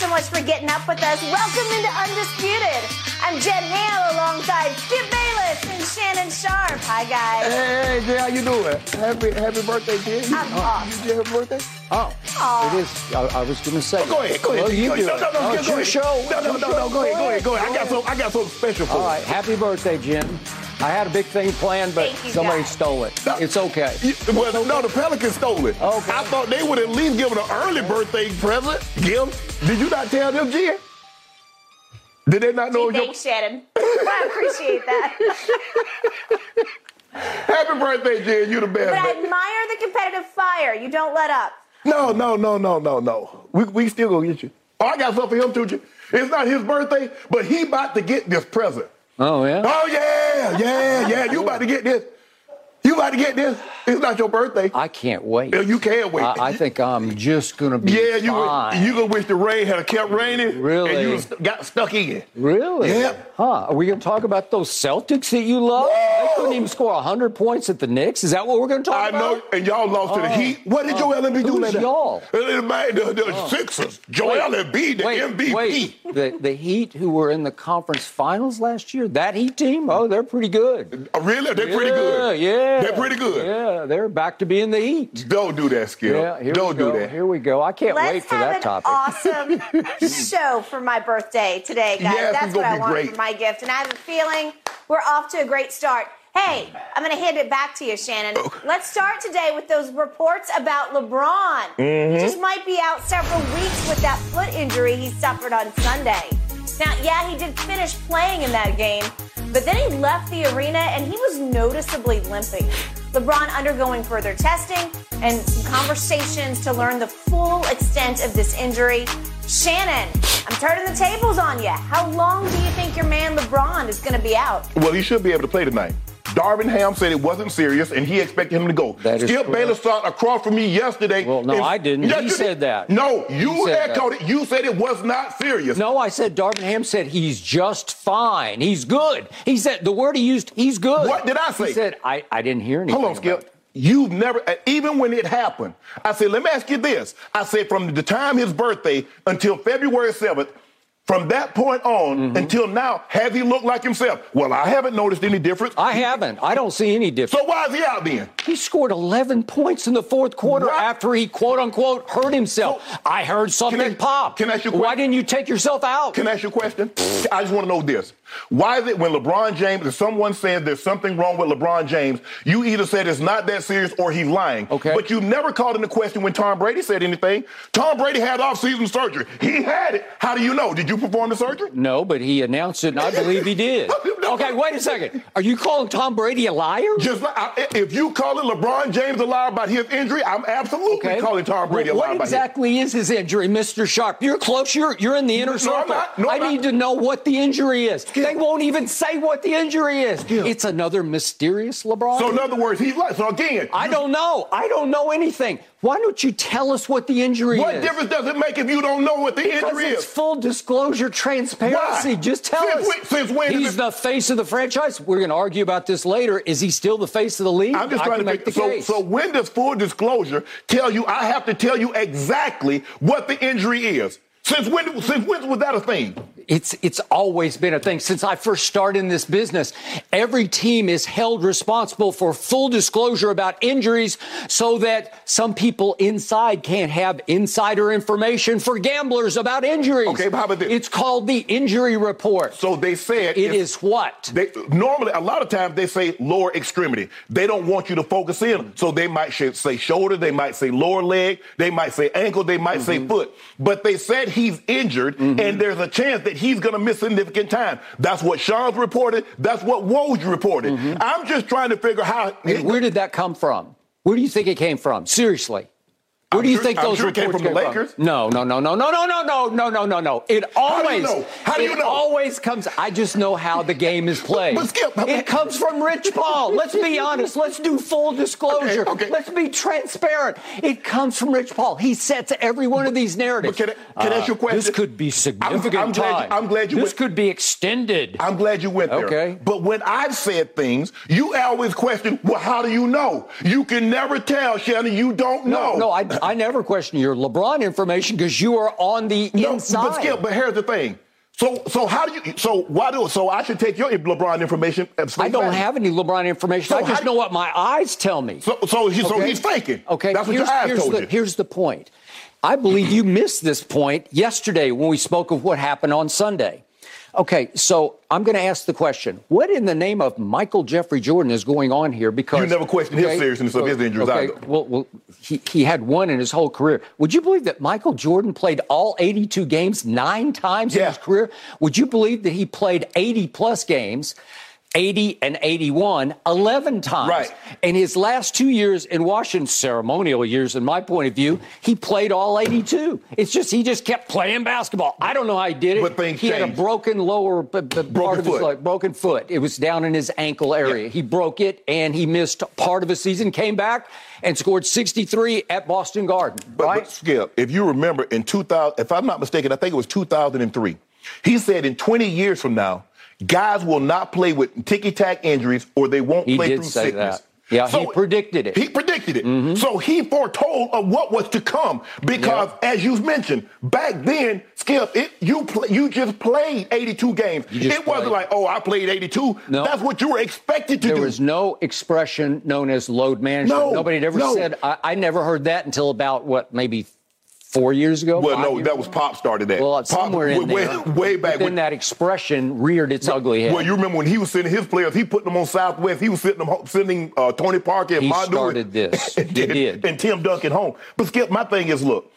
so much for getting up with us. Welcome into Undisputed. I'm Jen Hale alongside Skip Shannon Sharpe. Hi, guys. Hey, Jay, how you doing? Happy happy birthday, Jen. I'm oh, off. You happy birthday? Oh, Aw. it is. I, I was going to say. Oh, go ahead, go ahead. Well, you go do ahead. it. No, no, no, Oh, go ahead. show. No, no, It's no, no, show. go ahead, go ahead, go ahead. I got Go some, I got something special for All you. All right, happy birthday, Jen. I had a big thing planned, but you, somebody guys. stole it. No. It's okay. You- Well, no, the Pelicans stole it. Okay. I thought they would at least give it an early birthday present. Gift. Did you not tell them, Jen? Did they not know your Thanks, Shannon. I appreciate that. happy birthday, Jen? You the best. But I admire the competitive fire. You don't let up. No, no, no, no, no, no. We, we still gonna get you. Oh, I got something for him too. Jen. It's not his birthday, but he about to get this present. Oh, yeah? Oh yeah, yeah, yeah. You about to get this. You about to get this. It's not your birthday. I can't wait. You can't wait. I, I think I'm just going to be yeah, you fine. you gonna wish the rain had kept raining. Really? And you got stuck in. It. Really? Yep. Huh? Are we going to talk about those Celtics that you love? They couldn't even score 100 points at the Knicks. Is that what we're going to talk I about? I know, and y'all lost to the Oh. Heat. What did Joel Embiid do Who's later? y'all? Uh, The, the, the Sixers. Joel Embiid, the wait, MVP. Wait, the, the Heat who were in the conference finals last year, that Heat team, oh, they're pretty good. Uh, really? They're pretty good. Yeah, yeah. They're pretty good. Yeah, they're back to being the Heat. Don't do that, Skip. Yeah, here Don't we go. do that. Here we go. I can't Let's wait for have that an topic. awesome show for my birthday today, guys. Yes, That's it's what gonna I be want great. for my gift. And I have a feeling we're off to a great start. Hey, I'm going to hand it back to you, Shannon. Oh. Let's start today with those reports about LeBron. Mm-hmm. He just might be out several weeks with that foot injury he suffered on Sunday. Now, yeah, he did finish playing in that game, but then he left the arena and he was noticeably limping. LeBron undergoing further testing and some conversations to learn the full extent of this injury. Shannon, I'm turning the tables on you. How long do you think your man LeBron is going to be out? Well, he should be able to play tonight. Darvin Ham said it wasn't serious, and he expected him to go. That Skip. Bayless sat across from me yesterday. Well, no, and- I didn't. He you said did. that. No, you echoed it. You said it was not serious. No, I said Darvin Ham said he's just fine. He's good. He said the word he used, he's good. What did I say? He said, I, I didn't hear anything. Hold on, Skip. it. You've never, uh, even when it happened, I said, let me ask you this. I said, from the time his birthday until February 7th, from that point on Mm-hmm. until now, has he looked like himself? Well, I haven't noticed any difference. I haven't. I don't see any difference. so why is he out then? He scored 11 points in the fourth quarter What? after he quote unquote hurt himself. So- I heard something I- pop. can I ask you a question? Why didn't you take yourself out? Can I ask you a question? I just want to know this. Why is it when LeBron James, if someone says there's something wrong with LeBron James, you either said it's not that serious or he's lying. Okay. But you never called into question when Tom Brady said anything. Tom Brady had off-season surgery. He had it. How do you know? Did you perform the surgery? no, but he announced it, and I believe he did. Okay, wait a second. Are you calling Tom Brady a liar? Just like, if you call calling LeBron James a liar about his injury, I'm absolutely calling Tom Brady Well, a liar What exactly is his injury, Mr. Sharpe? You're close. You're you're in the inner No, I'm circle. not. No, I I'm not. need to know what the injury is. They won't even say what the injury is. It's another mysterious LeBron. So in other words, he's like. So again, I don't know. I don't know anything. Why don't you tell us what the injury What is? What difference does it make if you don't know what the Because injury it's is? full disclosure, transparency. Why? Just tell Since us. when- since when He's the face of the franchise. We're going to argue about this later. Is he still the face of the league? I'm just I trying to make make the so, case. so when does full disclosure tell you I have to tell you exactly what the injury is? Since when since when was that a thing? It's it's always been a thing since I first started in this business. Every team is held responsible for full disclosure about injuries so that some people inside can't have insider information for gamblers about injuries. Okay, but how about this? It's called the injury report. So they said it is what? They normally a lot of times they say lower extremity. They don't want you to focus in. So they might say shoulder, they might say lower leg, they might say ankle, they might mm-hmm. say foot. But they said he's injured mm-hmm. and there's a chance that he's going to miss significant time. That's what Shams reported. That's what Woj reported. Mm-hmm. I'm just trying to figure how. Where did that come from? Where do you think it came from? Seriously. Where I'm do you sure, think those sure reports came from the Lakers? From? No, no, no, no, no, no, no, no, no, no, no, no. It always. How do you know? How do you it know? always comes. I just know how the game is played. but Skip, it comes from Rich Paul. Let's be honest. Let's do full disclosure. Okay, okay. Let's be transparent. It comes from Rich Paul. He sets every one of these narratives. But can I, can I ask you a question? Uh, this could be significant I'm, I'm time. Glad you, I'm glad you. This went, could be extended. I'm glad you went there. Okay. But when I've said things, you always question. Well, how do you know? You can never tell, Shannon. You don't know. No, no I, I never question your LeBron information because you are on the no, inside. But Skip, but here's the thing. So, so how do you? So why do? So I should take your LeBron information. I don't have any LeBron information. So I just know what my eyes tell me. So, so, he, okay? so he's faking. Okay, that's what here's, your eyes here's told the, you. Here's the point. I believe you missed this point yesterday when we spoke of what happened on Sunday. Okay, so I'm going to ask the question: What in the name of Michael Jeffrey Jordan is going on here? Because you never questioned okay, his seriousness of his injuries okay, either. Well, well he, he had one in his whole career. Would you believe that Michael Jordan played all 82 games nine times yeah. in his career? Would you believe that he played 80 plus games? 80 and 81 11 times. Right. In his last two years in Washington, ceremonial years, in my point of view, he played all 82. It's just he just kept playing basketball. I don't know how he did it. But things he changed. had a broken lower b- b- broken part of foot. his leg, broken foot. It was down in his ankle area. Yeah. He broke it and he missed part of a season. Came back and scored 63 at Boston Garden. But, right? but Skip, if you remember in 2000, if I'm not mistaken, I think it was 2003. He said in 20 years from now, guys will not play with ticky tack injuries or they won't he play did through say sickness. That. Yeah, so he predicted it. He predicted it. Mm-hmm. So he foretold of what was to come because, yep. as you mentioned, back then, Skip, it, you play, you just played 82 games. It wasn't like, oh, I played 82. No. That's what you were expected to there do. There was no expression known as load management. No, Nobody had ever no. said. I, I never heard that until about what maybe four years ago. well, no, that was ago? Pop started that. Well, Pop, somewhere in way, there. way back then when that expression reared its ugly head. Well, you remember when he was sending his players, he put them on Southwest. He was sending them, sending uh, Tony Parker and He Manu started this. and, He did. and Tim Duncan home. But Skip, my thing is, look,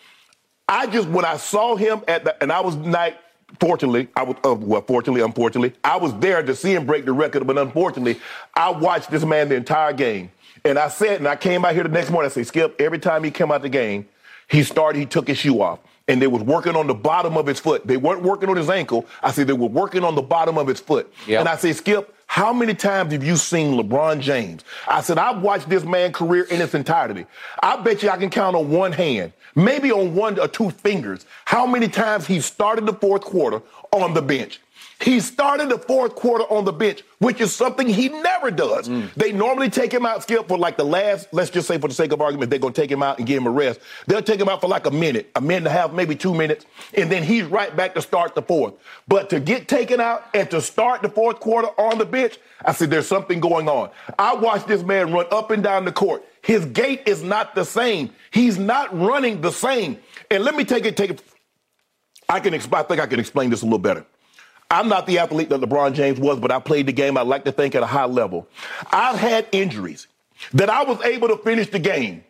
I just when I saw him at the, and I was night. Fortunately, I was uh, well. Fortunately, unfortunately, I was there to see him break the record. But unfortunately, I watched this man the entire game, and I said, and I came out here the next morning. I said, Skip, every time he came out the game, he started. He took his shoe off and they was working on the bottom of his foot. They weren't working on his ankle. I said they were working on the bottom of his foot. Yep. And I said, Skip, how many times have you seen LeBron James? I said, I've watched this man's career in its entirety. I bet you I can count on one hand, maybe on one or two fingers, how many times he started the fourth quarter on the bench. He started the fourth quarter on the bench, which is something he never does. Mm. They normally take him out, Skip, for like the last, let's just say for the sake of argument, they're going to take him out and give him a rest. They'll take him out for like a minute, a minute and a half, maybe two minutes, and then he's right back to start the fourth. But to get taken out and to start the fourth quarter on the bench, I said, there's something going on. I watched this man run up and down the court. His gait is not the same. He's not running the same. And let me take it, take it. I can, I think I can explain this a little better. I'm not the athlete that LeBron James was, but I played the game, I like to think, at a high level. I've had injuries that I was able to finish the game.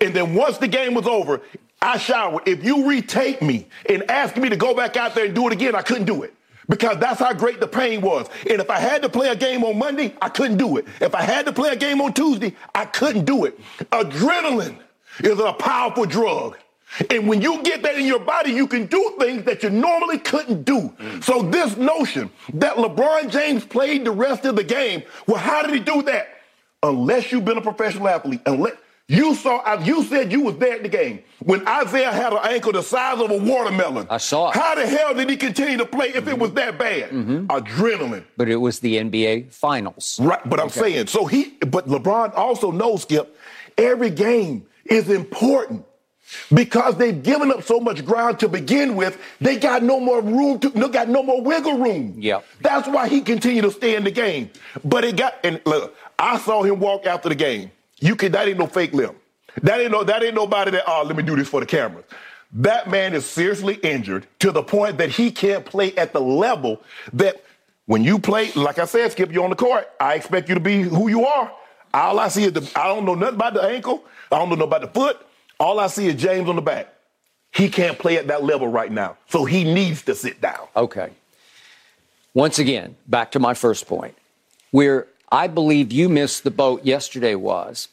And then once the game was over, I showered. If you retake me and ask me to go back out there and do it again, I couldn't do it. Because that's how great the pain was. And if I had to play a game on Monday, I couldn't do it. If I had to play a game on Tuesday, I couldn't do it. Adrenaline is a powerful drug. And when you get that in your body, you can do things that you normally couldn't do. So this notion that LeBron James played the rest of the game, well, how did he do that? Unless you've been a professional athlete, unless you saw, you said you was there at the game when Isaiah had an ankle the size of a watermelon. I saw it. How the hell did he continue to play if it was that bad? Mm-hmm. Adrenaline. but it was the NBA Finals. Right, but I'm saying, so he, but LeBron also knows, Skip, every game is important. Because they've given up so much ground to begin with, they got no more room to, no, got no more wiggle room. Yeah. That's why he continued to stay in the game. But it got, and look, I saw him walk after the game. You can, that ain't no fake limb. That ain't no, that ain't nobody that, oh, let me do this for the cameras. That man is seriously injured to the point that he can't play at the level that when you play, like I said, Skip, you're on the court. I expect you to be who you are. All I see is the, I don't know nothing about the ankle. I don't know nothing about the foot. All I see is James on the back. He can't play at that level right now. So he needs to sit down. Okay. Once again, back to my first point, where I believe you missed the boat yesterday was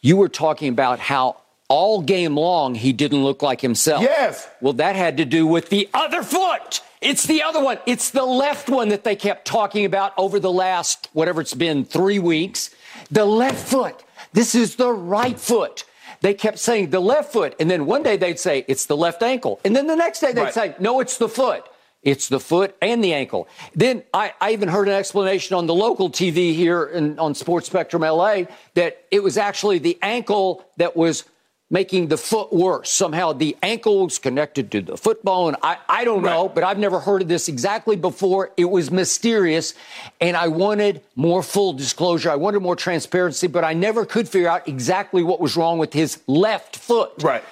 you were talking about how all game long he didn't look like himself. Yes. Well, that had to do with the other foot. It's the other one. It's the left one that they kept talking about over the last, whatever it's been, three weeks. The left foot. This is the right foot. They kept saying the left foot. And then one day they'd say it's the left ankle. And then the next day they'd Right. say, no, it's the foot. It's the foot and the ankle. Then I, I even heard an explanation on the local TV here in, on Sports Spectrum LA that it was actually the ankle that was making the foot worse. Somehow the ankle's connected to the foot bone. I, I don't know, but I've never heard of this exactly before. It was mysterious, and I wanted more full disclosure. I wanted more transparency, but I never could figure out exactly what was wrong with his left foot. Right.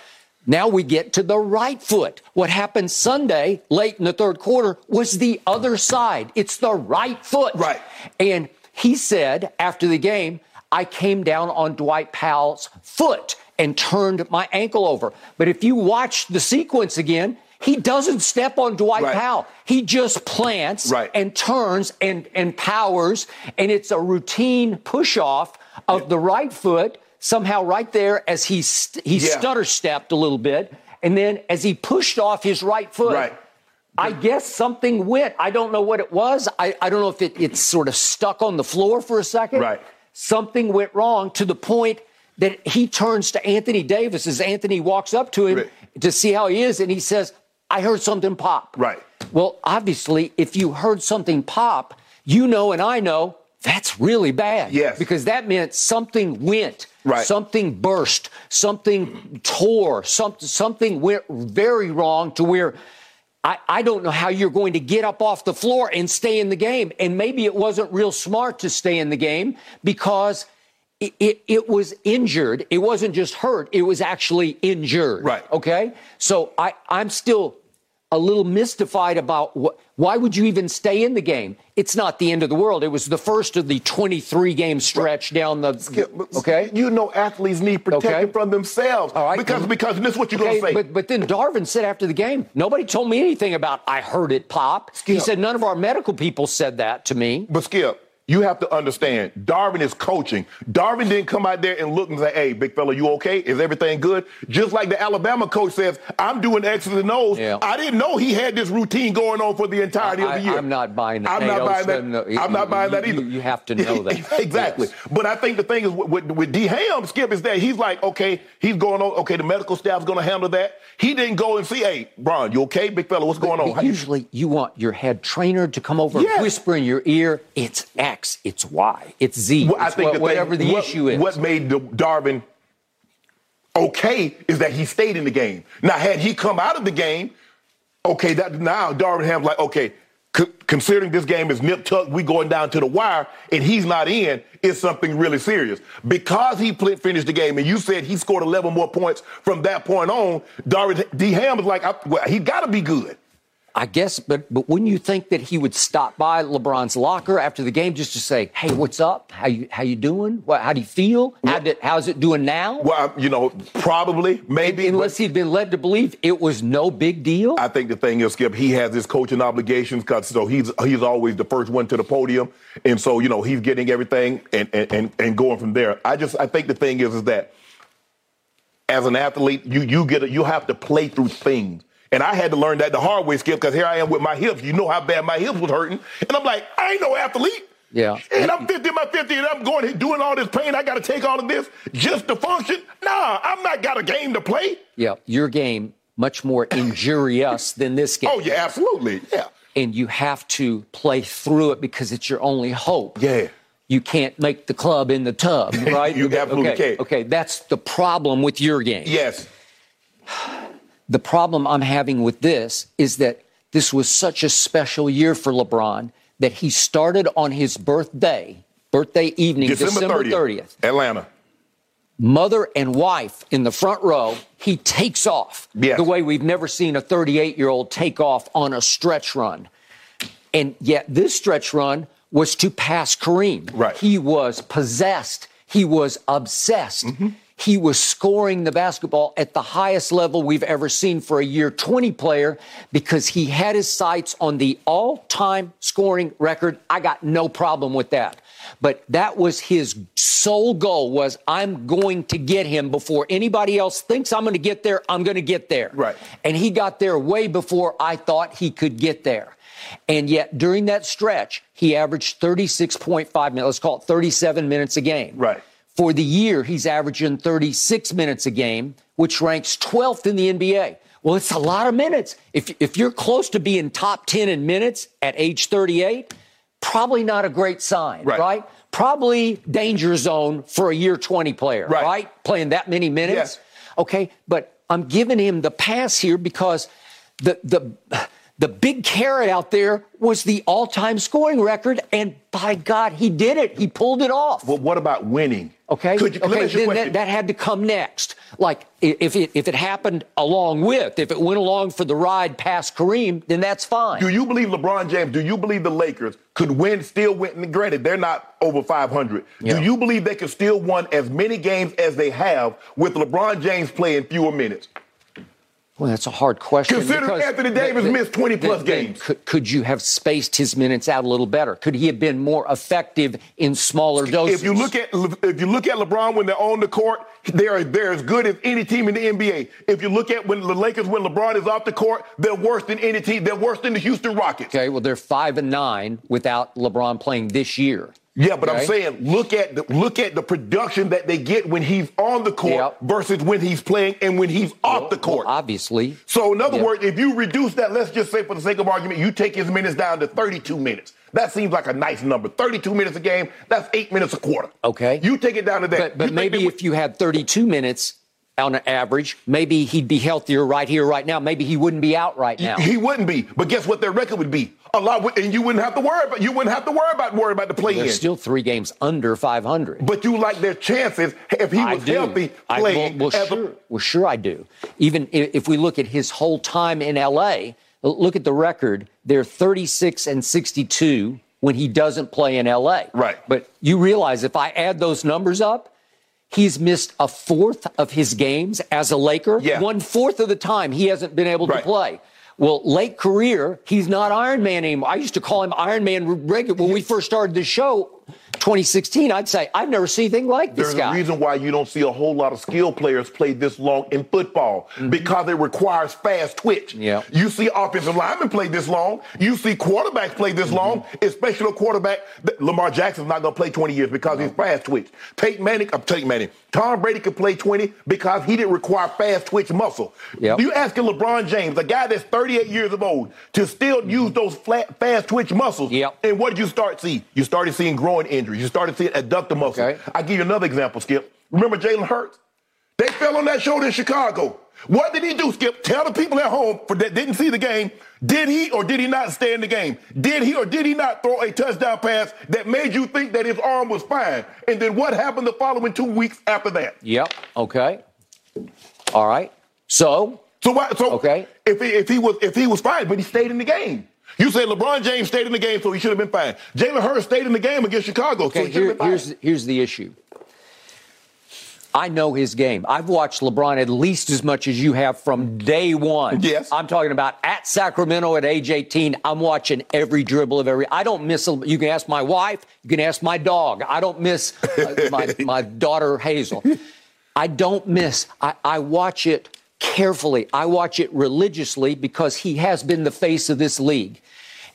Now we get to the right foot. What happened Sunday, late in the third quarter, was the other side. It's the right foot. Right. And he said after the game, I came down on Dwight Powell's foot and turned my ankle over. But if you watch the sequence again, he doesn't step on Dwight Right. Powell. He just plants Right. and turns and, and powers, and it's a routine push off of the right foot, somehow right there as he, st- he Yeah. stutter stepped a little bit. And then as he pushed off his right foot, Right. I guess something went. I don't know what it was. I, I don't know if it, it sort of stuck on the floor for a second. Right. Something went wrong to the point that he turns to Anthony Davis as Anthony walks up to him Right. to see how he is, and he says, I heard something pop. Right. Well, obviously, if you heard something pop, you know and I know that's really bad. Yes. Because that meant something went. Right. Something burst. Something tore. Some, something went very wrong to where I, I don't know how you're going to get up off the floor and stay in the game. And maybe it wasn't real smart to stay in the game because it, it, it was injured. It wasn't just hurt, it was actually injured. Right. Okay. So I, I'm still a little mystified about wh- why would you even stay in the game? It's not the end of the world. It was the first of the 23 game stretch down the. Okay. You know athletes need protection Okay. from themselves. All right. Because because this is what you're Okay, gonna say. but but then Darvin said after the game, nobody told me anything about I heard it pop. He said none of our medical people said that to me. But Skip, you have to understand, Darvin is coaching. Darvin didn't come out there and look and say, hey, big fella, you okay? Is everything good? Just like the Alabama coach says, I'm doing X's and O's. Yeah. I didn't know he had this routine going on for the entirety of I- the year. I'm not buying that. I'm not buying that. no- I'm not buying that either. you- you have to know that. exactly. Yes. But I think the thing is with, with, D. Ham, Skip, is that he's like, okay, he's going on, okay, the medical staff's going to handle that. He didn't go and see, hey, Bron, you okay? Big fella, what's going on? But usually you want your head trainer to come over Yes. and whisper in your ear, it's X, it's Y, it's Z, Well, I it's think what- the thing- whatever the what- issue is. What made the Darvin okay is that he stayed in the game. Now, had he come out of the game, okay, that now Darvin Ham's like, okay, c- considering this game is nip tuck, we going down to the wire, and he's not in, it's something really serious. Because he pl- finished the game, and you said he scored 11 more points from that point on, Darvin D. Ham is like, well, he got to be good. I guess, but but wouldn't you think that he would stop by LeBron's locker after the game just to say, "Hey, what's up? How you how you doing? What, how do you feel? How did, how's it doing now?" Well, um, you know, probably, maybe. but- Unless he'd been led to believe it was no big deal. I think the thing is, Skip, he has his coaching obligations because so he's he's always the first one to the podium, and so you know he's getting everything and and and, and going from there. I just I think the thing is is that as an athlete, you you get a, you have to play through things. And I had to learn that the hard way, Skip, because here I am with my hips. You know how bad my hips was hurting. And I'm like, I ain't no athlete. Yeah. And I'm 50 in my 50 and I'm going doing all this pain. I got to take all of this just to function. Nah, I'm not got a game to play. yeah, your game much more injurious than this oh, game. Oh, yeah, absolutely. Yeah. and you have to play through it because it's your only hope. Yeah. You can't make the club in the tub, right? You absolutely okay, can't. Okay, that's the problem with your game. Yes. The problem I'm having with this is that this was such a special year for LeBron that he started on his birthday, birthday evening, December, December 30th, 30th. Atlanta. Mother and wife in the front row. He takes off Yes. the way we've never seen a 38 year old take off on a stretch run. And yet, this stretch run was to pass Kareem. Right. He was possessed. He was obsessed. Mm-hmm. He was scoring the basketball at the highest level we've ever seen for a year 20 player because he had his sights on the all time scoring record. I got no problem with that. But that was his sole goal was I'm going to get him before anybody else thinks I'm going to get there. I'm going to get there. Right. And he got there way before I thought he could get there. And yet during that stretch, he averaged 36.5 minutes. Let's call it 37 minutes a game. Right. For the year, he's averaging 36 minutes a game, which ranks 12th in the NBA. Well, it's a lot of minutes. If, if you're close to being top 10 in minutes at age 38, probably not a great sign, Right. right? Probably danger zone for a year 20 player, Right. right? Playing that many minutes. Yes. Okay, but I'm giving him the pass here because the the the big carrot out there was the all-time scoring record, and by God, he did it. He pulled it off. But what about winning? Okay. Could you, okay. ask you a Then that, that had to come next. Like if it if it happened along with, if it went along for the ride past Kareem, then that's fine. Do you believe LeBron James? Do you believe the Lakers could win, still win? Granted, they're not over 500. Yeah. Do you believe they could still win as many games as they have with LeBron James playing fewer minutes? Well, that's a hard question. Consider because Anthony Davis th- missed 20 plus th- th- games. Could, could you have spaced his minutes out a little better? Could he have been more effective in smaller doses? If you look at if you look at LeBron when they're on the court, they're they're as good as any team in the NBA. If you look at when the Lakers when LeBron is off the court, they're worse than any team. They're worse than the Houston Rockets. okay, well, they're five and nine without LeBron playing this year. Yeah, but Okay. I'm saying look at the look at the production that they get when he's on the court Yep. versus when he's playing and when he's off the Well, court. obviously. so in other Yeah. words, if you reduce that, let's just say for the sake of argument, you take his minutes down to 32 minutes. That seems like a nice number. 32 minutes a game, that's eight minutes a quarter. Okay. You take it down to that. But, but maybe if you had 32 minutes on an average, maybe he'd be healthier right here, right now. Maybe he wouldn't be out right now. He wouldn't be, but guess what their record would be? A lot, and you wouldn't have to worry about. You wouldn't have to worry about worry about the play They're in. still three games under 500. but you like their chances if he I was do. healthy I- playing. well, well, as a- sure, well, sure, I do. Even if we look at his whole time in LA, look at the record. They're 36 and 62 when he doesn't play in LA. Right. But you realize if I add those numbers up, he's missed a fourth of his games as a Laker. Yeah. One fourth of the time he hasn't been able to play. Well, late career, he's not Iron Man anymore. I used to call him Iron Man regular when we first started the show. 2016, I'd say I've never seen anything like this guy. There's a reason why you don't see a whole lot of skilled players play this long in football because it requires fast twitch. Mm-hmm. Yeah. You see offensive linemen play this long. You see quarterbacks play this long, Mm-hmm. especially a quarterback. Lamar Jackson's not going to play 20 years because he's fast twitch. Peyton Manning, uh, Peyton Manning, Tom Brady could play 20 because he didn't require fast twitch muscle. Yep. You asking LeBron James, a guy that's 38 years of old, to still use those flat, fast twitch muscles. Yep. And what did you start seeing? You started seeing growing injuries. You started seeing adductor muscles. Okay. I give you another example, Skip. Remember Jalen Hurts? They fell on that shoulder in Chicago. What did he do, Skip? Tell the people at home for that didn't see the game. Did he or did he not stay in the game? Did he or did he not throw a touchdown pass that made you think that his arm was fine? And then what happened the following two weeks after that? Yep. Okay. All right. So, So why? So Okay. if he, if he was if he was fine, but he stayed in the game. You say LeBron James stayed in the game, so he should have been fine. Jalen Hurts stayed in the game against Chicago, so okay, he should here, been here's here's the issue. I know his game. I've watched LeBron at least as much as you have from day one. Yes. I'm talking about at Sacramento at age 18. I'm watching every dribble of every. I don't miss. You can ask my wife. You can ask my dog. I don't miss uh, my my daughter Hazel. I don't miss. I, I watch it carefully. I watch it religiously because he has been the face of this league.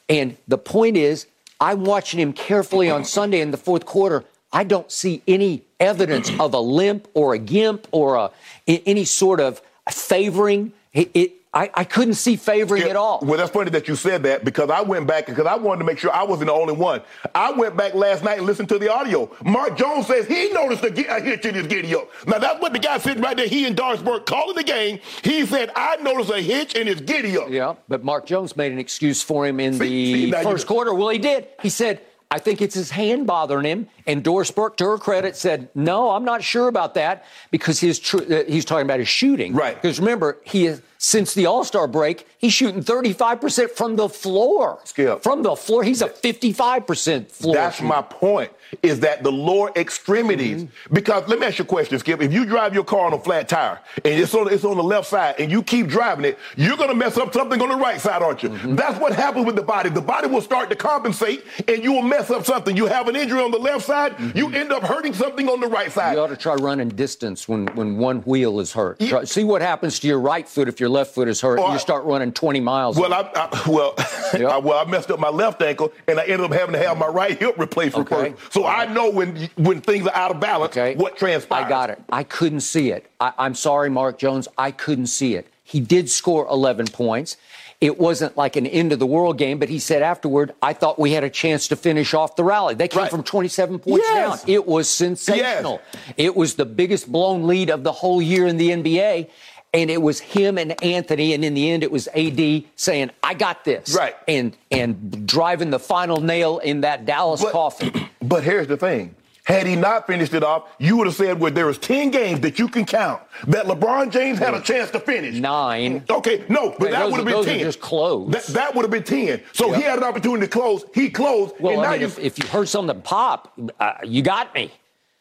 And the point is, I'm watching him carefully on Sunday in the fourth quarter. I don't see any evidence of a limp or a gimp or a, any sort of favoring. It, it, I, I couldn't see favoring Yeah, at all. Well, that's funny that you said that because I went back because I wanted to make sure I wasn't the only one. I went back last night and listened to the audio. Mark Jones says he noticed a, a hitch in his giddy up. Now that's what the guy sitting right there. He and Doris Burke calling the game. He said I noticed a hitch in his giddy up. Yeah, but Mark Jones made an excuse for him in See- the see, first quarter. Well, he did. He said, I think it's his hand bothering him. And Doris Burke, to her credit, said, No, I'm not sure about that because his tr- uh, he's talking about his shooting. Right. Because remember, he is, since the All Star break, he's shooting 35% from the floor. Skip. From the floor. He's a 55% floor. That's shooter. my point. Is that the lower extremities? Mm-hmm. Because let me ask you a question, Skip. If you drive your car on a flat tire and it's on it's on the left side and you keep driving it, you're gonna mess up something on the right side, aren't you? Mm-hmm. That's what happens with the body. The body will start to compensate and you will mess up something. You have an injury on the left side, you end up hurting something on the right side. Mm-hmm. You ought to try running distance when, when one wheel is hurt. Yeah. Try- see what happens to your right foot if your left foot is hurt. You I- start running 20 miles. Well, I, I well, Yep. I, well, I messed up my left ankle, and I ended up having to have my right hip replaced Okay. first. So I know when when things are out of balance, Okay. what transpires. I got it. I couldn't see it. I, I'm sorry, Mark Jones. I couldn't see it. He did score 11 points. It wasn't like an end of the world game, but he said afterward, I thought we had a chance to finish off the rally. They came Right. from 27 points Yes. down. It was sensational. It was the biggest blown lead of the whole year in the NBA. And it was him and Anthony, and in the end, it was AD saying, "I got this," Right. and and driving the final nail in that Dallas But- coffin. But here's the thing. Had he not finished it off, you would have said, well, there was 10 games that you can count that LeBron James had a chance to finish. Nine. Okay, no, but that would have are- been those are 10. just closed. That, that would have been 10. So he had an opportunity to close. He closed. and Well, now I mean, you, if, if you heard something pop, uh, you got me.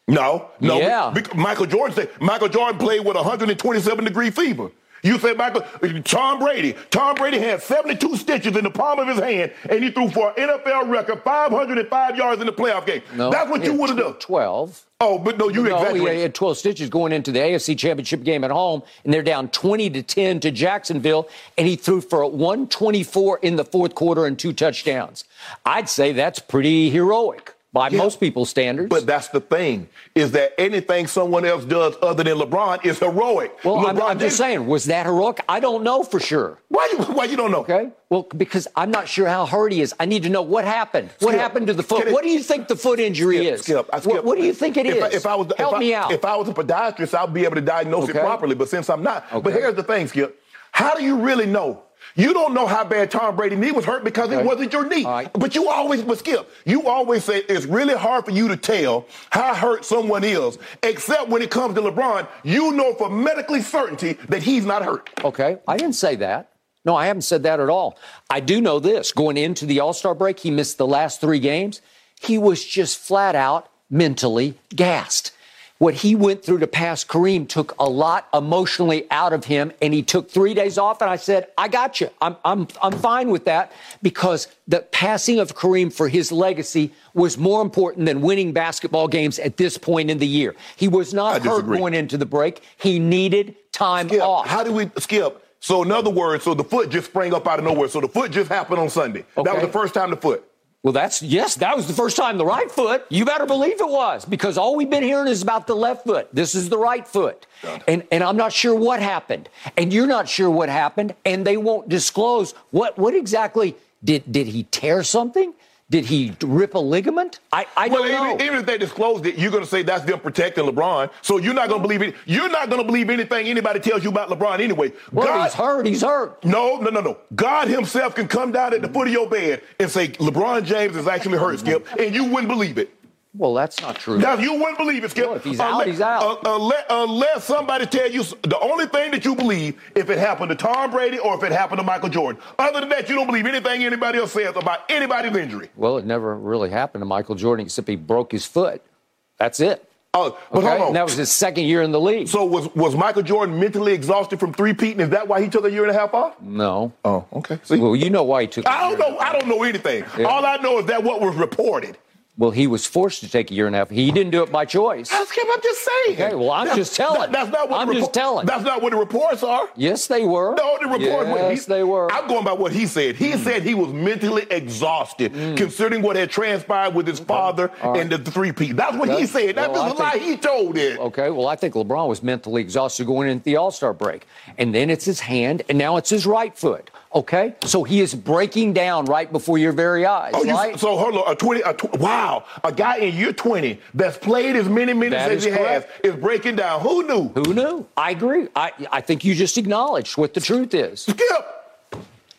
No, no. Yeah. Michael Jordan said Michael Jordan played with 127 degree fever. You said Michael, Tom Brady. Tom Brady had 72 stitches in the palm of his hand, and he threw for an NFL record 505 yards in the playoff game. No, That's what you would have tw- done. 12. Oh, but no, you No, he had 12 stitches going into the AFC Championship game at home, and they're down 20 to 10 to Jacksonville, and he threw for 124 in the fourth quarter and two touchdowns. I'd say that's pretty heroic by Yeah. most people's standards. But that's the thing is that anything someone else does other than LeBron is heroic. well, I'm, LeBron I'm just saying, was that heroic? I don't know for sure. Why you why you don't know? Okay. Well, because I'm not sure how hurt he is. I need to know what happened. What happened to the foot? it- what do you think the foot injury Skip, is? Skip, I What- skip. What, do you think it is? if I, if I was help if I, me out. If I was a podiatrist, I'd be able to diagnose Okay. it properly. But since I'm not, but here's the thing, Skip. How do you really know? You don't know how bad Tom Brady's knee was hurt because Okay. it wasn't your knee. Right. But you always, but Skip, you always say it's really hard for you to tell how hurt someone is, except when it comes to LeBron. You know for medically certainty that he's not hurt. Okay, I didn't say that. No, I haven't said that at all. I do know this. Going into the All Star break, he missed the last three games. He was just flat out mentally gassed. What he went through to pass Kareem took a lot emotionally out of him, and he took three days off. And I said, I got you. I'm, I'm, I'm fine with that because the passing of Kareem for his legacy was more important than winning basketball games at this point in the year. He was not hurt going into the break. He needed time Skip, off. how do we skip? So in other words, so the foot just sprang up out of nowhere. So the foot just happened on Sunday. That was the first time the foot. Well, that's yes, that was the first time the right foot. You better believe it was because all we've been hearing is about the left foot. This is the right foot. And and I'm not sure what happened. And you're not sure what happened and they won't disclose what what exactly did did he tear something? Did he rip a ligament? I, I Well, don't know. even, even if they disclosed it, you're going to say that's them protecting LeBron. So you're not going to believe it. You're not going to believe anything anybody tells you about LeBron anyway. well, God, he's hurt. He's hurt. No, no, no, no. God Himself can come down at the foot of your bed and say LeBron James is actually hurt, Skip, and you wouldn't believe it. Well, that's not true. Now you wouldn't believe it, Skip. Well, if he's uh, out, he's out. uh, uh unless, unless uh, somebody tell you the only thing that you believe if it happened to Tom Brady or if it happened to Michael Jordan. Other than that, you don't believe anything anybody else says about anybody's injury. Well, it never really happened to Michael Jordan except he broke his foot. That's it. Oh, but Okay? hold on. And that was his second year in the league. So was was Michael Jordan mentally exhausted from three peating? Is that why he took a year and a half off? no. Oh, okay. See, Well, you know why he took. I don't know. I don't know anything. Yeah. All I know is that what was reported. Well, he was forced to take a year and a half. He didn't do it by choice. That's Skip. I'm just saying. Okay, well, I'm That's- just telling. that- that's not what I'm the just telling. That's not what the reports are. Yes, they were. No, the report. Yes, they were. Mm. I'm going by what he said. He said he was mentally exhausted, considering what had transpired with his father and the three P. That's what he said. That well, was I a lie he told it. Okay, well, I think LeBron was mentally exhausted going into the All Star break. And then it's his hand, and now it's his right foot. Okay? So he is breaking down right before your very eyes, Oh, you, so hold on, a twenty, a tw- wow, a guy in year twenty that's played as many minutes That as he correct. has is breaking down. Who knew? Who knew? I agree. I, I think you just acknowledged what the truth is. Skip.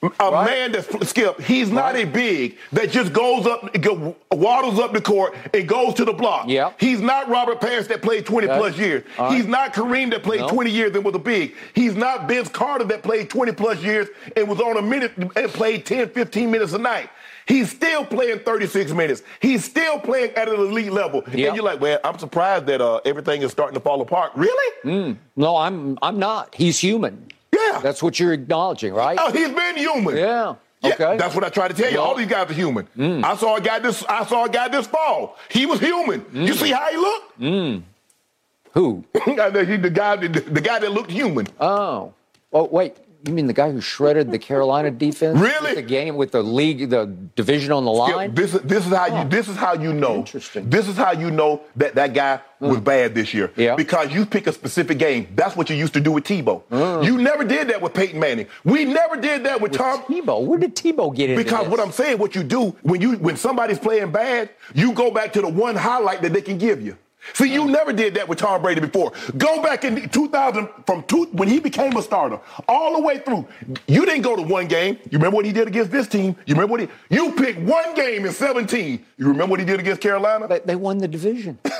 A Right. man that's Skip, he's not Right. a big that just goes up, go, waddles up the court and goes to the block. Yeah. He's not Robert Parish that played 20 Okay. plus years. Right. He's not Kareem that played No. 20 years and was a big. He's not Vince Carter that played 20 plus years and was on a minute and played 10, 15 minutes a night. He's still playing 36 minutes. He's still playing at an elite level. Yeah. And you're like, well, I'm surprised that uh, everything is starting to fall apart. Really? No, I'm I'm not. He's human. Yeah. That's what you're acknowledging, right? Oh, he's been human. Yeah. Yeah, Okay. that's what I try to tell you. All these guys are human. Mm. I saw a guy this. I saw a guy this fall. He was human. You mm. see how he looked? Mm. Who? He- the guy, the, the guy that looked human. Oh. Oh, wait. You mean the guy who shredded the Carolina defense? Really? With the game with the league, the division on the Yeah, line? this is this is how you this is how you know. Interesting. This is how you know that that guy was bad this year. Yeah. Because you pick a specific game. That's what you used to do with Tebow. Mm. You never did that with Peyton Manning. We never did that with, Tom. Tebow. Where did Tebow get into Because this? what I'm saying, what you do when you when somebody's playing bad, you go back to the one highlight that they can give you. See, you never did that with Tom Brady before. Go back in 2000 from two, when he became a starter, all the way through. You didn't go to one game. You remember what he did against this team? You remember what he? You picked one game in 17. You remember what he did against Carolina? They, they won the division. they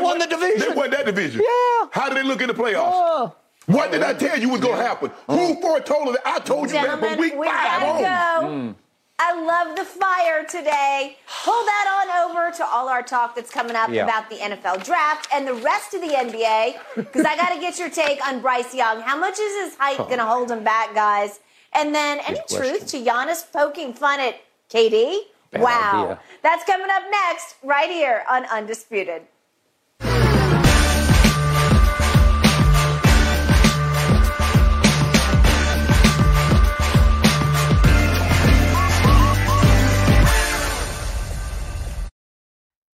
won the division. They won that division. Yeah. How did they look in the playoffs? Oh. What did I tell you was going to happen? Who foretold it? I told you that Gentlemen, from week we five gotta on. go. Mm. I love the fire today. Pull that on over to all our talk that's coming up Yeah. about the NFL draft and the rest of the NBA, because I got to get your take on Bryce Young. How much is his height going to oh. hold him back, guys? And then any question. truth to Giannis poking fun at KD? Bad wow. idea. That's coming up next, right here on Undisputed.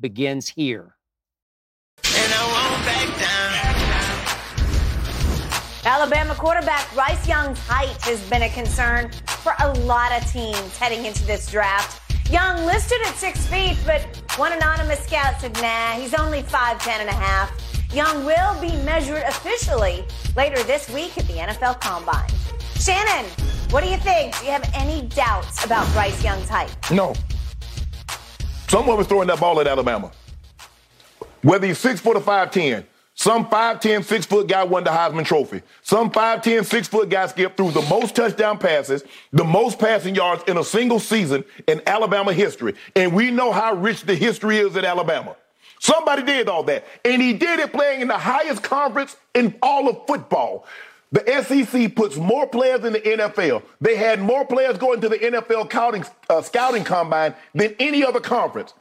begins here. And I won't back down. Alabama quarterback Bryce Young's height has been a concern for a lot of teams heading into this draft. Young listed at six feet, but one anonymous scout said, nah, he's only 5'10 and a half. Young will be measured officially later this week at the NFL Combine. Shannon, what do you think? Do you have any doubts about Bryce Young's height? No. Someone was throwing that ball at Alabama. Whether he's six foot or five ten, some 5'10, 6 foot guy won the Heisman Trophy. Some 5'10, 6 foot guy skipped through the most touchdown passes, the most passing yards in a single season in Alabama history. And we know how rich the history is at Alabama. Somebody did all that. And he did it playing in the highest conference in all of football. The SEC puts more players in the NFL. They had more players going to the NFL scouting, uh, scouting combine than any other conference.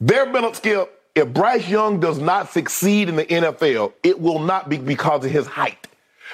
Their been skill. If Bryce Young does not succeed in the NFL, it will not be because of his height.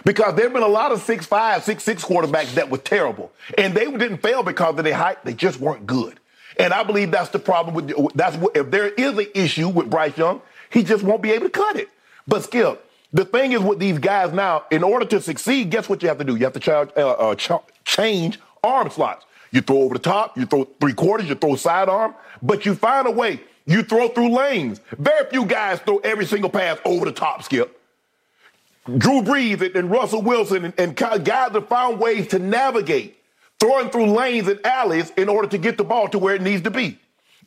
Because there have been a lot of six five, six six quarterbacks that were terrible, and they didn't fail because of their height. They just weren't good. And I believe that's the problem with that's what, if there is an issue with Bryce Young, he just won't be able to cut it. But Skip, the thing is with these guys now, in order to succeed, guess what you have to do? You have to charge, uh, uh, ch- change arm slots. You throw over the top, you throw three quarters, you throw sidearm, but you find a way. You throw through lanes. Very few guys throw every single pass over the top, Skip. Drew Brees and, Russell Wilson and, and guys have found ways to navigate, throwing through lanes and alleys in order to get the ball to where it needs to be.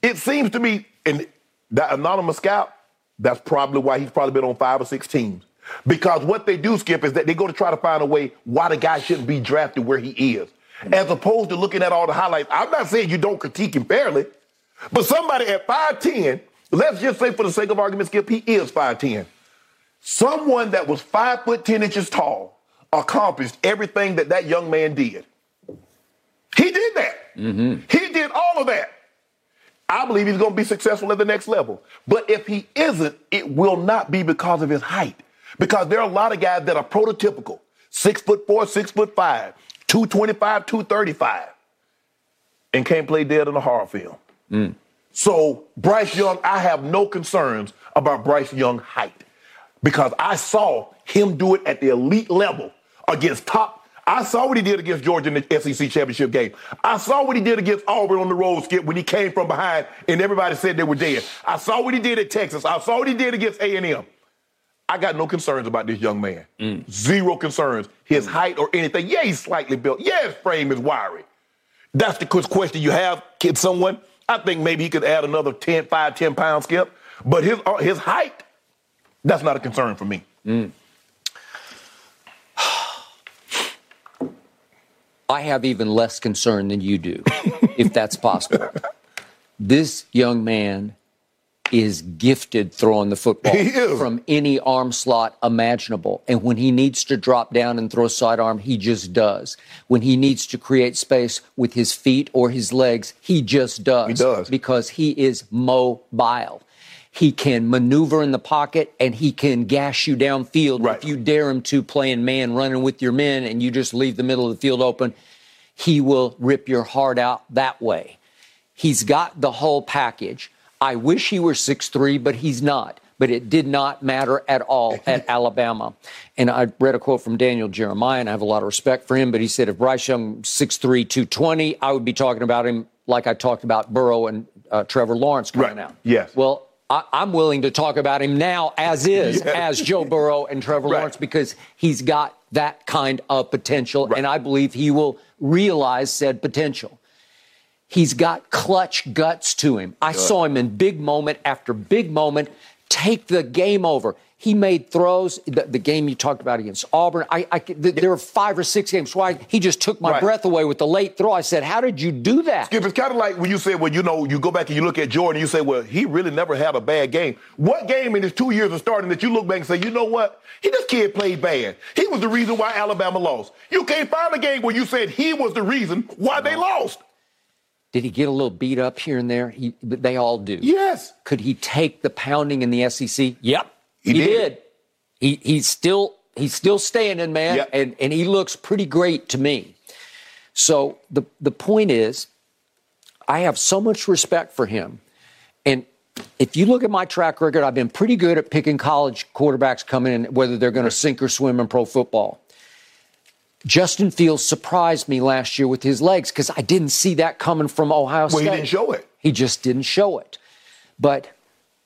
It seems to me, and that anonymous scout, that's probably why he's probably been on five or six teams. Because what they do, Skip, is that they go to try to find a way why the guy shouldn't be drafted where he is. As opposed to looking at all the highlights. I'm not saying you don't critique him fairly, but somebody at 5'10, let's just say for the sake of argument, Skip, he is 5'10. Someone that was five foot ten inches tall accomplished everything that that young man did. He did that. Mm-hmm. He did all of that. I believe he's going to be successful at the next level. But if he isn't, it will not be because of his height. Because there are a lot of guys that are prototypical six foot four, six foot five, 225, 235, and can't play dead in a horror film. Mm. So, Bryce Young, I have no concerns about Bryce Young height because I saw him do it at the elite level against top. I saw what he did against Georgia in the SEC championship game. I saw what he did against Auburn on the road skip when he came from behind and everybody said they were dead. I saw what he did at Texas. I saw what he did against A&M. I got no concerns about this young man. Mm. Zero concerns. His mm. height or anything. Yeah, he's slightly built. Yeah, his frame is wiry. That's the question you have. kid, someone? I think maybe he could add another 10, 5, 10 pounds skip. But his, uh, his height, that's not a concern for me. Mm. I have even less concern than you do, if that's possible. This young man is gifted throwing the football from any arm slot imaginable. And when he needs to drop down and throw a sidearm, he just does. When he needs to create space with his feet or his legs, he just does. He does. Because he is mobile. He can maneuver in the pocket and he can gash you downfield right. if you dare him to playing man, running with your men, and you just leave the middle of the field open. He will rip your heart out that way. He's got the whole package. I wish he were six three, but he's not. But it did not matter at all at Alabama. And I read a quote from Daniel Jeremiah, and I have a lot of respect for him, but he said, if Bryce Young 6'3, 220, I would be talking about him like I talked about Burrow and uh, Trevor Lawrence coming right. out. Yes. Well, I, am willing to talk about him now as is, yes. as Joe Burrow and Trevor right. Lawrence, because he's got that kind of potential, right. and I believe he will realize said potential. He's got clutch guts to him. I Good. saw him in big moment after big moment take the game over. He made throws. The, the, game you talked about against Auburn, I, I, there were five or six games why he just took my right. breath away with the late throw. I said, "How did you do that?" Skip, it's kind of like when you say, "Well, you know, you go back and you look at Jordan, you say, well, he really never had a bad game." What game in his two years of starting that you look back and say, "You know what? He this kid played bad. He was the reason why Alabama lost." You can't find a game where you said he was the reason why they lost. Did he get a little beat up here and there? He, they all do. Yes. Could he take the pounding in the SEC? Yep. He, he did. did. He, he's still he's still standing, man, yep. and and he looks pretty great to me. So the the point is, I have so much respect for him, and if you look at my track record, I've been pretty good at picking college quarterbacks coming in, whether they're going to sink or swim in pro football. Justin Fields surprised me last year with his legs because I didn't see that coming from Ohio State. Well, he didn't show it. He just didn't show it. But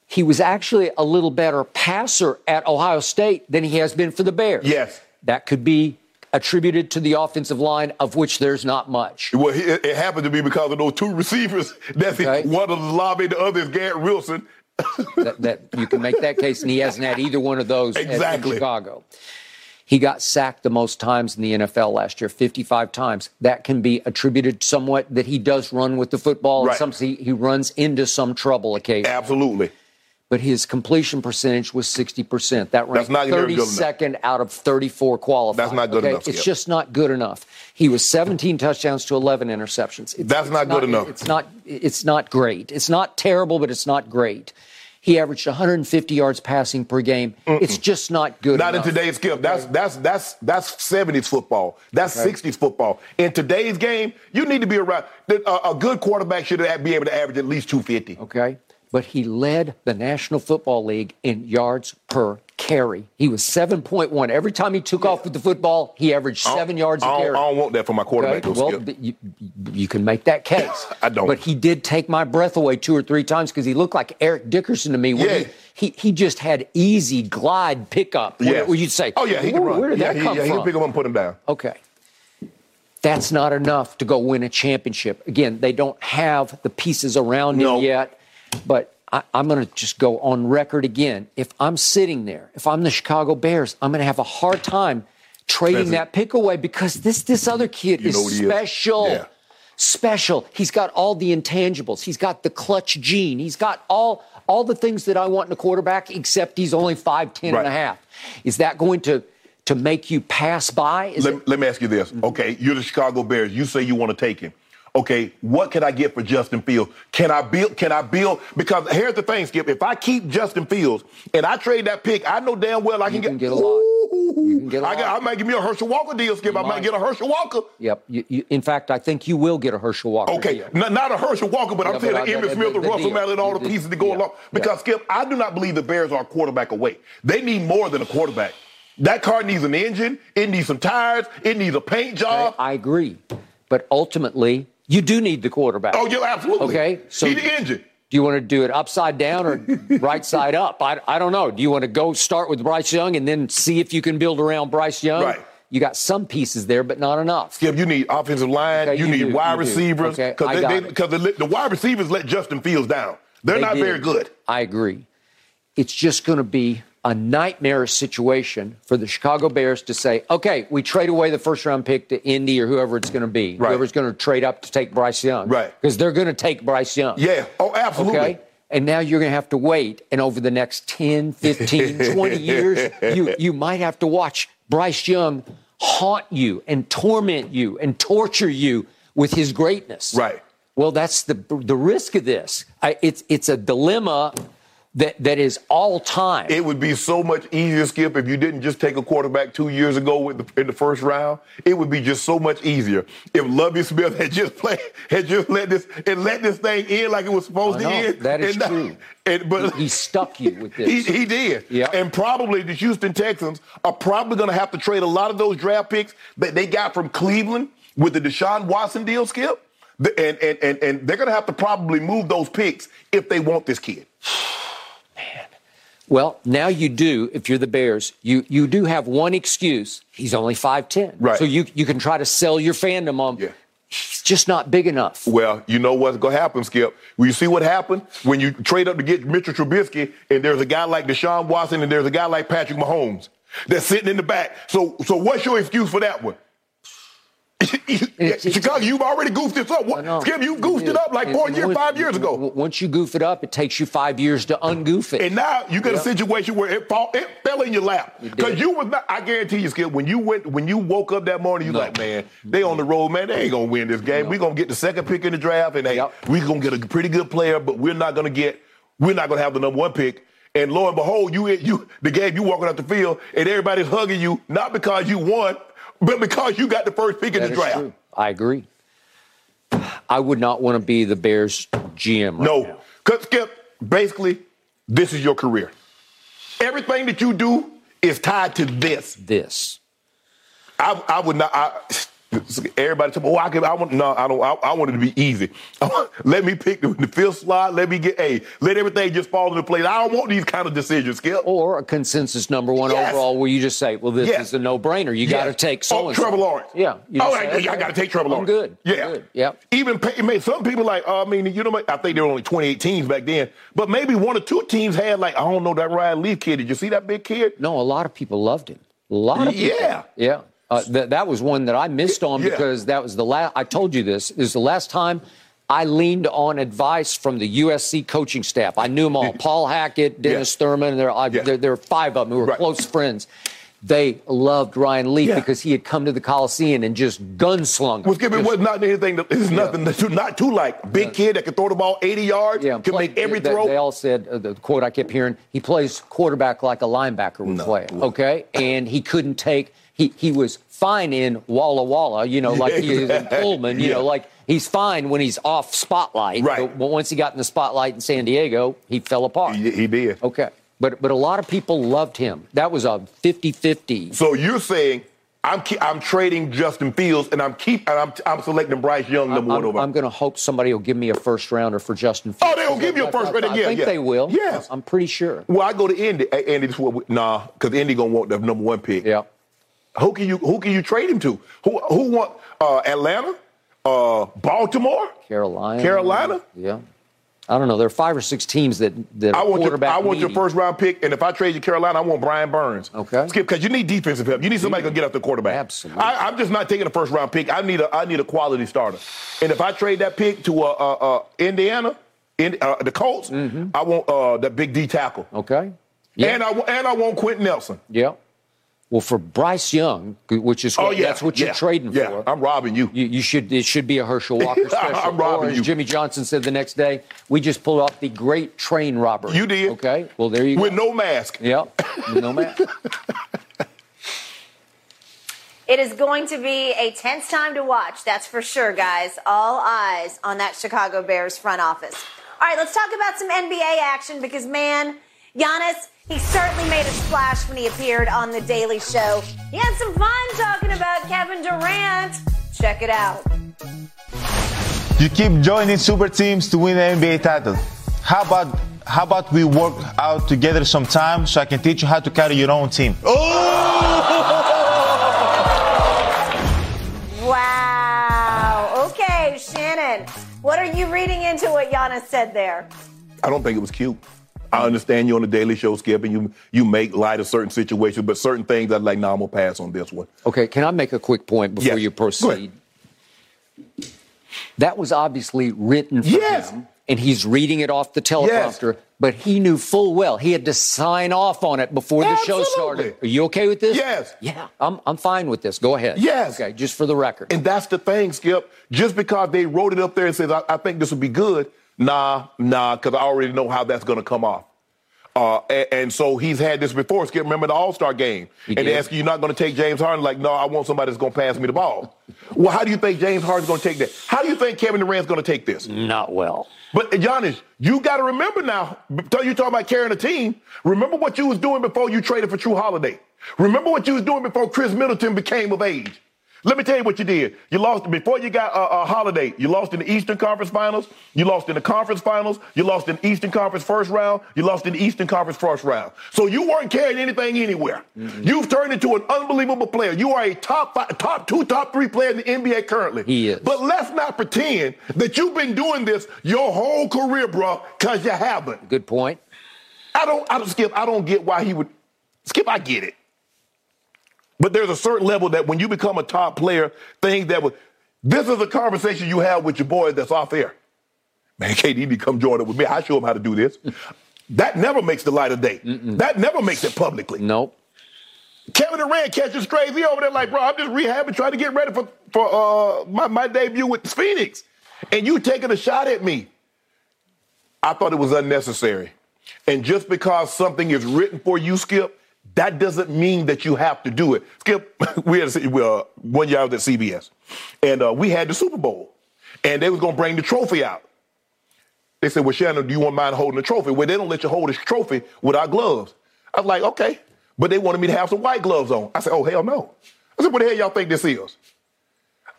he was actually a little better passer at Ohio State than he has been for the Bears. Yes. That could be attributed to the offensive line, of which there's not much. Well, it happened to be because of those two receivers. That's right. one of the lobby, the other is Garrett Wilson. that, that, you can make that case, and he hasn't had either one of those exactly. in Chicago. He got sacked the most times in the NFL last year, 55 times. That can be attributed somewhat that he does run with the football, right. and some he runs into some trouble occasionally. Absolutely but his completion percentage was 60%. That ranked not near good 32nd out of 34 qualified. That's not good okay? enough, It's just not good enough. He was 17 touchdowns to 11 interceptions. It's, That's it's not good enough. It's not. It's not great. It's not terrible, but it's not great. He averaged 150 yards passing per game. It's just not good Not enough. in today's skip. That's that's that's that's 70s football. That's 60s football. In today's game, you need to be around. A, a good quarterback should be able to average at least 250. Okay. But he led the National Football League in yards per carry. He was 7.1. Every time he took off with the football, he averaged seven yards a carry. I don't want that for my quarterback. Okay, well, you, you can make that case. I don't. But he did take my breath away two or three times because he looked like Eric Dickerson to me. Yeah. He, he, he just had easy glide pickup. Where, Yes. where you'd say, oh yeah, he can run. where did yeah, that he, come yeah, from? can pick him up and put him down. Okay. That's not enough to go win a championship. Again, they don't have the pieces around No. him yet. But I, I'm going to just go on record again. If I'm sitting there, if I'm the Chicago Bears, I'm going to have a hard time trading that pick away because this this other kid You is he is. special. Yeah. Special. He's got all the intangibles. He's got the clutch gene. He's got all all the things that I want in a quarterback, except he's only 5'10 and a half. Is that going to to make you pass by? Let, it- let me ask you this. Mm-hmm. Okay, you're the Chicago Bears. You say you want to take him. Okay, what can I get for Justin Fields? Can I build? Can I build? Because here's the thing, Skip. If I keep Justin Fields and I trade that pick, I know damn well I can, can get a lot. You can get a I, got, lot. I might give me a Herschel Walker deal, Skip. I might might. get a Herschel Walker. Yep. You, you, in fact, I think you will get a Herschel Walker. Okay, deal. n- not a Herschel Walker, but Yeah, I'm saying I- Emmitt the- Smith, the- and the Russell and all the The- pieces to go yeah, along. Because yeah. Skip, I do not believe the Bears are a quarterback away. They need more than a quarterback. That car needs an engine. It needs some tires. It needs a paint job. I agree. But ultimately, you do need the quarterback. Oh, yeah, absolutely. Okay, so- he the engine. Do you want to do it upside down or right side up? I, I don't know. Do you want to go start with Bryce Young and then see if you can build around Bryce Young? Right. You got some pieces there, but not enough. Skip, you need offensive line. Okay, you, you need do, wide you receivers. Okay, I they, got they, it. Because the, the wide receivers let Justin Fields down. They're They not did. very good. I agree. It's just going to be a nightmarish situation for the Chicago Bears to say, okay, we trade away the first round pick to Indy or whoever it's going to be. Right. Whoever's going to trade up to take Bryce Young. Right. Because they're going to take Bryce Young. Yeah. Oh, absolutely. Okay. And now you're going to have to wait. And over the next 10, 15, 20 years, you, you might have to watch Bryce Young haunt you and torment you and torture you with his greatness. Right. Well, that's the, the risk of this. I, it's, it's a dilemma that, that is all time. It would be so much easier, Skip, if you didn't just take a quarterback two years ago with the, in the first round. It would be just so much easier if Lovie Smith had just played, had just let this and let this thing in like it was supposed to end. that is And not- true. and- but he stuck you with this. He, he did. Yeah. And probably the Houston Texans are probably going to have to trade a lot of those draft picks that they got from Cleveland with the Deshaun Watson deal, Skip. And, and, and, and they're going to have to probably move those picks if they want this kid. Well, now you do, if you're the Bears, you, you do have one excuse. He's only 5'10. Right. So you, you can try to sell your fandom on Yeah. he's just not big enough. Well, you know what's going to happen, Skip. Will you see what happened when you trade up to get Mitchell Trubisky, and there's a guy like Deshaun Watson, and there's a guy like Patrick Mahomes that's sitting in the back. So, so what's your excuse for that one? Chicago, you've already goofed this up. What, Skip, you goofed it up like And four years, once- five years ago. Once you goof it up, it takes you five years to ungoof it. And now you got Yeah. a situation where it fall, it fell in your lap because you was not. I guarantee you, Skip, when you went, when you woke up that morning, you No. like, man, they on the road, man. They ain't gonna win this game. we gonna get the second pick in the draft, and hey, Yep. we gonna get a pretty good player, but we're not gonna get, we're not gonna have the number one pick. And lo and behold, you you the game you walking out the field, and everybody's hugging you not because you won, but because you got the first pick in the draft. true. I agree. I would not want to be the Bears GM right No, now. because Skip, basically, this is your career. Everything that you do is tied to this. This. I, I would not. I, everybody tell me, oh, I could. I want no. I don't. I, I want it to be easy. let me pick the, the fifth slot. Let me get a. Let everything just fall into place. I don't want these kind of decisions, Skip. Or a consensus number one Yes. overall where you just say, well, this Yes. is a no brainer. You got to take so oh, Trevor Lawrence. Yeah. You oh, just I, say, I got to take Trevor I'm Lawrence. good. I'm Yeah. good. Yep. Even pay, some people like. Uh, I mean, you know, I think there were only 28 teams back then, but maybe one or two teams had like I don't know that Ryan Leaf kid. Did you see that big kid? No, a lot of people loved him. A lot of people. Yeah. Yeah. Uh, th- that was one that I missed on Yeah. because that was the last. I told you this. Is the last time I leaned on advice from the USC coaching staff. I knew them all Paul Hackett, Dennis Yeah. Thurman. There, I, Yeah. there, there were five of them who were Right. close friends. They loved Ryan Leaf Yeah. because he had come to the Coliseum and just gunslung. Skip, it was not anything. That, it's nothing to, not too like big kid that can throw the ball 80 yards, Yeah, can play- make every they, throw. They all said uh, the quote I kept hearing: he plays quarterback like a linebacker would No. play. Okay, and he couldn't take. He he was fine in Walla Walla, you know, like he is in Pullman, you know, like he's fine when he's off spotlight. Right. But, once he got in the spotlight in San Diego, he fell apart. he, he did. Okay. But but a lot of people loved him. That was a 50-50. So you're saying I'm I'm trading Justin Fields and I'm keep and I'm I'm selecting Bryce Young number one I'm, over. I'm going to hope somebody will give me a first rounder for Justin. Oh, Fields. Oh, they'll give you a first I- rounder, I yeah, think yeah. they will. Yes. I'm pretty sure. well, I go to Indy. Andy, this is what we, nah, because Indy gonna want the number one pick. Yeah. Who can you who can you trade him to? Who who want uh, Atlanta, uh, Baltimore? Carolina. Carolina? Yeah. I don't know. There are five or six teams that that I want your, quarterback I want your first round pick, and if I trade you Carolina, I want Brian Burns. Okay. Skip, because you need defensive help. You need somebody who can get up the quarterback. Absolutely. I, I'm just not taking a first round pick. I need a I need a quality starter. And if I trade that pick to uh, uh, uh, Indiana, in, uh, the Colts, I want uh, that big D tackle. Okay. Yeah. And I and I want Quenton Nelson. yeah. Well, for Bryce Young, which is Oh what, yeah, that's what yeah, you're trading yeah. for. I'm robbing you. You, you should. It should be a Herschel Walker special. I'm robbing or as you. Jimmy Johnson said the next day, we just pulled off the great train robbery. You did. Okay. Well, there you With go. With no mask. Yep. With no mask. It is going to be a tense time to watch, that's for sure, guys. All eyes on that Chicago Bears front office. All right, let's talk about some NBA action because, man, Giannis, he certainly made a splash when he appeared on The Daily Show. He had some fun talking about Kevin Durant. Check it out. You keep joining super teams to win the NBA title. How about how about we work out together sometime so I can teach you how to carry your own team? Oh! Wow. Okay, Shannon, what are you reading into what Giannis said there? I don't think it was cute. I understand you on the Daily Show, Skip, and you you make light of certain situations, but certain things I'm like, nah, I'm gonna pass on this one. Okay, can I make a quick point before Yes. you proceed? That was obviously written for Yes. him, and he's reading it off the teleprompter. But he knew full well he had to sign off on it before the show started. Are you okay with this? Yes. Yeah, I'm, I'm fine with this. Go ahead. Yes. Okay, just for the record. And that's the thing, Skip. Just because they wrote it up there and says, I, I think this would be good, nah, nah, because I already know how that's going to come off. Uh, and, and so he's had this before. Skip, remember the All Star game? He and they ask you, you're not going to take James Harden? Like, no, I want somebody that's going to pass me the ball. well, how do you think James Harden's going to take that? How do you think Kevin Durant's going to take this? Not well. But Giannis, you got to remember now. Tell you talking about carrying a team. Remember what you was doing before you traded for Jrue Holiday. Remember what you was doing before Khris Middleton became of age. Let me tell you what you did. You lost before you got a uh, Holiday. You lost in the Eastern Conference Finals. You lost in the Conference Finals. You lost in the Eastern Conference first round. You lost in the Eastern Conference first round. So you weren't carrying anything anywhere. You've turned into an unbelievable player. You are a top five, top two, top three player in the NBA currently. He is. But let's not pretend that you've been doing this your whole career, bro, because you haven't. Good point. I don't, I don't, Skip, I don't get why he would. Skip, I get it. But there's a certain level that when you become a top player, things that would. This is a conversation you have with your boy that's off air. Man, KD need to come join up with me. I show him how to do this. That never makes the light of day. That never makes it publicly. Nope. Kevin Durant catches. He over there like, bro, I'm just rehabbing, trying to get ready for for uh, my, my debut with Phoenix, and you taking a shot at me. I thought it was unnecessary. And just because something is written for you, Skip, that doesn't mean that you have to do it. Skip, we had a, uh, one year I was at CBS, and uh, we had the Super Bowl, and they was gonna bring the trophy out. They said, "Well, Shannon, do you want mind holding the trophy?" Well, they don't let you hold this trophy without gloves. I was like, "Okay," but they wanted me to have some white gloves on. I said, "Oh hell no!" I said, "What the hell y'all think this is?"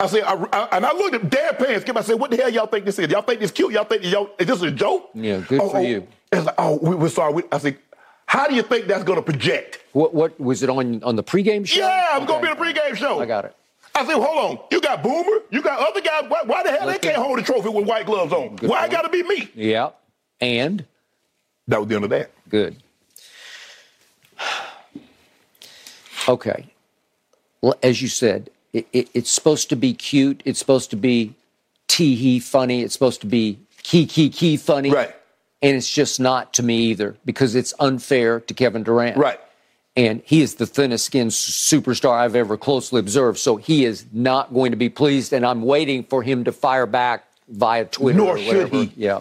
I said, I, I- and I looked at Dad Pants. Skip, I said, "What the hell y'all think this is? Y'all think this cute? Y'all think y'all is this a joke?" Yeah, good oh, for oh. you. It's like, "Oh, we, we're sorry." We, I said, "How do you think that's going to project?" What what was it on on the pregame show? Yeah, I'm going to be in a pregame show. I got it. I said, hold on. You got Boomer. You got other guys. Why, why the hell they can't hold a trophy with white gloves on? Good why got to be me? Yeah. And That was the end of that. good. Okay. Well, as you said, it, it, it's supposed to be cute. It's supposed to be tee hee funny. It's supposed to be key key key funny. Right. And it's just not to me either because it's unfair to Kevin Durant. Right. And he is the thinnest skinned superstar I've ever closely observed. So he is not going to be pleased. And I'm waiting for him to fire back via Twitter. Nor or should he. Yeah.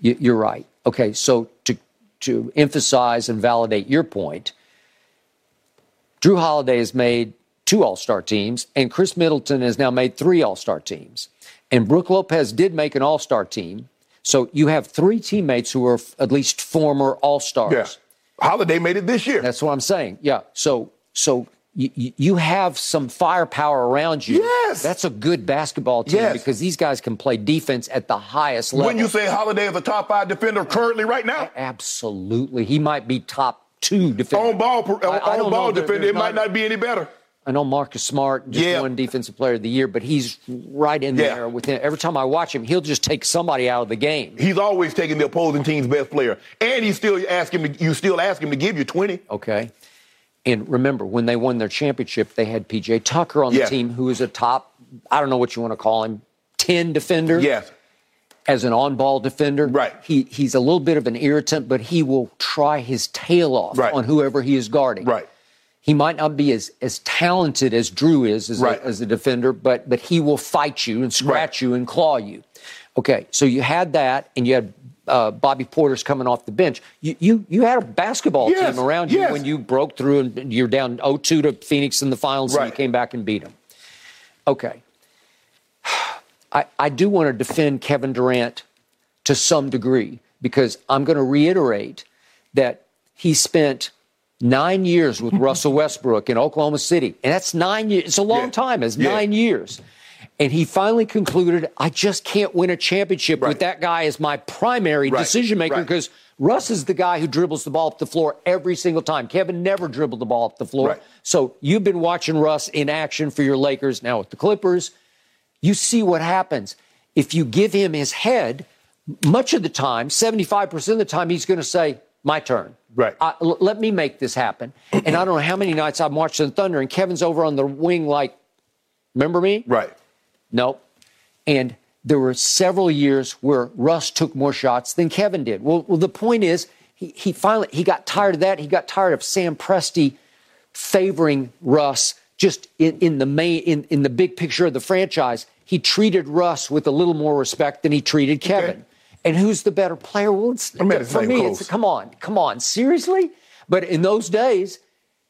You- You're right. Okay. So to, to emphasize and validate your point, Jrue Holiday has made two All Star teams, and Khris Middleton has now made three All Star teams. And Brook Lopez did make an All Star team. So you have three teammates who are f- at least former All Stars. Yeah. Holiday made it this year. That's what I'm saying. Yeah. So so you, you- you have some firepower around you. Yes. That's a good basketball team Yes. because these guys can play defense at the highest level. when you say Holiday is a top five defender currently right now, Absolutely. He might be top two defender. on ball, per- I- I on ball defender, it might not be any better. I know Marcus Smart just Yeah. won Defensive Player of the Year, but he's right in Yeah. there with him. Every time I watch him, he'll just take somebody out of the game. He's always taking the opposing team's best player, and he's still asking you still ask him to give you twenty. Okay. And remember, when they won their championship, they had PJ Tucker on the team, who is a top, I don't know what you want to call him, 10 defender. Yes, As an on ball defender. Right. He, he's a little bit of an irritant, but he will try his tail off Right. on whoever he is guarding. right. He might not be as, as talented as Jrue is as, Right. a, as a defender, but but he will fight you and scratch Right. you and claw you. Okay, so you had that, and you had uh, Bobby Portis coming off the bench. You you, you had a basketball Yes, team around you yes. when you broke through and you're down 0-2 to Phoenix in the finals, and you came back and beat them. Okay, I, I do want to defend Kevin Durant to some degree because I'm going to reiterate that he spent nine years with Russell Westbrook in Oklahoma City. And that's nine years. It's a long Yeah. time. It's Yeah. nine years. And he finally concluded, I just can't win a championship Right. with that guy as my primary Right. decision maker Right. because Russ is the guy who dribbles the ball up the floor every single time. Kevin never dribbled the ball up the floor. Right. So you've been watching Russ in action for your Lakers now with the Clippers you see what happens. If you give him his head, much of the time, 75% of the time, he's going to say, My turn. Right. I- l- let me make this happen. and I don't know how many nights I'm watching Thunder, and Kevin's over on the wing, like, Remember me? Right. Nope. And there were several years where Russ took more shots than Kevin did. Well, well the point is, he, he finally he got tired of that. He got tired of Sam Presti favoring Russ just in, in the main in, in the big picture of the franchise. He treated Russ with a little more respect than he treated Kevin. Okay. And who's the better player? Well, it's, I mean, it's for me, even it's come on, come on, seriously. But in those days,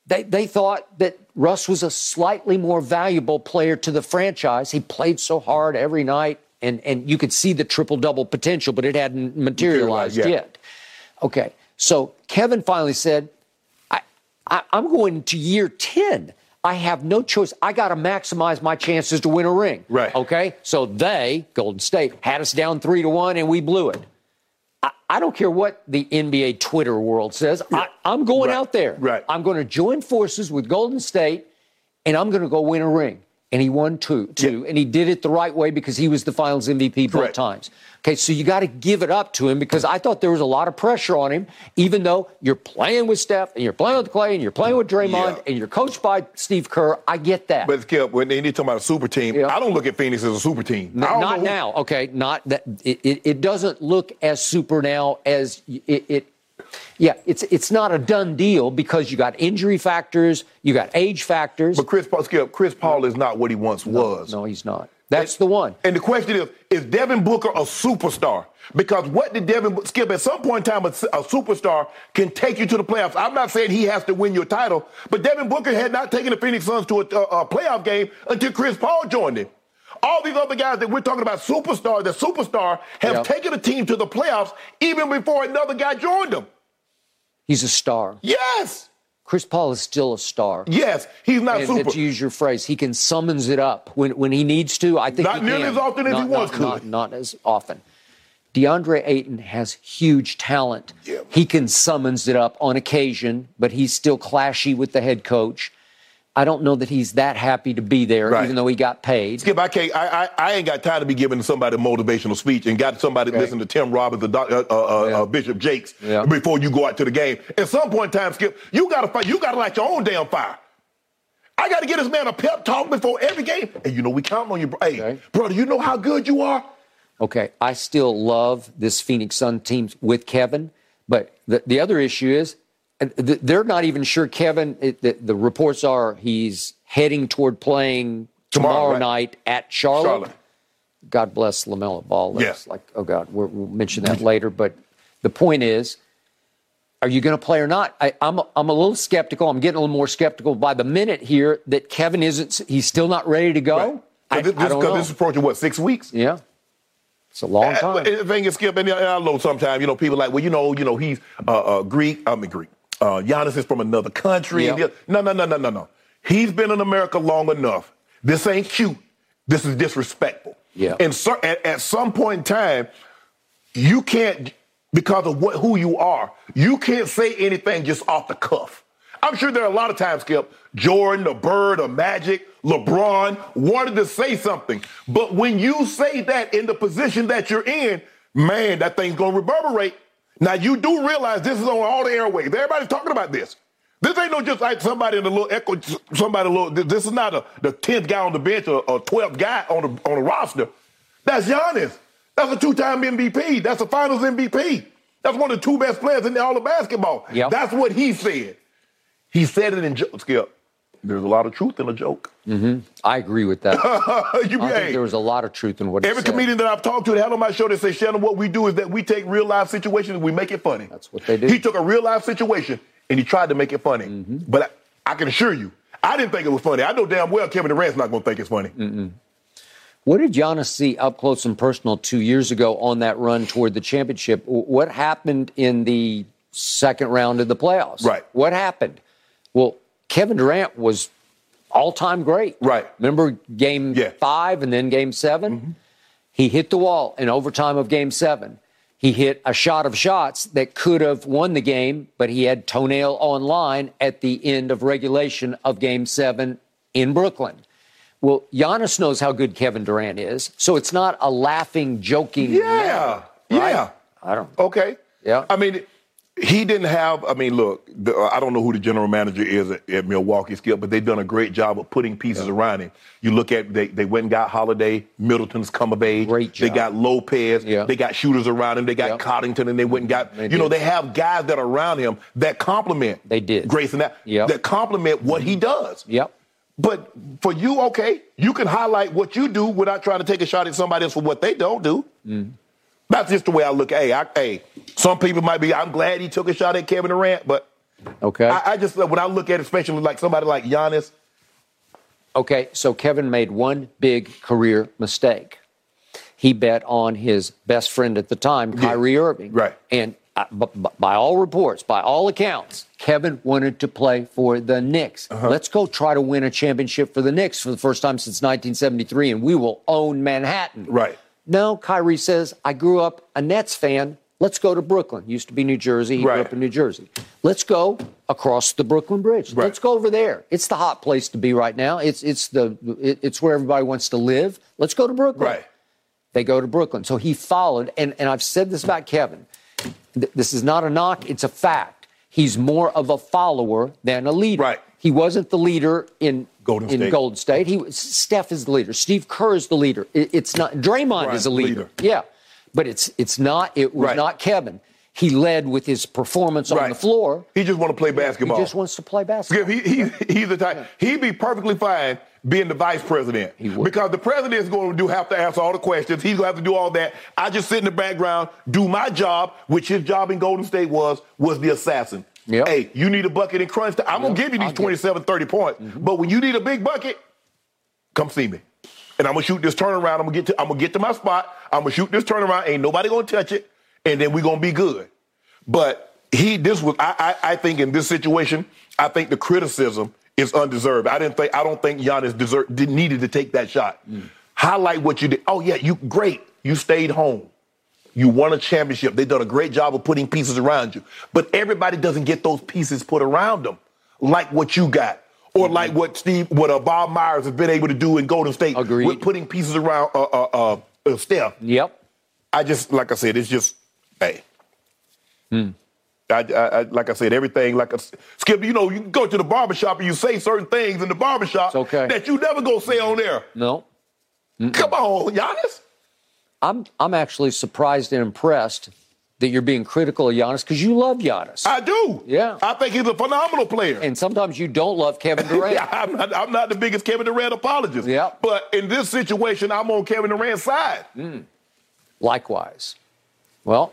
they, they thought that Russ was a slightly more valuable player to the franchise. He played so hard every night, and, and you could see the triple double potential, but it hadn't materialized Materialized, yeah. yet. Okay, so Kevin finally said, I, I, I'm going to year 10. I have no choice. I got to maximize my chances to win a ring. Right. Okay. So they, Golden State, had us down three to one, and we blew it. I, I don't care what the NBA Twitter world says. I, I'm going Right. out there. Right. I'm going to join forces with Golden State, and I'm going to go win a ring. And he won two, two, and he did it the right way because he was the Finals MVP both Correct. times. Okay, so you got to give it up to him because I thought there was a lot of pressure on him, even though you're playing with Steph and you're playing with Clay and you're playing with Draymond Yeah. and you're coached by Steve Kerr. I get that. But Skip, when they need to talk about a super team, Yeah. I don't look at Phoenix as a super team. I N- don't who- now. Okay, not that. It, it, it doesn't look as super now as it, it. Yeah, it's it's not a done deal because you got injury factors, you got age factors. But Chris Paul, Skip, Chris Paul is not what he once was. no, he's not. That's the one. And the question is, is Devin Booker a superstar? Because what did Devin Skip at some point in time, a, a superstar can take you to the playoffs. I'm not saying he has to win your title, but Devin Booker had not taken the Phoenix Suns to a, a, a playoff game until Chris Paul joined him. All these other guys that we're talking about, superstars, the superstar, have Yep. taken a team to the playoffs even before another guy joined them. He's a star. Yes, Chris Paul is still a star. yes, he's not And, super. to use your phrase, he can summons it up when, when he needs to. I think Not nearly can. as often as he once not- could. Not, not as often. DeAndre Ayton has huge talent. Yeah. He can summons it up on occasion, but he's still clashy with the head coach. I don't know that he's that happy to be there, Right. even though he got paid. Skip, I can't. I, I, I ain't got time to be giving somebody a motivational speech and got somebody Okay. listen to Tony Robbins, or doc, uh, uh, uh, Yeah. uh, Bishop Jakes Yeah. before you go out to the game. At some point in time, Skip, you got to fight. You got to light your own damn fire. I got to get this man a pep talk before every game. And you know, we count on you. bro. Hey, Okay. brother, you know how good you are? Okay, I still love this Phoenix Sun team with Kevin, but the, the other issue is they're not even sure Kevin. It, the, the reports are he's heading toward playing Tomorrow, tomorrow, right. night at Charlotte. Charlotte. God bless LaMelo Ball. Yes. like oh God, we're, we'll mention that later. But the point is, are you going to play or not? I, I'm I'm a little skeptical. I'm getting a little more skeptical by the minute here that Kevin isn't. He's still not ready to go. Right. I, this, I this, don't 'cause know. this is approaching what six weeks. yeah, it's a long Uh, time. The thing is, Skip, and I know sometimes you know people like, well, you know, you know, he's uh, uh, Greek. I mean Greek. Uh, Giannis is from another country. Yep. No, no, no, no, no, no. He's been in America long enough. This ain't cute. This is disrespectful. Yeah. And so, at, at some point in time, you can't because of what who you are. You can't say anything just off the cuff. I'm sure there are a lot of times, Skip, Jordan, the Bird, or Magic, LeBron wanted to say something. But when you say that in the position that you're in, man, that thing's gonna reverberate. Now you do realize this is on all the airwaves. Everybody's talking about this. This ain't no just like somebody in a little echo, somebody a little. This is not a, the tenth guy on the bench or, or twelfth guy on the on the roster. That's Giannis. That's a two-time MVP. That's a Finals MVP. That's one of the two best players in all of basketball. Yep. That's what he said. He said it in joke. Skip. There's a lot of truth in a joke. I agree with that. you, I hey, think there was a lot of truth in what he every comedian that I've talked to that had on my show, they say, Shannon, what we do is that we take real life situations and we make it funny. That's what they do. He took a real life situation and he tried to make it funny. Mm-hmm. But I, I can assure you, I didn't think it was funny. I know damn well Kevin Durant's not going to think it's funny. What did Giannis see up close and personal two years ago on that run toward the championship? What happened in the second round of the playoffs? Right. What happened? Well, Kevin Durant was all time great. Right. Remember game Yeah. five and then game 7 mm-hmm. He hit the wall in overtime of game seven. He hit a shot of shots that could have won the game, but he had toenail on line at the end of regulation of game seven in Brooklyn. Well, Giannis knows how good Kevin Durant is, so it's not a laughing, joking. Yeah. matter, right? Yeah. I don't. Okay. Yeah. I mean, he didn't have. I mean, look. The, uh, I don't know who the general manager is at, at Milwaukee, Skip, but they've done a great job of putting pieces around him. You look at they they went and got Holiday, Middleton's come of age. Great job. They got Lopez. Yeah. They got shooters around him. They got Yep. Connaughton, and they went and got. They you know, they have guys that are around him that complement. They did. Grayson that Yep. that complement what he does. Yep. But for you, okay, you can highlight what you do without trying to take a shot at somebody else for what they don't do. That's just the way I look. Hey, I, hey, some people might be. I'm glad he took a shot at Kevin Durant, but Okay. I, I just when I look at it, especially like somebody like Giannis, Okay, so Kevin made one big career mistake. He bet on his best friend at the time, Kyrie Irving. right. And uh, b- b- by all reports, by all accounts, Kevin wanted to play for the Knicks. Uh-huh. Let's go try to win a championship for the Knicks for the first time since 1973, and we will own Manhattan. Right. No, Kyrie says, I grew up a Nets fan. Let's go to Brooklyn. Used to be New Jersey. He Right. grew up in New Jersey. Let's go across the Brooklyn Bridge. Right. Let's go over there. It's the hot place to be right now. It's it's the it- it's where everybody wants to live. Let's go to Brooklyn. right? They go to Brooklyn. So he followed, and, and I've said this about Kevin. Th- This is not a knock, it's a fact. He's more of a follower than a leader. Right. He wasn't the leader in Golden in State. Golden State. He Steph is the leader. Steve Kerr is the leader. It- it's not Draymond Right, is a leader. leader. Yeah. But it's it's not it was Right. not Kevin. He led with his performance on the floor. He just want to play basketball. He just wants to play basketball. He, he, he's the type. He'd be perfectly fine being the vice president would. because the president is going to do have to answer all the questions. He's going to have to do all that. I just sit in the background, do my job, which his job in Golden State was was the assassin. Yep. Hey, you need a bucket in crunch time. I'm gonna give you these I'll 27, 30 points, mm-hmm. but when you need a big bucket, come see me. And I'm gonna shoot this turnaround. I'm gonna get to I'm gonna get to my spot. I'm gonna shoot this turnaround. Ain't nobody gonna touch it, and then we gonna be good. But he, this was I, I, I think in this situation, I think the criticism is undeserved. I didn't think I don't think Giannis deserved needed to take that shot. Mm. Highlight what you did. Oh yeah, you great. You stayed home. You won a championship. They've done a great job of putting pieces around you. But everybody doesn't get those pieces put around them, like what you got, or like what Steve, what uh, Bob Myers has been able to do in Golden State Agreed. with putting pieces around uh, uh, uh, uh, Steph. Yep. I just, like I said, it's just, hey, I, I, I, like I said, everything like a skip. You know, you go to the barbershop and you say certain things in the barbershop okay. that you never gonna say on there. No. Come on, Giannis. I'm I'm actually surprised and impressed that you're being critical of Giannis because you love Giannis. I do. Yeah. I think he's a phenomenal player. and sometimes you don't love Kevin Durant. yeah, I'm not, I'm not the biggest Kevin Durant apologist. Yeah. But in this situation, I'm on Kevin Durant's side. Mm. Likewise. Well,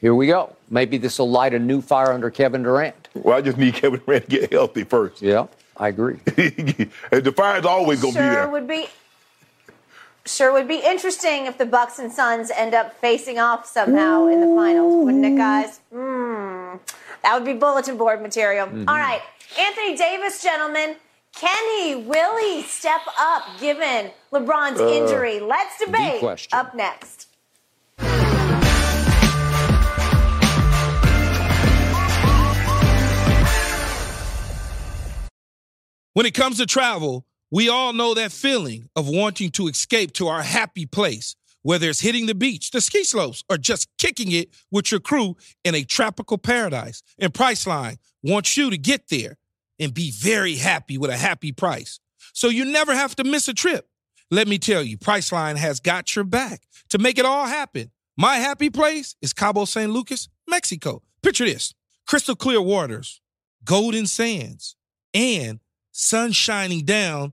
here we go. Maybe this will light a new fire under Kevin Durant. Well, I just need Kevin Durant to get healthy first. Yeah, I agree. and the fire's always gonna be there. Sure there. would be. Sure would be interesting if the Bucks and Suns end up facing off somehow in the finals, wouldn't it, guys? Hmm. That would be bulletin board material. Mm-hmm. All right, Anthony Davis, gentlemen. Can he, will he step up given LeBron's Uh, injury? Let's debate. Up next. When it comes to travel, we all know that feeling of wanting to escape to our happy place, whether it's hitting the beach, the ski slopes, or just kicking it with your crew in a tropical paradise. And Priceline wants you to get there and be very happy with a happy price. So you never have to miss a trip. Let me tell you, Priceline has got your back to make it all happen. My happy place is Cabo San Lucas, Mexico. Picture this crystal clear waters, golden sands, and sun shining down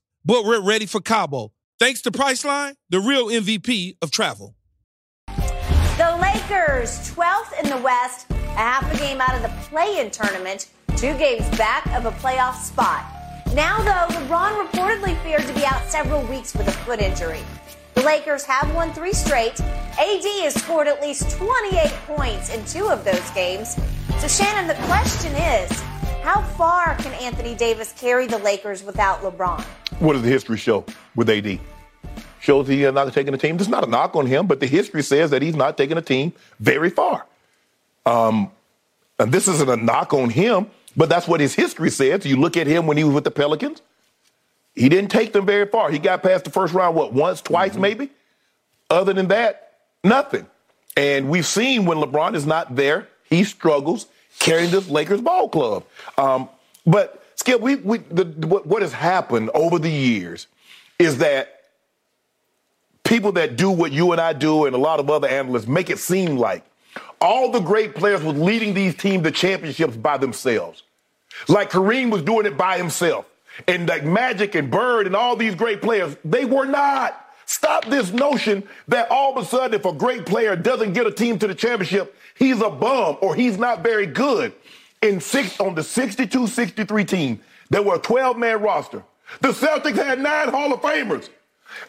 but we're ready for Cabo. Thanks to Priceline, the real MVP of travel. The Lakers, 12th in the West, a half a game out of the play-in tournament, two games back of a playoff spot. Now, though, LeBron reportedly feared to be out several weeks with a foot injury. The Lakers have won three straight. AD has scored at least 28 points in two of those games. So, Shannon, the question is, how far can Anthony Davis carry the Lakers without LeBron? What does the history show with AD? Shows he is not taking a team. This is not a knock on him, but the history says that he's not taking a team very far. Um, and this isn't a knock on him, but that's what his history says. You look at him when he was with the Pelicans. He didn't take them very far. He got past the first round, what, once, twice, maybe? Other than that, nothing. And we've seen when LeBron is not there, he struggles carrying this Lakers ball club. Um, but Skip, we, we the, what, what has happened over the years is that people that do what you and I do and a lot of other analysts make it seem like all the great players were leading these teams to championships by themselves. Like Kareem was doing it by himself. And like Magic and Bird and all these great players, they were not. Stop this notion that all of a sudden, if a great player doesn't get a team to the championship, he's a bum or he's not very good. In six on the 62-63 team, there were a 12-man roster. The Celtics had nine Hall of Famers.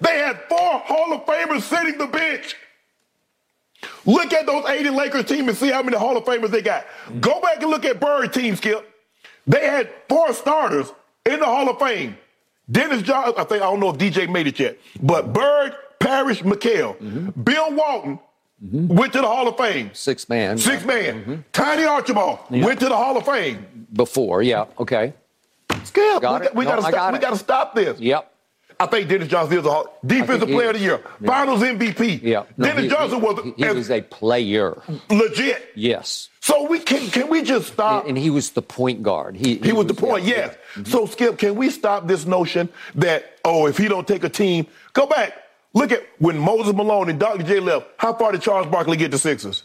They had four Hall of Famers sitting the bench. Look at those 80 Lakers team and see how many Hall of Famers they got. Go back and look at Bird team, Skip. They had four starters in the Hall of Fame. Dennis Johnson, I think I don't know if DJ made it yet, but Bird, Parish, McHale, mm-hmm. Bill Walton mm-hmm. went to the Hall of Fame. Six man. Six man. Mm-hmm. Tiny Archibald went to the Hall of Fame. Before, yeah. Okay. Skip, Got we, it. we No, gotta stop. got we gotta stop this. Yep. I think Dennis Johnson is a defensive he player of the year, Yeah. Finals MVP. Yeah. No, Dennis he- Johnson he- was, He, as was a player. legit. Yes. So we can can we just stop? And he was the point guard. He, He was the point, yeah. yes. Mm-hmm. So Skip, can we stop this notion that oh, if he don't take a team, go back. Look at when Moses Malone and Dr. J left. How far did Charles Barkley get to Sixers?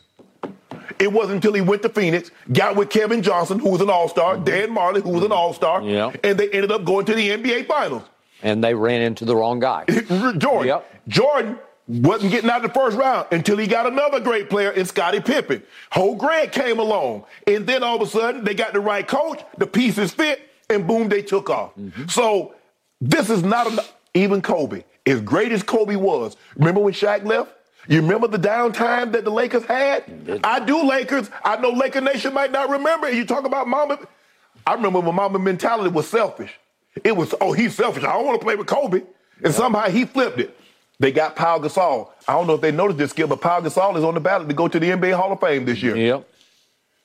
It wasn't until he went to Phoenix, got with Kevin Johnson, who was an All Star, Dan Majerle, who was an All Star, Yeah. and they ended up going to the NBA Finals. And they ran into the wrong guy. Jordan. Yep. Jordan wasn't getting out of the first round until he got another great player in Scottie Pippen. Ho Grant came along, and then all of a sudden they got the right coach, the pieces fit, and boom, they took off. Mm-hmm. So this is not enough. Even Kobe, as great as Kobe was, remember when Shaq left? You remember the downtime that the Lakers had? I do Lakers. I know Laker Nation might not remember. You talk about Mamba. I remember when Mamba mentality was selfish. It was, oh, he's selfish. I don't want to play with Kobe. And somehow he flipped it. They got Pau Gasol. I don't know if they noticed this skill, but Pau Gasol is on the ballot to go to the NBA Hall of Fame this year. Yep.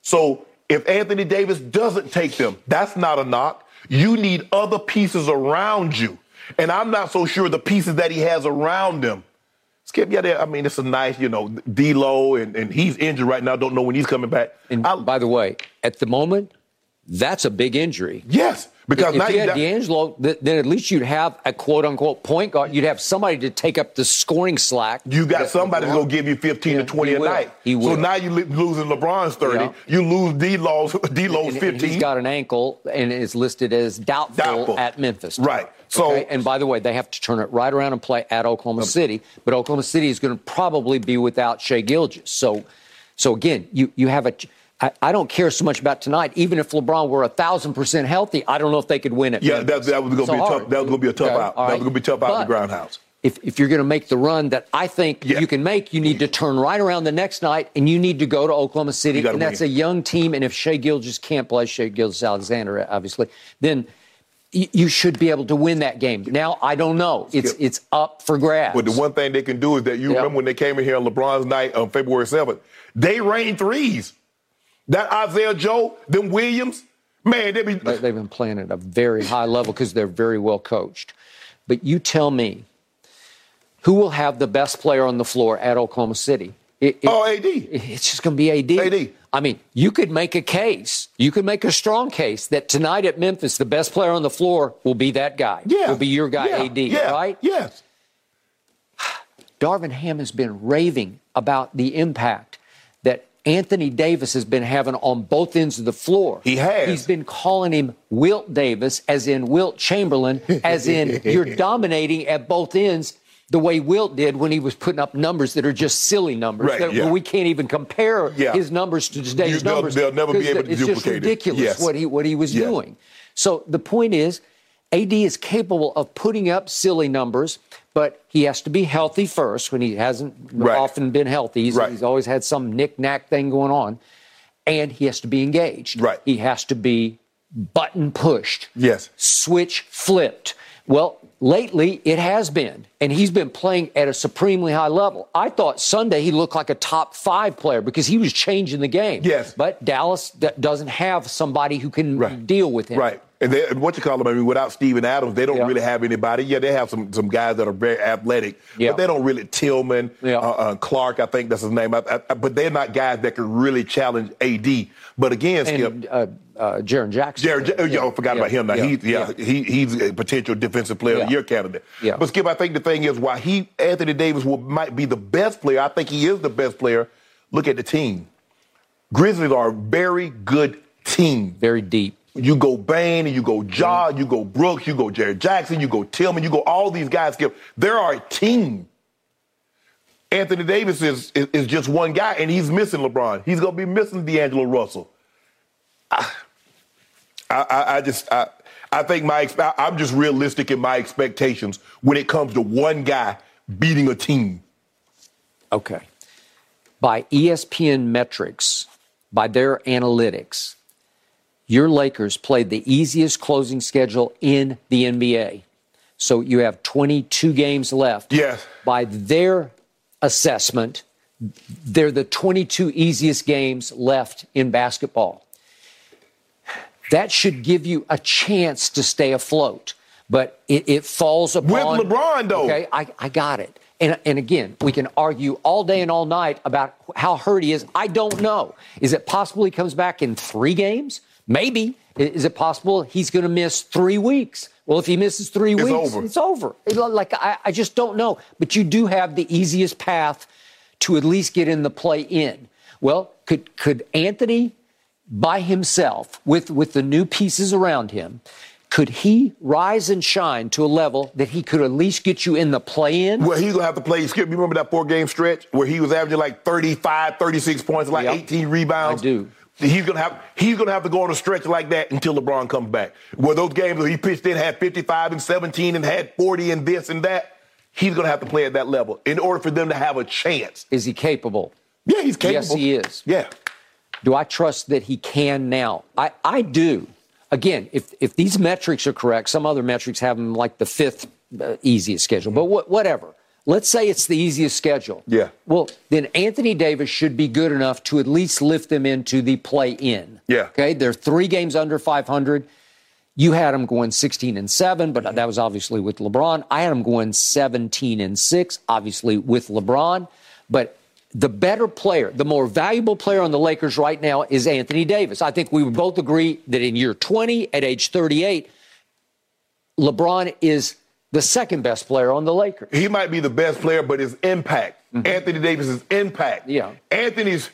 So if Anthony Davis doesn't take them, that's not a knock. You need other pieces around you. And I'm not so sure the pieces that he has around him. Skip, yeah, I mean, it's a nice, you know, D-Lo, and, and he's injured right now. Don't know when he's coming back. And I- by the way, at the moment, that's a big injury. yes, because if now you you had D'Angelo, th- then at least you'd have a quote unquote point guard. You'd have somebody to take up the scoring slack. you got somebody going to give you 15 Yeah, to 20 he a will. night. He will. So now you're losing LeBron's 30. Yeah. You lose D-Low's, D-Lo's 15. and he's got an ankle and is listed as doubtful, Doubtful. at Memphis. Right. So- Okay? and by the way, they have to turn it right around and play at Oklahoma City. But Oklahoma City is going to probably be without Shai Gilgeous. So, so again, you you have a. I, I don't care so much about tonight. Even if LeBron were a thousand percent healthy, I don't know if they could win it. yeah, that, that was going to be a tough. That was going to be a tough out. That was going to be tough out in the Grindhouse. If, if you're going to make the run that I think Yeah. you can make, you need to turn right around the next night and you need to go to Oklahoma City. And that's a young team. And if Shai Gilgeous can't play, Shai Gilgeous Alexander, obviously, then you should be able to win that game. Now, I don't know. It's it's up for grabs. But the one thing they can do is that you Yeah. remember when they came in here on LeBron's night on February 7th, they rained threes. That Isaiah Joe, them Williams, man, they be. They- They've been playing at a very high level because they're very well coached. But you tell me, who will have the best player on the floor at Oklahoma City? It- it- Oh, AD. It's just going to be AD. AD. I mean, you could make a case. You could make a strong case that tonight at Memphis, the best player on the floor will be that guy. Yeah. Will be your guy, yeah. AD, yeah. right? Yes. Darvin Ham has been raving about the impact Anthony Davis has been having on both ends of the floor. He has. He's been calling him Wilt Davis, as in Wilt Chamberlain, as in you're dominating at both ends. The way Wilt did when he was putting up numbers that are just silly numbers. Right, that yeah. We can't even compare Yeah. his numbers to today's You- they'll- numbers. they'll never be able to It's just duplicate it. ridiculous Yes. what he what he was Yes. doing. So the point is, AD is capable of putting up silly numbers, but he has to be healthy first when he hasn't Right. often been healthy. He's, Right. he's always had some knick-knack thing going on. And he has to be engaged. Right. He has to be button pushed. Yes. Switch flipped. Well, lately it has been, and he's been playing at a supremely high level. I thought Sunday he looked like a top five player because he was changing the game. Yes. But Dallas doesn't have somebody who can Right. deal with him. Right. And they, what you call them? I mean, without Steven Adams, they don't Yeah. really have anybody. Yeah, they have some some guys that are very athletic, Yeah. but they don't really. Tillman, Yeah. uh, uh, Clark, I think that's his name. I, I, but they're not guys that can really challenge AD. But again, Skip, And uh, uh, Jaren Jackson. Jared, oh, yeah, I forgot about him now. Yeah. He, yeah, He, he's a potential defensive player of Yeah. the year candidate. Yeah. But Skip, I think the thing is, why he Anthony Davis will, might be the best player. I think he is the best player. Look at the team. Grizzlies are a very good team. Very deep. You go Bane and you go Ja, you go Brooks, you go Jared Jackson, you go Tillman, you go all these guys. There are a team. Anthony Davis is, is is just one guy, and he's missing LeBron. He's gonna be missing D'Angelo Russell. I, I, I just I, I think my I'm just realistic in my expectations when it comes to one guy beating a team. Okay. By ESPN metrics, by their analytics, your Lakers played the easiest closing schedule in the NBA. So you have 22 games left. Yes. By their assessment, they're the 22 easiest games left in basketball. That should give you a chance to stay afloat. But it, it falls upon With LeBron, though. Okay, I, I got it. And, and again, we can argue all day and all night about how hurt he is. I don't know. Is it possible he comes back in three games? Maybe. Is it possible he's going to miss three weeks? Well, if he misses three It's weeks, over. it's over. Like I, I just don't know. But you do have the easiest path to at least get in the play in. Well, could could Anthony by himself with with the new pieces around him could he rise and shine to a level that he could at least get you in the play in? Well, he's going to have to play. Skip, you remember that four game stretch where he was averaging like 35, 36 points, like Yep. 18 rebounds? I do. He's gonna have he's gonna have to go on a stretch like that until LeBron comes back. Where those games where he pitched in had 55 and 17 and had 40 and this and that, he's gonna have to play at that level in order for them to have a chance. Is he capable? Yeah, he's capable. Yes, he is. Yeah. Do I trust that he can now? I, I do. Again, if, if these metrics are correct, some other metrics have him like the fifth uh, easiest schedule, but wha- whatever. Let's say it's the easiest schedule. Yeah. Well, then Anthony Davis should be good enough to at least lift them into the play in. Yeah. Okay. They're three games under 500. You had them going 16 and 7, but that was obviously with LeBron. I had them going 17 and 6, obviously with LeBron. But the better player, the more valuable player on the Lakers right now is Anthony Davis. I think we would both agree that in year 20, at age 38, LeBron is the second best player on the Lakers. He might be the best player, but his impact, Anthony Davis's impact. Mm-hmm. Yeah. Anthony's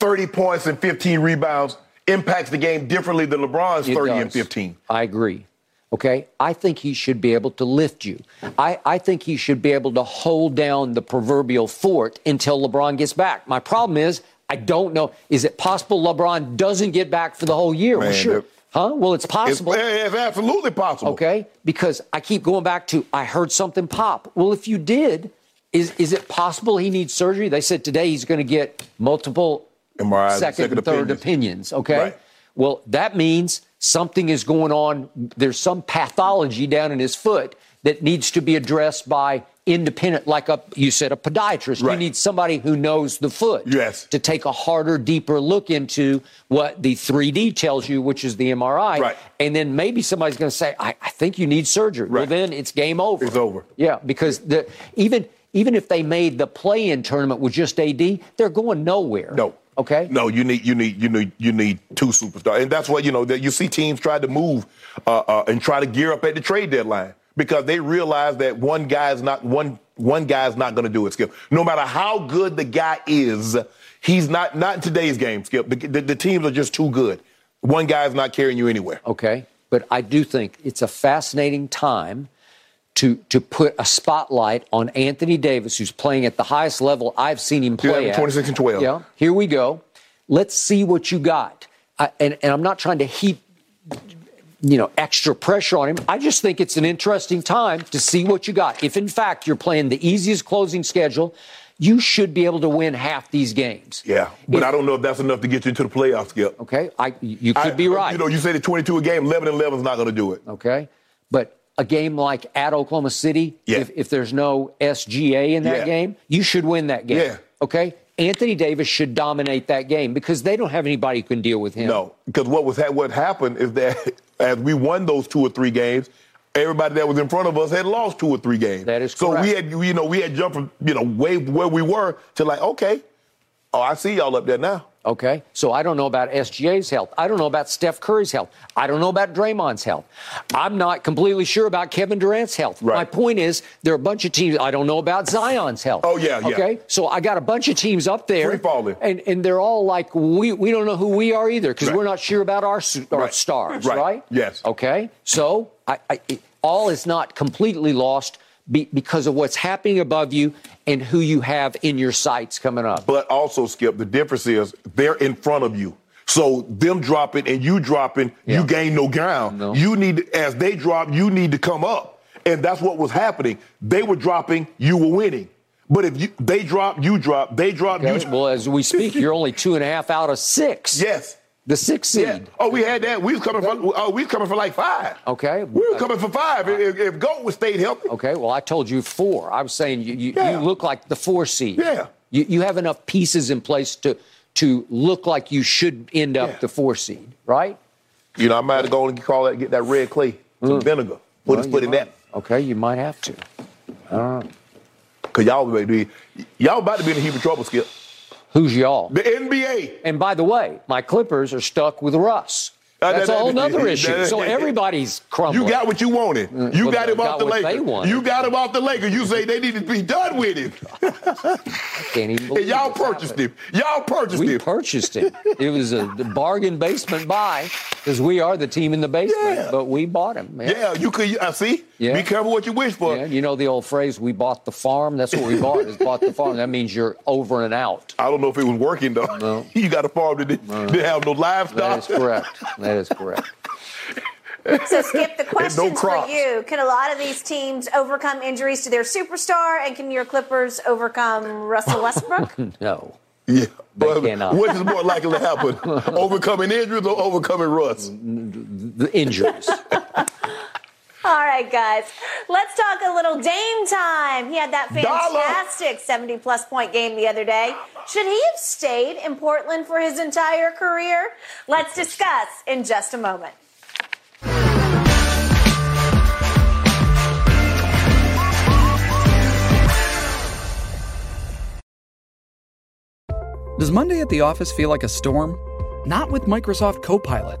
30 points and 15 rebounds impacts the game differently than LeBron's It 30 and 15. I agree. Okay. I think he should be able to lift you. I, I think he should be able to hold down the proverbial fort until LeBron gets back. My problem is, I don't know. Is it possible LeBron doesn't get back for the whole year? well, sure. Huh? Well, it's It's, possible. it's absolutely possible. Okay. Because I keep going back to, I heard something pop. Well, if you did, is, is it possible he needs surgery? They said today he's going to get multiple MRIs, second, second and third opinions. opinions. Okay. Right. Well, that means something is going on. There's some pathology down in his foot that needs to be addressed by independent, like a you said, a podiatrist. You need somebody who knows the foot. Yes. To take a harder, deeper look into what the 3D tells you, which is the MRI. Right. And then maybe somebody's going to say, I, I think you need surgery. Right. Well, then it's game over. It's over. Yeah, because the even even if they made the play-in tournament with just AD, they're going nowhere. No. Okay. No, you need you need you need you need two superstars, and that's what you know that you see teams try to move uh, uh, and try to gear up at the trade deadline because they realize that one guy is not one one guy is not going to do it. Skip, no matter how good the guy is, he's not not in today's game. Skip, the, the, the teams are just too good. One guy is not carrying you anywhere. Okay. But I do think it's a fascinating time to to put a spotlight on Anthony Davis, who's playing at the highest level I've seen him play Yeah, at. 26 and 12. Yeah. Here we go. Let's see what you got. I, and, and I'm not trying to heap you know extra pressure on him. I just think it's an interesting time to see what you got. If in fact you're playing the easiest closing schedule, you should be able to win half these games. Yeah, but If- I don't know if that's enough to get you into the playoffs, Skip. Okay, I you could I- be right. You know, you say the 22 a game, 11 and 11 is not going to do it. Okay. But a game like at Oklahoma City, Yeah. if, if there's no SGA in that Yeah. game, you should win that game. Yeah. Okay. Anthony Davis should dominate that game because they don't have anybody who can deal with him. No, because what was ha- what happened is that as we won those two or three games, everybody that was in front of us had lost two or three games. That is correct. so we had you know we had jumped from you know way where we were to like okay, oh I see y'all up there now. Okay. So I don't know about SGA's health. I don't know about Steph Curry's health. I don't know about Draymond's health. I'm not completely sure about Kevin Durant's health. Right. My point is, there are a bunch of teams. I don't know about Zion's health. Oh, yeah, yeah. Okay. So I got a bunch of teams up there. Free falling. And, and they're all like, we, we don't know who we are either because Right. we're not sure about our, our Right. stars, Right. Yes. Okay. So I, I, it, all is not completely lost be, because of what's happening above you and who you have in your sights coming up. But also, Skip, the difference is they're in front of you. So them dropping and you dropping, Yeah. you gain no ground. No. You need to- as they drop, you need to come up. And that's what was happening. They were dropping, you were winning. But if you, they drop, you drop, they drop, Okay? you drop. Well, as we speak, you're only two and a half out of six. Yes. The six seed. Yeah. Oh, we had that. We was coming for. Oh, we was coming for like five. Okay. We were coming for five. If, if Goat was stayed healthy. Okay. Well, I told you four. I was saying you, you, Yeah. you look like the four seed. Yeah. You, you have enough pieces in place to to look like you should end up Yeah. the four seed, right? You know, I might have to go and call that, get that red clay, some vinegar, put his Mm. Foot in that. Okay, you might have to. Cause y'all about to be, y'all about to be in a heap of trouble, Skip. Who's y'all? The NBA. And by the way, my Clippers are stuck with Russ. Uh, That's that- a whole that- nother that- issue. So everybody's crumbling. You got what you wanted. You Well, got him off the Lakers. You got him off the Lakers. You say they need to be done with him. Can't even believe And y'all purchased happened. him. Y'all purchased We him. purchased him. It was a bargain basement buy because we are the team in the basement, Yeah. but we bought him. man. yeah, you could. I see. Yeah. Be careful what you wish for. Yeah, you know the old phrase, "We bought the farm." That's what we bought. Is bought the farm. That means you're over and out. I don't know if it was working though. No. you got a farm that didn't, didn't have no livestock. That is correct. That is correct. So, Skip, the no question's for you. Can a lot of these teams overcome injuries to their superstar? And can your Clippers overcome Russell Westbrook? No. Yeah, They but cannot. what is more likely to happen? overcoming injuries or overcoming rust? The injuries. All right, guys. Let's talk a little Dame time. He had that Dollar. fantastic 70 plus point game the other day. Should he have stayed in Portland for his entire career? Let's discuss in just a moment. Does Monday at the office feel like a storm? Not with Microsoft Copilot.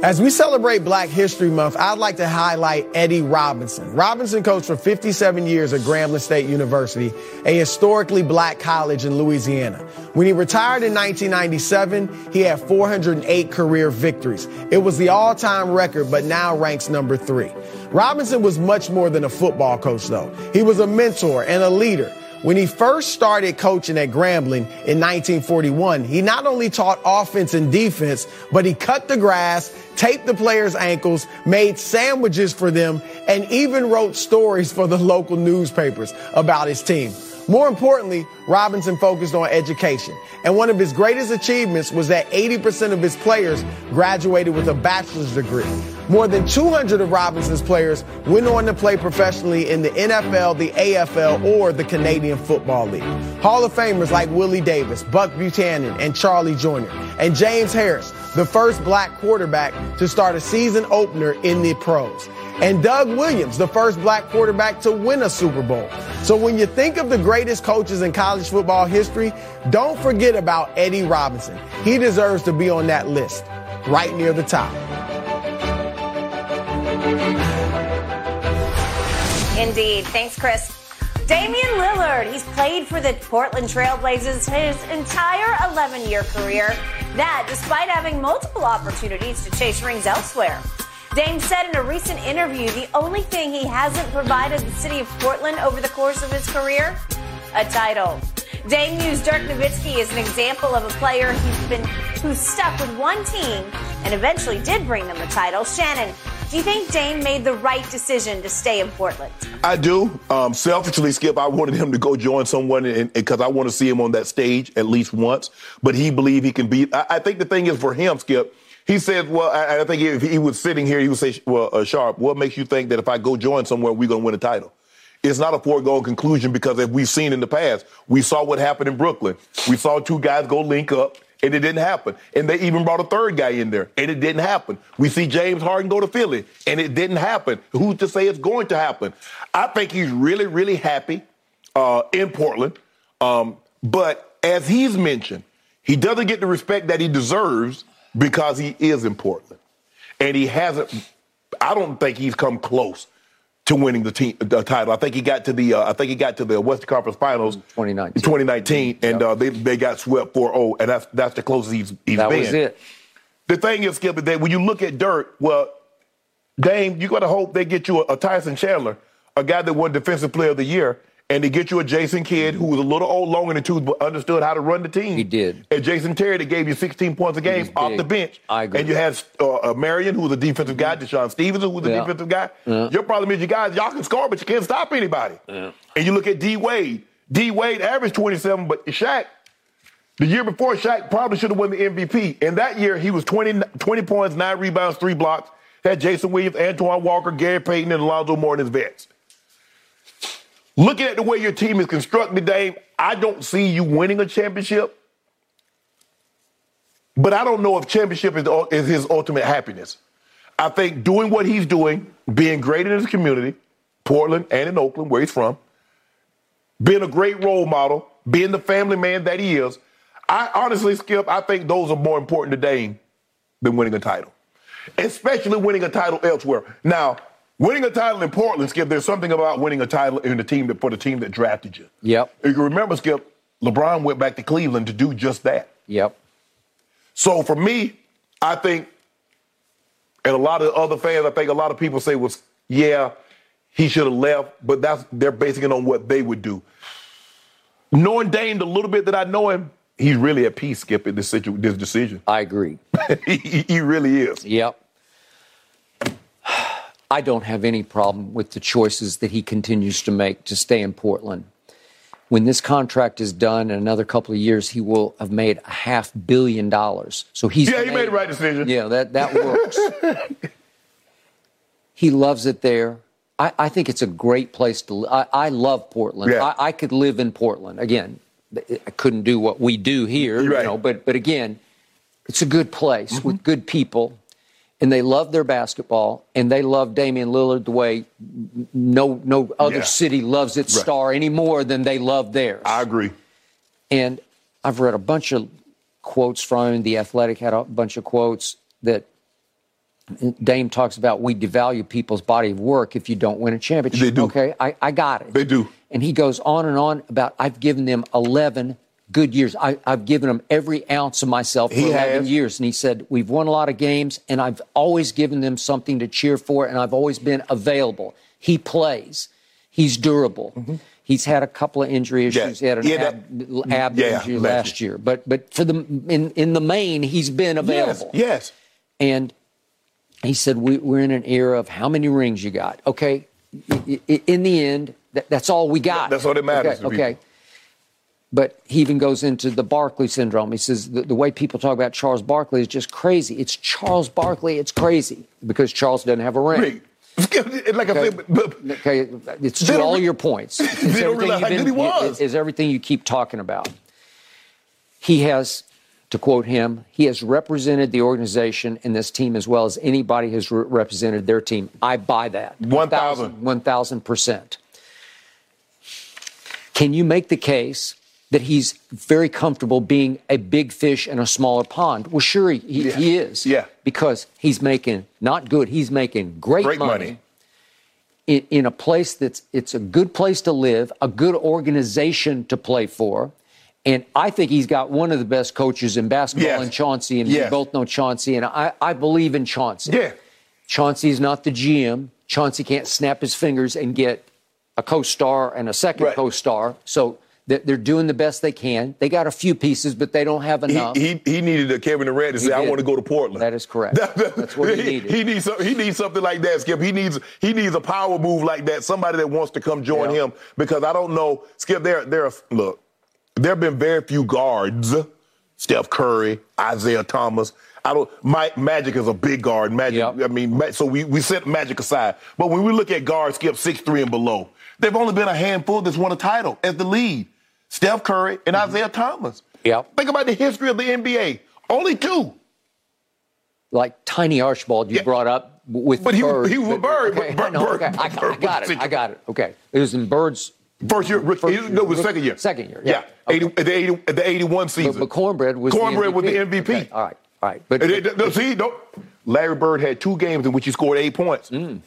As we celebrate Black History Month, I'd like to highlight Eddie Robinson. Robinson coached for 57 years at Grambling State University, a historically black college in Louisiana. When he retired in 1997, he had 408 career victories. It was the all-time record, but now ranks number three. Robinson was much more than a football coach, though. He was a mentor and a leader. When he first started coaching at Grambling in 1941, he not only taught offense and defense, but he cut the grass, taped the players' ankles, made sandwiches for them, and even wrote stories for the local newspapers about his team. More importantly, Robinson focused on education. And one of his greatest achievements was that 80% of his players graduated with a bachelor's degree. More than 200 of Robinson's players went on to play professionally in the NFL, the AFL, or the Canadian Football League. Hall of Famers like Willie Davis, Buck Buchanan, and Charlie Joiner, and James Harris, the first black quarterback to start a season opener in the pros and Doug Williams, the first black quarterback to win a Super Bowl. So when you think of the greatest coaches in college football history, don't forget about Eddie Robinson. He deserves to be on that list, right near the top. Indeed. Thanks, Chris. Damian Lillard, he's played for the Portland Trailblazers his entire 11 year career. That despite having multiple opportunities to chase rings elsewhere. Dame said in a recent interview the only thing he hasn't provided the city of Portland over the course of his career a title. Dame used Dirk Nowitzki as an example of a player who's been who's stuck with one team and eventually did bring them a title. Shannon, do you think Dame made the right decision to stay in Portland? I do. Um, selfishly, Skip, I wanted him to go join someone because I want to see him on that stage at least once. But he believed he can beat. I, I think the thing is for him, Skip. He said, "Well, I, I think if he was sitting here, he would say, well, uh, Sharpe, what makes you think that if I go join somewhere, we're going to win a title?" It's not a foregone conclusion because as we've seen in the past, we saw what happened in Brooklyn. We saw two guys go link up, and it didn't happen. And they even brought a third guy in there, and it didn't happen. We see James Harden go to Philly, and it didn't happen. Who's to say it's going to happen? I think he's really, really happy uh, in Portland. Um, but as he's mentioned, he doesn't get the respect that he deserves because he is in Portland. And he hasn't, I don't think he's come close to winning the team the title. I think he got to the uh, I think he got to the Western Conference Finals 2019. in 2019 and uh, they they got swept 4-0 and that's that's the closest he's he's That been. was it. The thing is, Skip, that when you look at Dirk, well, Dame, you got to hope they get you a, a Tyson Chandler, a guy that won Defensive Player of the Year, and they get you a Jason Kidd who was a little old, long in the tooth, but understood how to run the team. He did. And Jason Terry that gave you 16 points a game off the bench. I agree. And you had uh, uh, Marion, who was a defensive guy, DeShawn Stevenson, who was a Yeah. defensive guy. Yeah. Your problem is you guys, y'all can score, but you can't stop anybody. And you look at D Wade. D Wade averaged 27, but Shaq, the year before, Shaq probably should have won the MVP. And that year, he was 20, 20 points, nine rebounds, three blocks. Had Jason Williams, Antoine Walker, Gary Payton, and Alonzo Mourning his vets. Looking at the way your team is constructed, Dame, I don't see you winning a championship. But I don't know if championship is, is his ultimate happiness. I think doing what he's doing, being great in his community, Portland and in Oakland, where he's from, being a great role model, being the family man that he is, I honestly, Skip, I think those are more important to Dame than winning a title, especially winning a title elsewhere. Now, winning a title in Portland, Skip, there's something about winning a title in the team that, for the team that drafted you. Yep. If you remember, Skip, LeBron went back to Cleveland to do just that. Yep. So for me, I think, and a lot of other fans, I think a lot of people say was, yeah, he should have left, but that's they're basing it on what they would do. Knowing Dame the little bit that I know him, he's really at peace, Skip, in this, situ- this decision. I agree. he, he really is. Yep. I don't have any problem with the choices that he continues to make to stay in Portland. When this contract is done in another couple of years, he will have made a half billion dollars. So he's Yeah, he made the right decision. Yeah, that that works. he loves it there. I, I think it's a great place to. I, I love Portland. Yeah. I, I could live in Portland again. I couldn't do what we do here, you know. But but again, it's a good place Mm-hmm. with good people, and they love their basketball, and they love Damian Lillard the way no no other Yeah. city loves its Right. star any more than they love theirs. I agree. And I've read a bunch of quotes from him. The Athletic had a bunch of quotes that Dame talks about. We devalue people's body of work if you don't win a championship. They do. Okay, I, I got it. They do. And he goes on and on about I've given them 11 good years. I, I've given them every ounce of myself for He 11 has. years. And he said, We've won a lot of games, and I've always given them something to cheer for, and I've always been available. He plays, he's durable. He's had a couple of injury Mm-hmm. Yeah. issues. He had an Yeah, ab, ab yeah, injury last year. But but for the in in the main, he's been available. yes. yes. And he said, we, We're in an era of how many rings you got. Okay. In the end, that, that's all we got. That's all that matters Okay. okay. But he even goes into the Barkley syndrome. He says the, the way people talk about Charles Barkley is just crazy. It's Charles Barkley. It's crazy because Charles doesn't have a ring. Skip, like Okay. said, but, Okay, it's to all re- your points. It's everything realize you've good he been-. Is everything you keep talking about. He has, to quote him, he has represented the organization and this team as well as anybody has re- represented their team. I buy that. 1,000. 1,000%. Can you make the case that he's very comfortable being a big fish in a smaller pond? Well, sure, he, he- Yeah. he is. Yeah. Because he's making not good, he's making great, Great money money. in, in a place that's it's a good place to live, a good organization to play for. And I think he's got one of the best coaches in basketball Yes. in Chauncey, and Yes. we both know Chauncey, and I, I believe in Chauncey. Yeah. Chauncey's not the GM. Chauncey can't snap his fingers and get a co-star and a second Right. co-star. So they're doing the best they can. They got a few pieces, but they don't have enough. he, he needed a Kevin Durant to say, I want to go to Portland. That is correct. That's what he needed. He needs, some- he needs something like that, Skip. He needs he needs a power move like that. Somebody that wants to come join Yeah. him because I don't know, Skip. There, there. are- Look, there have been very few guards. Steph Curry, Isaiah Thomas. I don't. My, Magic is a big guard. Magic. Yep. I mean, so we we set Magic aside. But when we look at guards, Skip six three and below, there've only been a handful that's won a title as the lead. Steph Curry and Isaiah Thomas. Mm-hmm. Yep. Think about the history of the NBA. Only two. like Tiny Archibald you Yeah. brought up with Bird. But he was- Bird. he was with Bird, Okay, but Bird- no, okay. Bird- I, I got it. I got it. Okay. It was in Bird's First year, First he- year. no, it was second year. Second year, Yeah, yeah. 80, the 80, the 81 season. but Cornbread was Cornbread the was the MVP. MVP. Okay, all right, all right. But no, see, no, Larry Bird had two games in which he scored eight points. Mm.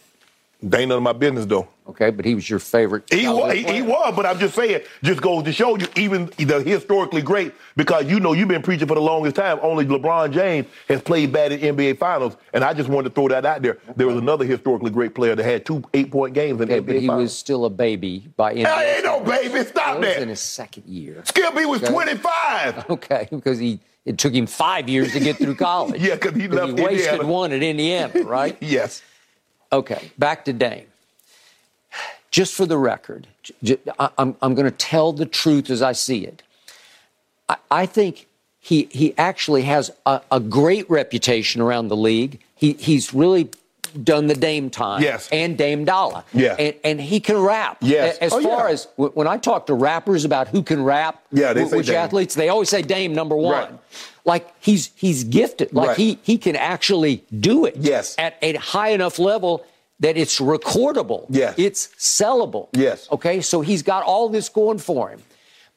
They ain't none of my business though. okay, but he was your favorite. He was, he, he was, but I'm just saying, just goes to show you, even the historically great, because you know you've been preaching for the longest time. Only LeBron James has played bad in NBA Finals, and I just wanted to throw that out there. There was another historically great player that had two eight point games in Okay, NBA but he Finals. was still a baby by NBA. Hell, ain't no baby. Stop that. He was that. in his second year. Skip, he was Okay. 25. Okay, because he it took him five years to get through college. Yeah, 'cause he left he wasted Indiana. one at Indiana, right? Yes. Okay, back to Dame. Just for the record, j- j- I, am I'm going to tell the truth as I see it. I, I think he he actually has a, a great reputation around the league. He he's really done the Dame time. Yes. And Dame Dollar. Yeah. And, and he can rap. Yes. As Oh, far yeah. as w- when I talk to rappers about who can rap, Yeah, they say which Dame. athletes, they always say Dame number one. Right. Like he's he's gifted. Like Right. he he can actually do it. Yes. At a high enough level that it's recordable. Yes. It's sellable. Yes. Okay. So he's got all this going for him,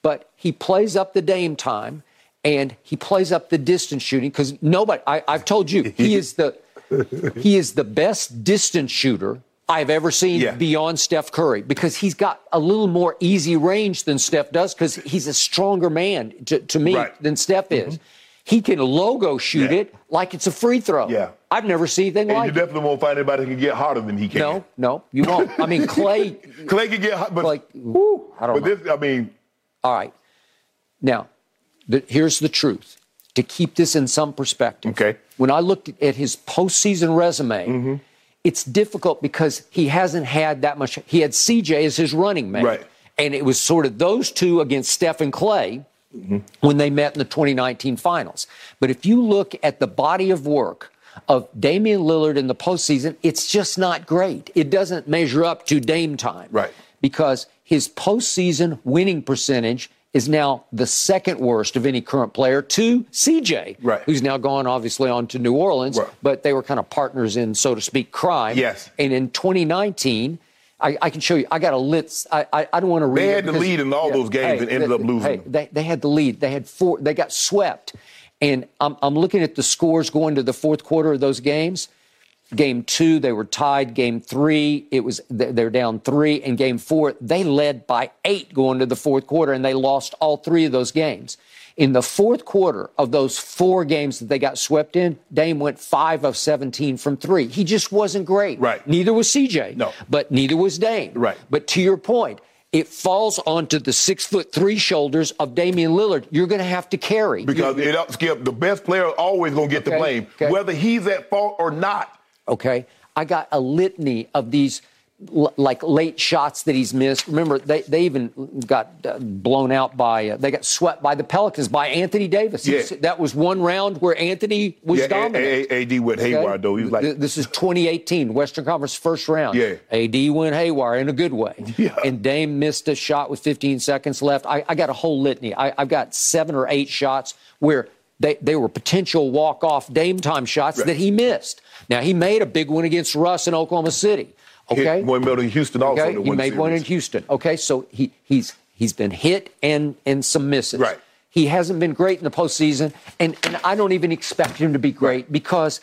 but he plays up the Dame time. And he plays up the distance shooting because nobody. I, I've told you he is the he is the best distance shooter I've ever seen Yeah. beyond Steph Curry because he's got a little more easy range than Steph does because he's a stronger man to, to me Right. than Steph is. Mm-hmm. He can logo shoot Yeah. it like it's a free throw. Yeah. I've never seen anything And like you it. definitely won't find anybody who can get harder than he can. No, no, you won't. I mean, Clay, Clay can get hot, but like, I don't but know. this, I mean, All right. Now, the, here's the truth. To keep this in some perspective, Okay. when I looked at his postseason resume, Mm-hmm. it's difficult because he hasn't had that much. He had CJ as his running mate. Right. And it was sort of those two against Steph and Clay Mm-hmm. when they met in the 2019 finals. But if you look at the body of work of Damian Lillard in the postseason, it's just not great. It doesn't measure up to Dame time Right. because his postseason winning percentage is now the second worst of any current player to CJ, Right. who's now gone obviously on to New Orleans, Right. but they were kind of partners in, so to speak, crime. Yes. And in 2019, I, I can show you. I got a lit. I, I, I don't want to read. They had the lead in all those games and ended they- up losing Hey, them. they, they had the lead. They had four. They got swept. And I'm, I'm looking at the scores going to the fourth quarter of those games. Game two, they were tied. Game three, it was they- they're down three. And game four, they led by eight going to the fourth quarter, and they lost all three of those games. In the fourth quarter of those four games that they got swept in, Dame went five of 17 from three. He just wasn't great. Right. Neither was CJ. No. But neither was Dame. Right. But to your point, it falls onto the six foot three shoulders of Damian Lillard. You're going to have to carry. because You- it Skip, the best player always gonna get the blame, okay. whether he's at fault or not. Okay. I got a litany of these l- like late shots that he's missed. Remember, they, they even got uh, blown out by, uh, they got swept by the Pelicans by Anthony Davis. Yeah. That was one round where Anthony was Yeah, A- dominant. A- A- AD went Okay? haywire though. He was like, this is 2018 Western Conference first round. Yeah. AD went haywire in a good way. Yeah. And Dame missed a shot with 15 seconds left. I, I got a whole litany. I, I've got seven or eight shots where they, they were potential walk off Dame time shots Right. that he missed. Now he made a big one against Russ in Oklahoma City. Okay. one in Houston also. Okay, he made one in. Houston. Okay, so he he's he's been hit and and some misses. Right. He hasn't been great in the postseason, and and I don't even expect him to be great because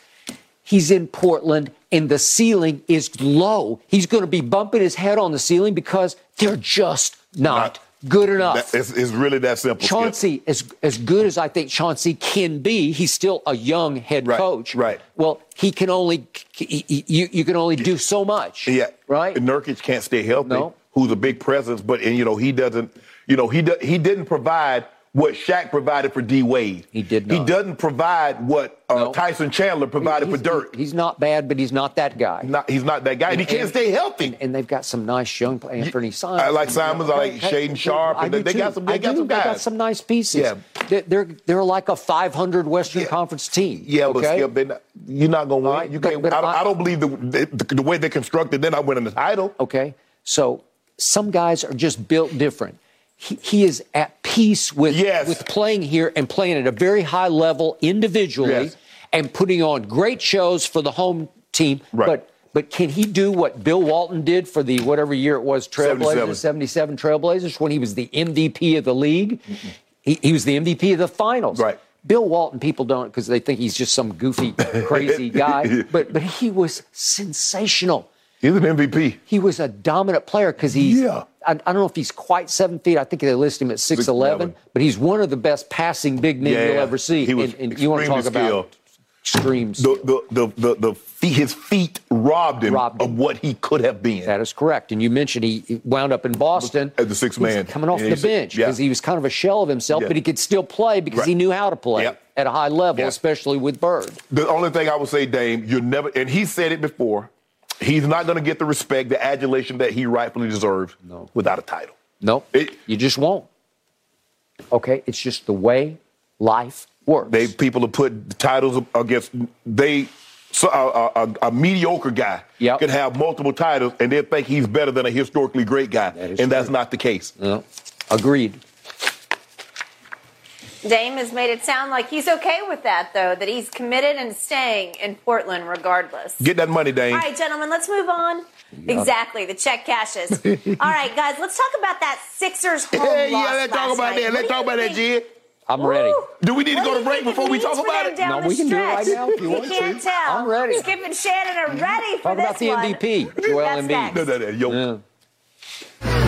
he's in Portland and the ceiling is low. He's going to be bumping his head on the ceiling because they're just not, Not- good enough. That- it's, it's really that simple. Skip. Chauncey, as as good as I think Chauncey can be, he's still a young head Right, coach. right. Well, he can only he, he- you you can only do so much. Yeah. Right. Nurkic can't stay healthy. No. Who's a big presence, but and you know he doesn't. You know he do, he didn't provide what Shaq provided for D Wade. He did He doesn't provide what uh, No. Tyson Chandler provided He's- for Dirk. He's not bad, but he's not that guy. not, he's not that guy, and, he can't stay healthy. And they've got some nice young players. Anthony Simons. I like Simons, I like Shaedon Sharpe, I and they- they got some- they I got do. some They got some nice pieces. Yeah. They're they're, they're like a 500 Western Yeah. Conference team. yeah, but okay? Skip, they're not- you're not going to win. Right, you can't. but I, don't, I- I don't believe the, the the way they're constructed. They're not winning the title. Okay, so some guys are just built different. He, he is at peace with Yes. with playing here and playing at a very high level individually Yes. and putting on great shows for the home team. Right. But but can he do what Bill Walton did for the whatever year it was Trailblazers 77. 77 Trailblazers when he was the MVP of the league? He, he was the MVP of the finals. Right. Bill Walton, people don't because they think he's just some goofy, crazy guy. But but he was sensational He's an MVP. he was a dominant player because he's. Yeah. I, I don't know if he's quite seven feet. I think they list him at six eleven, 6'11". but he's one of the best passing big men you'll ever see. He was and, and you want to talk extremely about? The the the the, the feet, his feet robbed him Robbed him. of what he could have been. that is correct. And you mentioned he wound up in Boston As the sixth man. coming off the bench yeah. because he was kind of a shell of himself, Yeah. but he could still play because Right. he knew how to play Yep. at a high level, Yeah. especially with Bird. The only thing I would say, Dame, you're never, and he said it before, he's not going to get the respect, the adulation that he rightfully deserves No. without a title. Nope, It- you just won't. Okay, it's just the way life works. They people have put titles against they so a, a, a mediocre guy Yep. can have multiple titles and they think he's better than a historically great guy, and that's not the case. Agreed. Dame has made it sound like he's okay with that, though, that he's committed and staying in Portland regardless. Get that money, Dame. All right, gentlemen, let's move on. Exactly, the check cashes. All right, guys, let's talk about that Sixers home Hey, loss yeah, let's talk about night. that. Let's talk you about that, think- Jid. I'm ready. Do we need to go to break before we talk about it? No, we can do it right now if you want You can't to. tell. I'm ready. Skip and Shannon are ready for this. Talk about the one. MVP, Joel That's Embiid. next. No, no, no, yo. Yeah.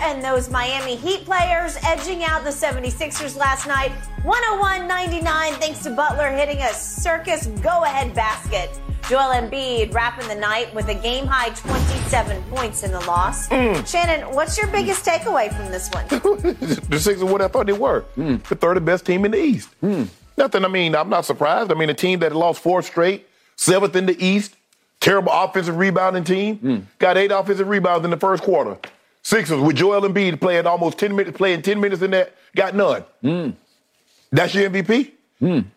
and those Miami Heat players edging out the 76ers last night 101-99 thanks to Butler hitting a circus go-ahead basket. Joel Embiid wrapping the night with a game-high 27 points in the loss. Mm. Shannon, what's your biggest takeaway from this one? the Sixers what I thought they were. Mm. The third best team in the East. Mm. Nothing, I mean, I'm not surprised. I mean, a team that lost four straight, seventh in the East, terrible offensive rebounding team, got eight offensive rebounds in the first quarter. Sixers with Joel Embiid playing almost 10 minutes, playing 10 minutes in that, got none. That's your MVP? In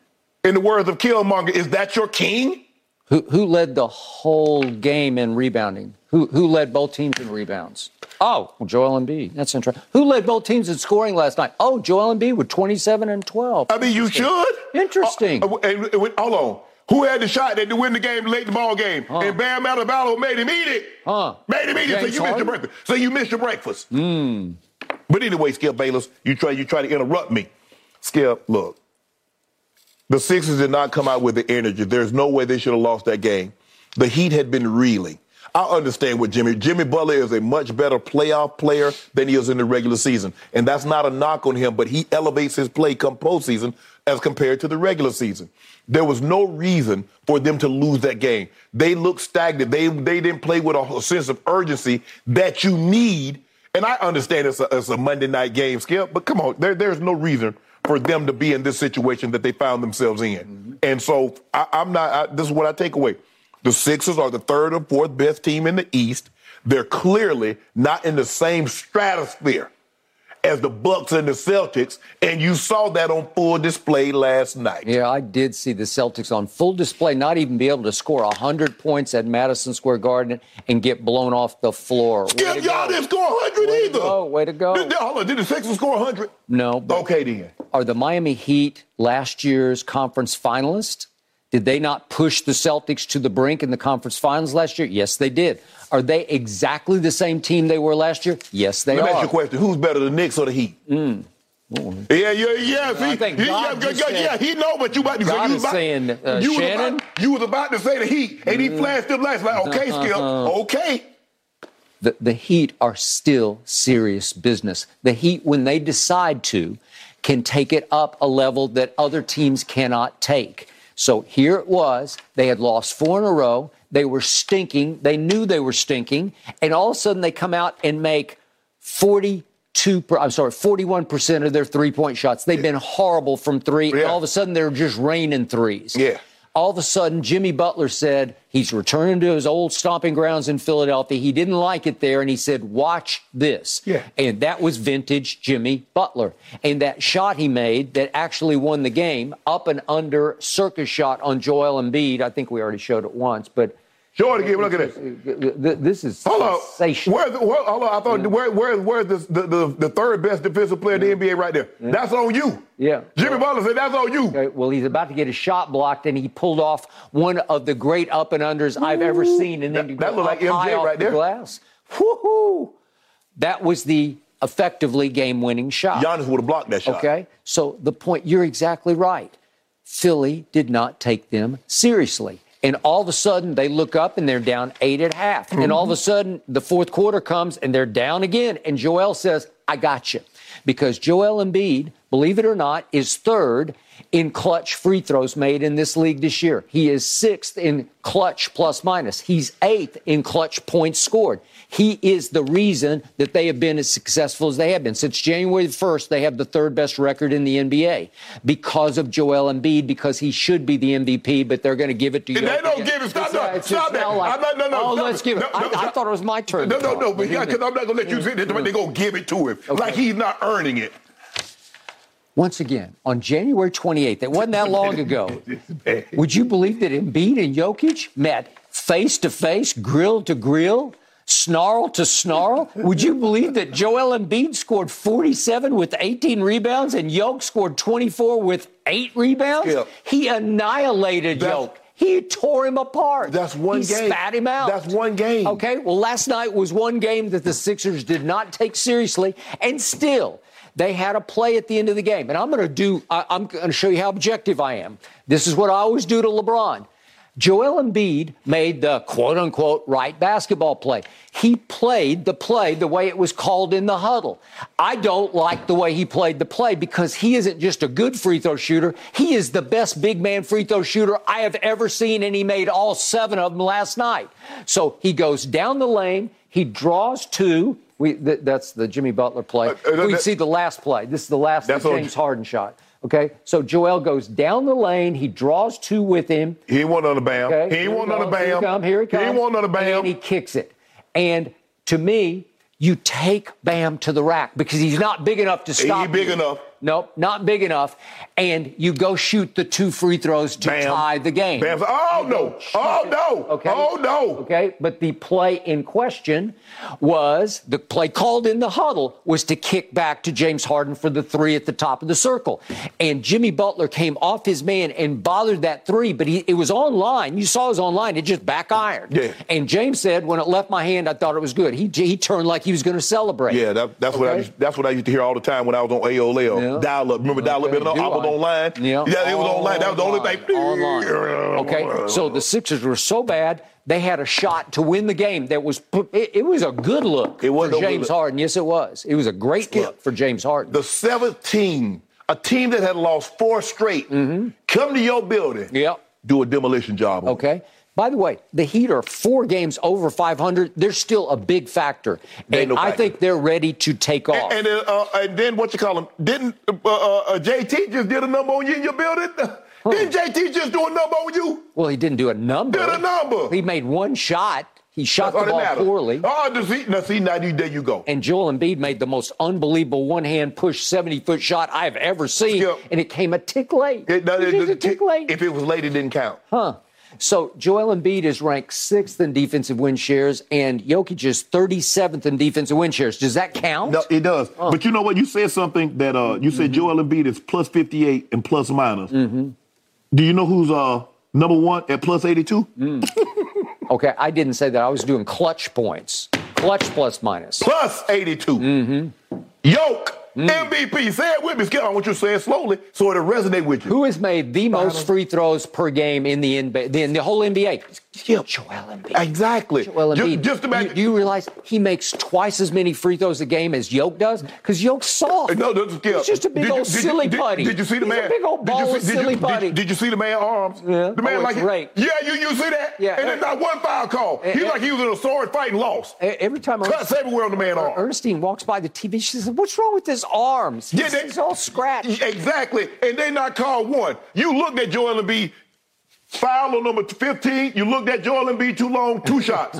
the words of Killmonger, is that your king? Who, who led the whole game in rebounding? Who, who led both teams in rebounds? Oh, Joel Embiid. That's interesting. Who led both teams in scoring last night? Oh, Joel Embiid with 27 and 12. I mean, you should. Interesting. Uh, uh, and- and- and- hold on. Who had the shot that to win the game late in the ball game? And Bam Adebayo made him eat it. Huh. Made him eat it. So James you missed your breakfast. So you missed your breakfast. Hmm. But anyway, Skip Bayless, you try you try to interrupt me. Skip, look. The Sixers did not come out with the energy. There's no way they should have lost that game. The Heat had been reeling. I understand what Jimmy. Jimmy Butler is a much better playoff player than he is in the regular season, and that's not a knock on him. But he elevates his play come postseason as compared to the regular season. There was no reason for them to lose that game. They looked stagnant. They they didn't play with a sense of urgency that you need. And I understand it's a, it's a Monday night game, Skip, but come on, there, there's no reason for them to be in this situation that they found themselves in. Mm-hmm. And so I, I'm not. I, this is what I take away. The Sixers are the third or fourth best team in the East. They're clearly not in the same stratosphere as the Bucks and the Celtics, and you saw that on full display last night. Yeah, I did see the Celtics on full display, not even be able to score 100 points at Madison Square Garden and get blown off the floor. Skip, y'all didn't score 100 Way to either. go, way to go. Did, hold on, did the Sixers score 100? No, Okay, then. are the Miami Heat last year's conference finalists? Did they not push the Celtics to the brink in the conference finals last year? Yes, they did. Are they exactly the same team they were last year? Yes, they Let me ask you a question. Who's better, the Knicks or the Heat? Mm. Yeah, yeah, yeah. See, I think he, God yeah, yeah, said- yeah, he know what you about to say. you is about, saying, uh, you was about, you was about to say the Heat, and he mm. flashed them lights like, okay, uh-huh. Skip, okay. the, the Heat are still serious business. The Heat, when they decide to, can take it up a level that other teams cannot take. So here it was. They had lost four in a row. They were stinking. They knew they were stinking. And all of a sudden they come out and make 42, per, I'm sorry, 41% of their three point shots. They've been horrible from three. And Yeah. all of a sudden they're just raining threes. Yeah. All of a sudden, Jimmy Butler said he's returning to his old stomping grounds in Philadelphia. He didn't like it there, and he said, Watch this. Yeah. And that was vintage Jimmy Butler. And that shot he made that actually won the game, up and under circus shot on Joel Embiid. I think we already showed it once, but Show it again. Look at uh, this. this is Hold sensational. Where's, where, hold on. I thought, where, where, where's this, the, the, the third best defensive player in the NBA right there? That's on you. Yeah. Jimmy Butler said that's on you. Okay, well, he's about to get his shot blocked, and he pulled off one of the great up and unders I've ever seen. And then That- that go look like MJ right the there. glass. Woohoo! That was the effectively game-winning shot. Giannis would have blocked that shot. Okay, so the point you're exactly right. Philly did not take them seriously. And all of a sudden, they look up and they're down eight at half. And all of a mm-hmm. sudden, the fourth quarter comes and they're down again. And Joel says, I got you. Because Joel Embiid, believe it or not, is third in clutch free throws made in this league this year. He is sixth in clutch plus minus. He's eighth in clutch points scored. He is the reason that they have been as successful as they have been. Since January 1st, they have the third best record in the NBA because of Joel Embiid, because he should be the MVP, but they're going to give it to you. And they don't give it. Stop, no, stop that. I'm not, no, no, oh, no, let's give it. no, no, I, I thought it was my turn. No, to no, no, because Give I'm not going to let you sit there but they go give it to him. Like he's not earning it. Once again, on January 28th, it wasn't that long ago. Would you believe that Embiid and Jokic met face to face, grill to grill, snarl to snarl? Would you believe that Joel Embiid scored 47 with 18 rebounds and Jokic scored 24 with eight rebounds? He annihilated That's- Jokic. He tore him apart. That's one he game. spat him out. That's one game. Okay, well, last night was one game that the Sixers did not take seriously, and still, they had a play at the end of the game. And I'm going to do, I, I'm going to show you how objective I am. This is what I always do to LeBron. Joel Embiid made the quote unquote right basketball play. He played the play the way it was called in the huddle. I don't like the way he played the play because he isn't just a good free throw shooter. He is the best big man free throw shooter I have ever seen, and he made all seven of them last night. So he goes down the lane, he draws two. We, th- that's the Jimmy Butler play. Uh, uh, we that- see the last play. This is the last the James Harden shot. Okay, so Joel goes down the lane. He draws two with him. He want none of Bam. Okay, He here ain't want he none. Here he Bam. here he comes. He want none Bam. And he kicks it. And to me, you take Bam to the rack because he's not big enough to He stop. big you. enough. Nope, not big enough. And you go shoot the two free throws to Bam. tie the game. Bam. Oh, no. Oh, no. Okay. Oh, no. Okay. But the play in question was the play called in the huddle was to kick back to James Harden for the three at the top of the circle. And Jimmy Butler came off his man and bothered that three, but he, it was online. You saw it was online. It just back ironed. Yeah. And James said, when it left my hand, I thought it was good. He, he turned like he was going to celebrate. Yeah, that, that's what I that's what I used to hear all the time when I was on AOL. Yeah. Dial up. Remember dial up? Okay, I was online. Yeah, yeah, it was online. That was the only thing. online. Okay, so the Sixers were so bad they had a shot to win the game. That was it, it was a good look It was for James look. Harden. Yes, it was. It was a great look for James Harden. The seventh team, a team that had lost four straight, come to your building. Mm-hmm. Yep. Do a demolition job. it. By the way, the Heat are four games over 500. They're still a big factor, They and no I think they're ready to take off. And, and, then, uh, and then what you call him? Didn't uh, uh, uh, JT just did a number on you in your building? Didn't JT just do a number on you? well, he didn't do a number. Did a number. He made one shot. He shot That's the all ball poorly. Oh, does he, now see, now you, there you go. And Joel Embiid made the most unbelievable one-hand push 70-foot shot I've ever seen, Skip. and it came a tick late. It- no, It it- a tick late. If it was late, it didn't count. Huh. So Joel Embiid is ranked sixth in defensive win shares, and Jokic is 37th in defensive win shares. Does that count? No, it does. But you know what? You said something that uh, you said Joel Embiid is plus 58 and plus minus. Mm-hmm. Do you know who's uh, number one at plus 82? Mm. Okay, I didn't say that. I was doing clutch points. Clutch plus minus. Plus 82. Mm-hmm. Yoke, Mm. MVP. Say it with me, Skip. I want you to say it slowly so it'll resonate with you. Who has made the most free throws per game in the NBA, in the whole NBA? Skip. Joel Embiid. Exactly. Joel Embiid. Just, Do imagine. you, do you realize he makes twice as many free throws a game as Yoke does? Because Yoke's soft. no, no, Skip. He's just a big Did old you- silly did- putty. Did you see the He's man? big old Did you ball see- of did you- silly did- putty. Did, you see the man arms? Yeah. The man Oh, like great. Yeah, you you see that? Yeah. And there's not one foul call. He's like he was in a sword fight and lost. Every time Cuts Ernestine, everywhere on the man arm. Ernestine walks by the TV, she says, "What's wrong with his arms? Yeah, they- he's all scratched." Exactly. And they not called one. You looked at Joel Embiid, foul on number 15. You looked at Joel Embiid too long, two shots.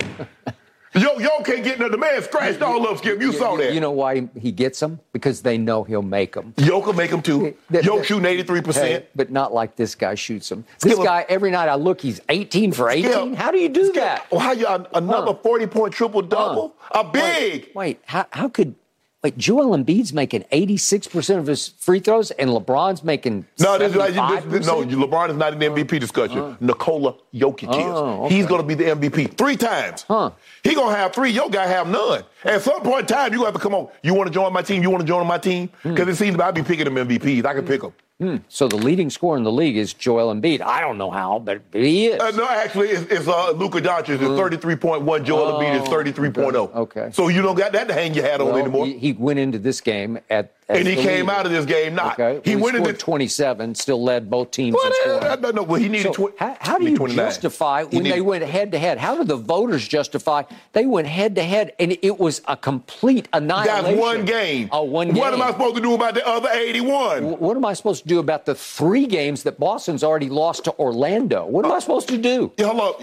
Yo, yo can't get nothing. The man scratched all up, Skip. You saw that. You know why he gets them? Because they know he'll make them. Yo can make them too. Yo shooting 83%. Hey, but not like this guy shoots them. This Skip, guy, every night I look, he's 18 for 18. Skip, How do you do Skip, that? Well, how you an- another Huh. 40 point triple double? A big. Wait, wait how, how could. Wait, Joel Embiid's making 86% of his free throws, and LeBron's making No, this, 75%? this, no, LeBron is not in the MVP discussion. Nikola Jokic Oh, is. okay. He's going to be the MVP three times. Huh. He going to have three. Your guy have none. At some point in time, you have to come on. You want to join my team? You want to join my team? Hmm. Because it seems like I be picking them MVPs. I can pick them. Hmm. So the leading scorer in the league is Joel Embiid. I don't know how, but he is. Uh, no, actually, it's, it's uh, Luka Doncic is Mm. 33.1. Joel Embiid is 33.0. Okay. So you don't got that to hang your hat on Well, anymore. He, he went into this game at, and he came leader. out of this game not. Okay. He Well, went into 27, still led both teams Well, in yeah, scoring. no, no, well, he needed So twen- how, how do you 29. justify He when they went head to head? How did the voters justify they went head to head and it was a complete annihilation? That's one game. Oh, one game. What am I supposed to do about the other 81? Wh- What am I supposed to do about the three games that Boston's already lost to Orlando? What am I uh, supposed to do? On.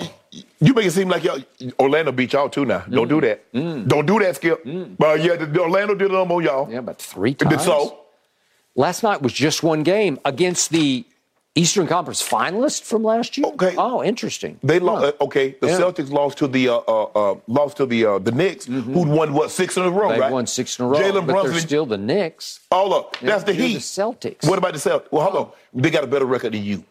You make it seem like y'all, Orlando beat y'all too now. Don't Mm. do that. Don't do that, Skip. But yeah, the, Orlando did it on y'all. Yeah, but three Did times. so? Last night was just one game against the Eastern Conference finalist from last year. Okay. Oh, interesting. They lost. okay, the Yeah. Celtics lost to the uh, uh, uh, lost to the uh, the Knicks, who'd won what six in a row, They right? won six in a row, Jalen but Brunson. they're still the Knicks. Hold up, that's the Heat. the Celtics. What about the Celtics? Well, hold on. They got a better record than you.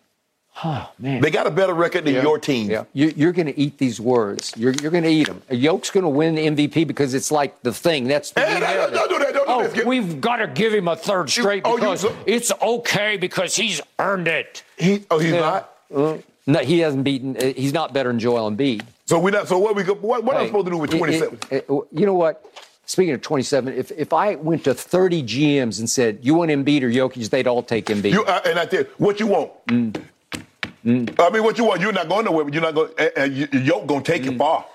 Oh man, They got a better record than Yeah. your team. Yeah. You, you're going to eat these words. You're, you're going to eat them. Yoke's going to win the MVP because it's like the thing. That's the Hey, no, no, don't do that, don't do oh, that, Skip. we've got to give him a third straight oh, you- because so- it's okay because he's earned it. He, oh, he's Yeah. not. Uh, no, he hasn't beaten. uh, He's not better than Joel Embiid. So we're not. So what we go? What, what am I Hey, supposed to do with it- twenty it- it- you know what? Speaking of 27, if, if I went to 30 GMs and said, you want Embiid or Jokic, they'd all take Embiid. You uh, and I did. what you want. Mm. I mean, what you want? You're not going nowhere. but You're not going. And, and you- Yoke gonna take Mm. it far.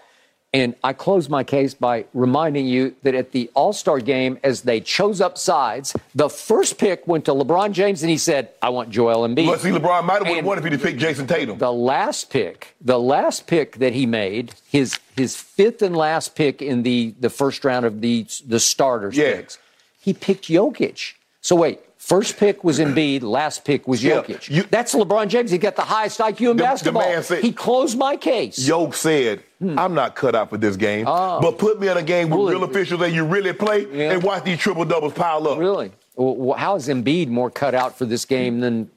And I close my case by reminding you that at the All Star game, as they chose up sides, the first pick went to LeBron James, and he said, I want Joel Embiid. But see, LeBron might have won if he'd picked Jayson Tatum. The last pick, the last pick that he made, his his fifth and last pick in the, the first round of the the starters Yeah. picks, he picked Jokic. So wait, first pick was Embiid, last pick was Yeah, Jokic. you- That's LeBron James. He got the highest IQ in The- the basketball. man said- he closed my case. Yoke said, hmm. "I'm not cut out for this game, Oh. but put me in a game with real officials that you really play, Yeah. and watch these triple doubles pile up." Really? Well, how is Embiid more cut out for this game than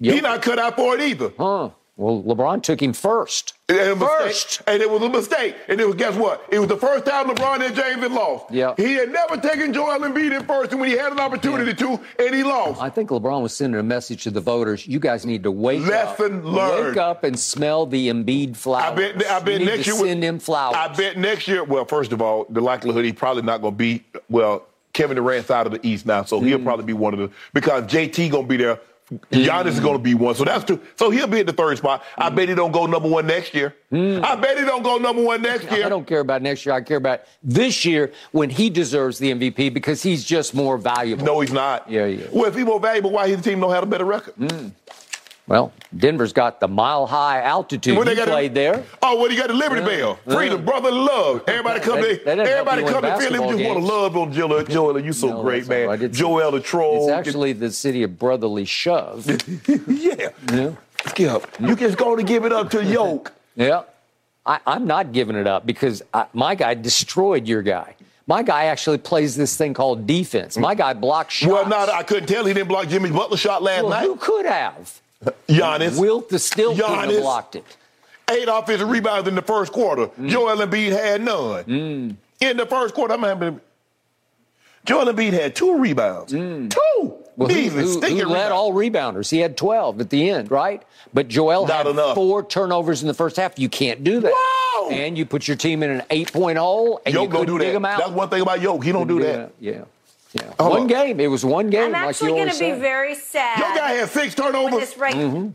He Jokic? not cut out for it either. Huh. Well, LeBron took him first. And it was a First. mistake. And it was a mistake. And it was, guess what? It was the first time LeBron and James had lost. Yeah. He had never taken Joel Embiid in first, and when he had an opportunity to, and he lost. I think LeBron was sending a message to the voters. You guys need to wake Lesson up. learned. Wake up and smell the Embiid flowers. I bet. I bet next year. send him flowers. I bet next year. Well, first of all, the likelihood he's probably not going to be. Well, Kevin Durant's out of the East now, so Mm. he'll probably be one of the because JT going to be there. Giannis is going to be one, so that's two. So he'll be at the third spot. I bet he don't go number one next year. I bet he don't go number one next year. Mm. I don't care about next year. I care about this year when he deserves the MVP because he's just more valuable. No, he's not. Yeah, yeah. Well, if he's more valuable, why his team don't have a better record? Well, Denver's got the mile high altitude. What they got played there. Oh, well, you got the Liberty Bell, freedom, brother, love. Everybody come That- doesn't everybody you come. We basketball just want to love on Joel. Joel, you so No, great, man. right. Joel the troll. It's actually the city of brotherly shove. yeah. yeah. Skip, up. you just going to give it up to Yoke. Yeah. I, I'm not giving it up because I, my guy destroyed your guy. My guy actually plays this thing called defense. My guy blocks shots. Well, not I couldn't tell he didn't block Jimmy Butler shot last Well, night. who could have? Giannis. Wilt the Stilt blocked it. Eight offensive rebounds in the first quarter. Mm. Joel Embiid had none. In the first quarter, I'm having. Joel Embiid had two rebounds. Two. Mm. Well, who, who- who led all rebounders? He had 12 at the end, right? But Joel Not had enough. four turnovers in the first half. You can't do that. Whoa! And you put your team in an eight-point hole, and Yoke you don't do dig that. them out. That's one thing about Yoke. He don't do that. Yeah, yeah. Hold one game. It was one game. I'm actually you going to be very sad. Your guy had six turnovers. this reg- Mm-hmm.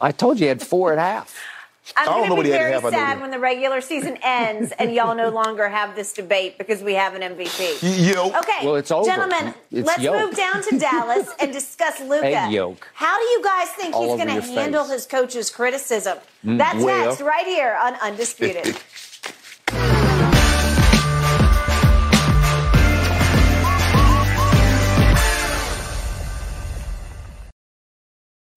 I told you he had four at half. I'm I don't going know to what be he had very to have, sad when the regular season ends and y'all no longer have this debate because we have an MVP. Yoke. Okay, Well, it's over. gentlemen, It's let's Yoke. move down to Dallas and discuss Luka. Egg yolk. How do you guys think All he's going to handle face. his coach's criticism? That's well. next, right here on Undisputed.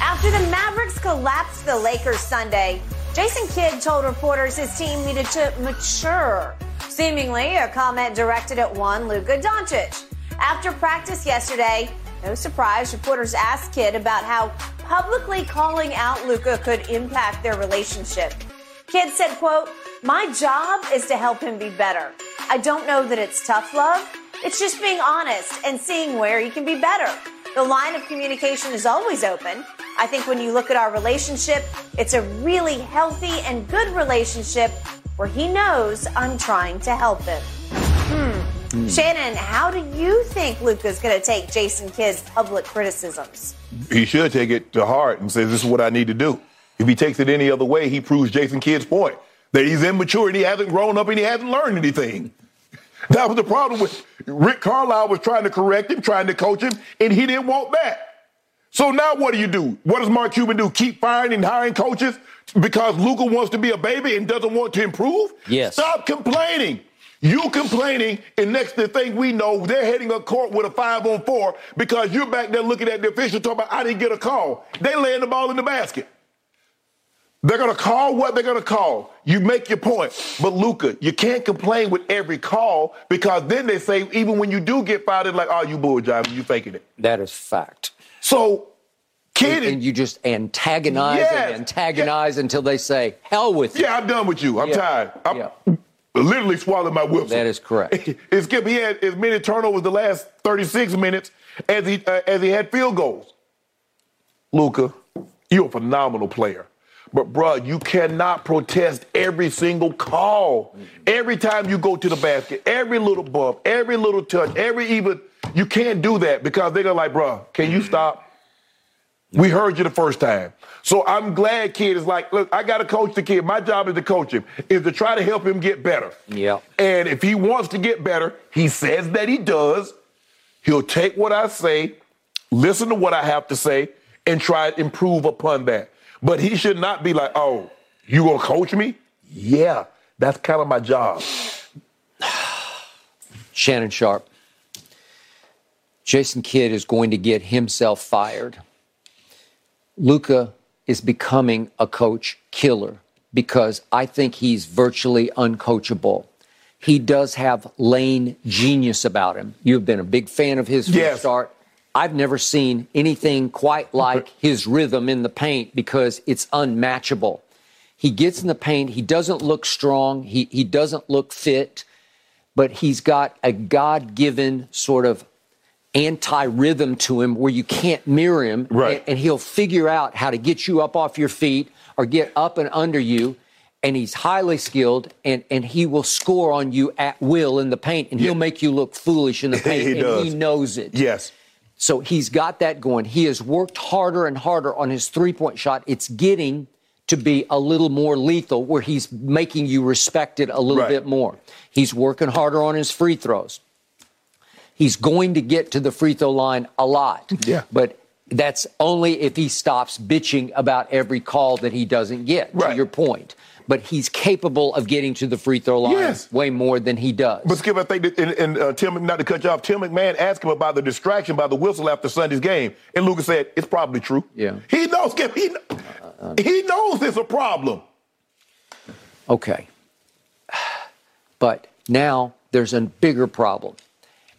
After the Mavericks collapsed the Lakers Sunday, Jason Kidd told reporters his team needed to mature. Seemingly a comment directed at one Luka Doncic. After practice yesterday, no surprise, reporters asked Kidd about how publicly calling out Luka could impact their relationship. Kidd said, quote, my job is to help him be better. I don't know that it's tough love. It's just being honest and seeing where he can be better. The line of communication is always open. I think when you look at our relationship, it's a really healthy and good relationship where he knows I'm trying to help him. Hmm. Shannon, how do you think Luka's going to take Jason Kidd's public criticisms? He should take it to heart and say, This is what I need to do. If he takes it any other way, he proves Jason Kidd's point that he's immature and he hasn't grown up and he hasn't learned anything. That was the problem with Rick Carlisle was trying to correct him, trying to coach him, and he didn't want that. So now what do you do? What does Mark Cuban do? Keep firing and hiring coaches because Luka wants to be a baby and doesn't want to improve? Yes. Stop complaining. You complaining, and next thing we know, they're heading a court with a five on four because you're back there looking at the official talking about I didn't get a call. They laying the ball in the basket. They're gonna call what they're gonna call. You make your point. But Luka, you can't complain with every call because then they say even when you do get fired, it's like, oh, you bull job, you faking it. That is fact. So, kid, and, and you just antagonize Yes. and antagonize until they say, "Hell with you." yeah, I'm done with you. I'm Yeah. tired. I'm Yeah. literally swallowing my whistle. That is correct. It's good. He had as many turnovers the last 36 minutes as he uh, as he had field goals. Luka, you're a phenomenal player. But bruh, you cannot protest every single call. Every time you go to the basket, every little bump, every little touch, every even you can't do that because they're gonna like, bruh, can you stop? We heard you the first time. So I'm glad Kidd is like, look, I gotta coach the kid. My job is to coach him, is to try to help him get better. Yeah. And if he wants to get better, he says that he does. He'll take what I say, listen to what I have to say, and try to improve upon that. But he should not be like, oh, you gonna coach me? Yeah, that's kind of my job. Shannon Sharpe. Jason Kidd is going to get himself fired. Luka is becoming a coach killer because I think he's virtually uncoachable. He does have lane genius about him. You've been a big fan of his from the start. I've never seen anything quite like his rhythm in the paint because it's unmatchable. He gets in the paint, he doesn't look strong, he, he doesn't look fit, but he's got a God given sort of anti rhythm to him where you can't mirror him. Right. And, and he'll figure out how to get you up off your feet or get up and under you. And he's highly skilled and, and he will score on you at will in the paint and he'll make you look foolish in the paint. He and does. he knows it. Yes. So he's got that going. He has worked harder and harder on his three point shot. It's getting to be a little more lethal where he's making you respect it a little Right. bit more. He's working harder on his free throws. He's going to get to the free throw line a lot. Yeah. But that's only if he stops bitching about every call that he doesn't get, right. to your point. But he's capable of getting to the free throw line Yes. way more than he does. But Skip, I think that, and, and uh, Tim, not to cut you off, Tim McMahon asked him about the distraction by the whistle after Sunday's game, and Lucas said it's probably true. Yeah. He knows, Skip. He, kn- he knows it's a problem. Okay. But now there's a bigger problem,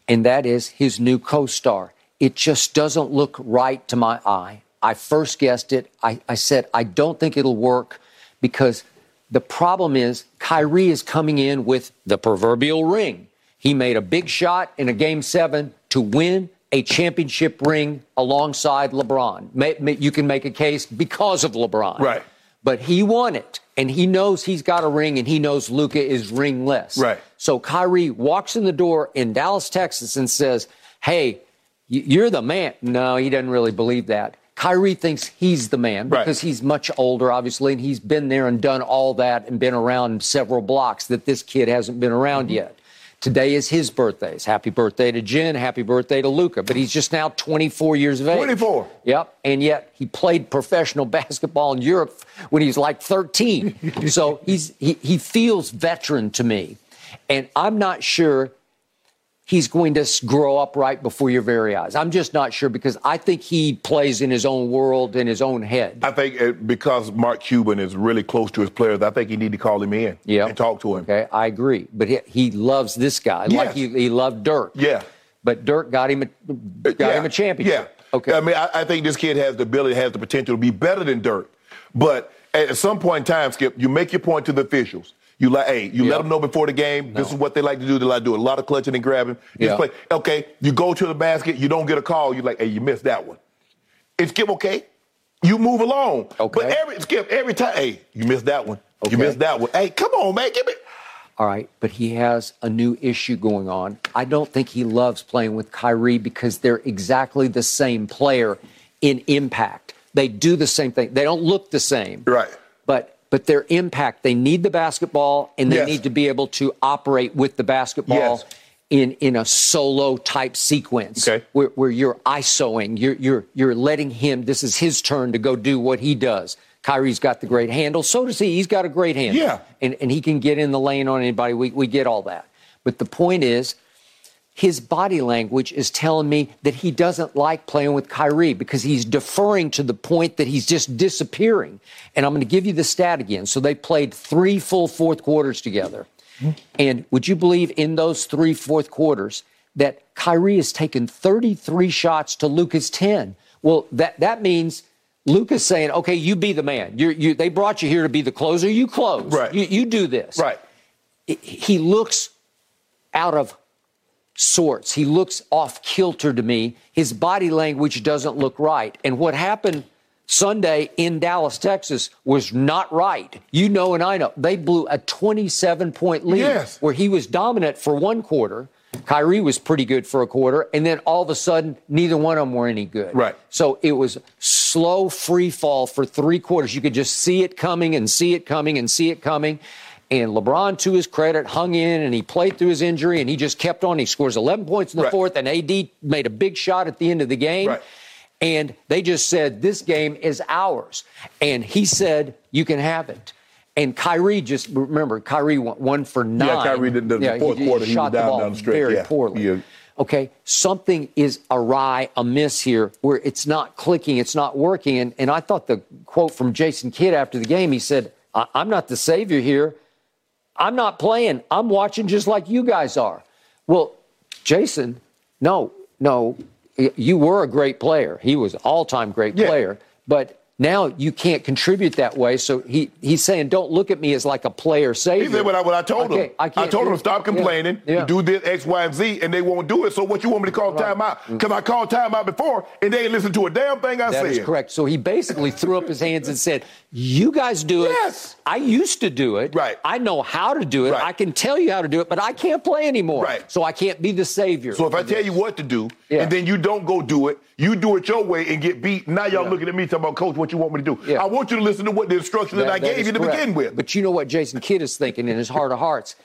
and that is his new co star. It just doesn't look right to my eye. I first guessed it. I, I said, I don't think it'll work because the problem is Kyrie is coming in with the proverbial ring. He made a big shot in a game seven to win a championship ring alongside LeBron. You can make a case because of LeBron. Right. But he won it, and he knows he's got a ring, and he knows Luka is ringless. Right. So Kyrie walks in the door in Dallas, Texas, and says, "Hey, you're the man." No, he doesn't really believe that. Kyrie thinks he's the man Right. because he's much older, obviously, and he's been there and done all that and been around several blocks that this kid hasn't been around Mm-hmm. yet. Today is his birthday. It's happy birthday to Jen, happy birthday to Luka, but he's just now 24 years of age. 24. Yep. And yet he played professional basketball in Europe when he was like 13. so he's he, he feels veteran to me. And I'm not sure he's going to grow up right before your very eyes. I'm just not sure because I think he plays in his own world, in his own head. I think uh, because Mark Cuban is really close to his players, I think you need to call him in Yeah. and talk to him. Okay, I agree. But he, he loves this guy like he, he loved Dirk. Yeah. But Dirk got him a, got yeah. him a championship. Yeah. Okay. I mean, I, I think this kid has the ability, has the potential to be better than Dirk. But at some point in time, Skip, you make your point to the officials. You like, hey, you let them know before the game. This is what they like to do. They like to do a lot of clutching and grabbing. Just Yeah. play. Okay, you go to the basket, you don't get a call. You're like, hey, you missed that one. And Skip, okay, you move along. Okay. But every Skip, every time, hey, you missed that one. Okay. You missed that one. Hey, come on, man, give me. All right, but he has a new issue going on. I don't think he loves playing with Kyrie because they're exactly the same player in impact. They do the same thing. They don't look the same. Right. But but their impact, they need the basketball and they Yes. need to be able to operate with the basketball Yes. in in a solo type sequence Okay. where, where you're isoing, you're you're you're letting him this is his turn to go do what he does. Kyrie's got the great handle. So does he. He's got a great handle. Yeah. And, and he can get in the lane on anybody. We, we get all that. But the point is, his body language is telling me that he doesn't like playing with Kyrie because he's deferring to the point that he's just disappearing. And I'm going to give you the stat again. So they played three full fourth quarters together. And would you believe in those three fourth quarters that Kyrie has taken 33 shots to Luka's 10? Well, that, that means Luka's saying, okay, you be the man. You're, you, they brought you here to be the closer. You close. Right. You, you do this. Right. He looks out of sorts. He looks off kilter to me. His body language doesn't look right. And what happened Sunday in Dallas, Texas was not right. You know, and I know. They blew a 27 point lead Yes. where he was dominant for one quarter. Kyrie was pretty good for a quarter. And then all of a sudden, neither one of them were any good. Right. So it was slow free fall for three quarters. You could just see it coming and see it coming and see it coming. And LeBron, to his credit, hung in and he played through his injury and he just kept on. He scores 11 points in the Right. fourth, and AD made a big shot at the end of the game. Right. And they just said, This game is ours. And he said, You can have it. And Kyrie just remember, Kyrie went one for nine. Yeah, Kyrie did the, the Yeah, fourth quarter. He shot was the down ball down the stretch. very yeah. poorly. Yeah. Okay, something is awry, amiss here, where it's not clicking, it's not working. And, and I thought the quote from Jason Kidd after the game, he said, I'm not the savior here. I'm not playing. I'm watching just like you guys are. Well, Jason, no, no, you were a great player. He was all-time great Yeah. player, but now you can't contribute that way. So he he's saying, don't look at me as like a player savior. He said what I, what I told him. I I, told him stop complaining, yeah. do this X, Y, and Z, and they won't do it. So what you want me to call timeout? Because mm. I called timeout before, and they ain't listened to a damn thing I That said. is correct. So he basically threw up his hands and said, "You guys do it. Yes. I used to do it. Right. I know how to do it. Right. I can tell you how to do it, but I can't play anymore. Right. So I can't be the savior. So if I tell you what to do, Yeah. and then you don't go do it, you do it your way and get beat. Now y'all Yeah. looking at me talking about, Coach, what you want me to do? Yeah. I want you to listen to what the instructions that, I that gave you to correct. begin with. But you know what Jason Kidd is thinking in his heart of hearts.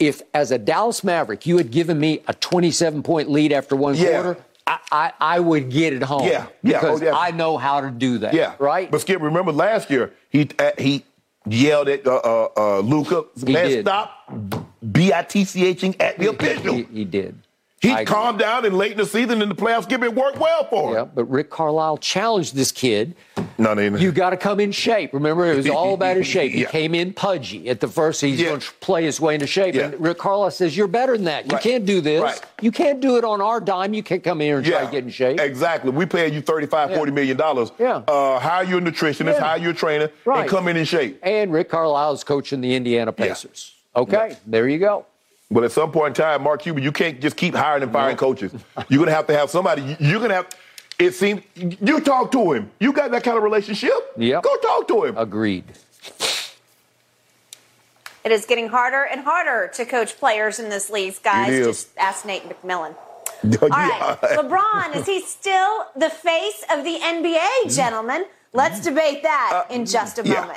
If, as a Dallas Maverick, you had given me a 27 point lead after one Yeah. quarter, I, I, I would get it home. Yeah, yeah, oh, Because yeah. I know how to do that. Yeah, Right? But Skip, remember last year he uh, he yelled at uh, uh, uh, Luka, man, stop bitching at the official. he, he did. He calmed down and late in the season in the playoffs. Skip, it worked well for him. Yeah, but Rick Carlisle challenged this kid. No, no, no. You got to come in shape. Remember, it was all about his shape. He Yeah. came in pudgy at the first. He's Yeah. going to play his way into shape. Yeah. And Rick Carlisle says, "You're better than that. You Right. can't do this. Right. You can't do it on our dime. You can't come in here and try to get in shape." Exactly. We paying you 35, Yeah. 40 million dollars. Yeah. Uh, hire your nutritionist, Yeah. hire your trainer, Right. and come in in shape. And Rick Carlisle is coaching the Indiana Pacers. Okay, there you go. But at some point in time, Mark Cuban, you can't just keep hiring and firing coaches. You're gonna have to have somebody. you- You're gonna have. It seems you talk to him. You got that kind of relationship. Yep. Go talk to him. Agreed. It is getting harder and harder to coach players in this league, guys. It is. Just ask Nate McMillan. All right, LeBron, is he still the face of the NBA, gentlemen? Let's debate that uh, in just a yeah.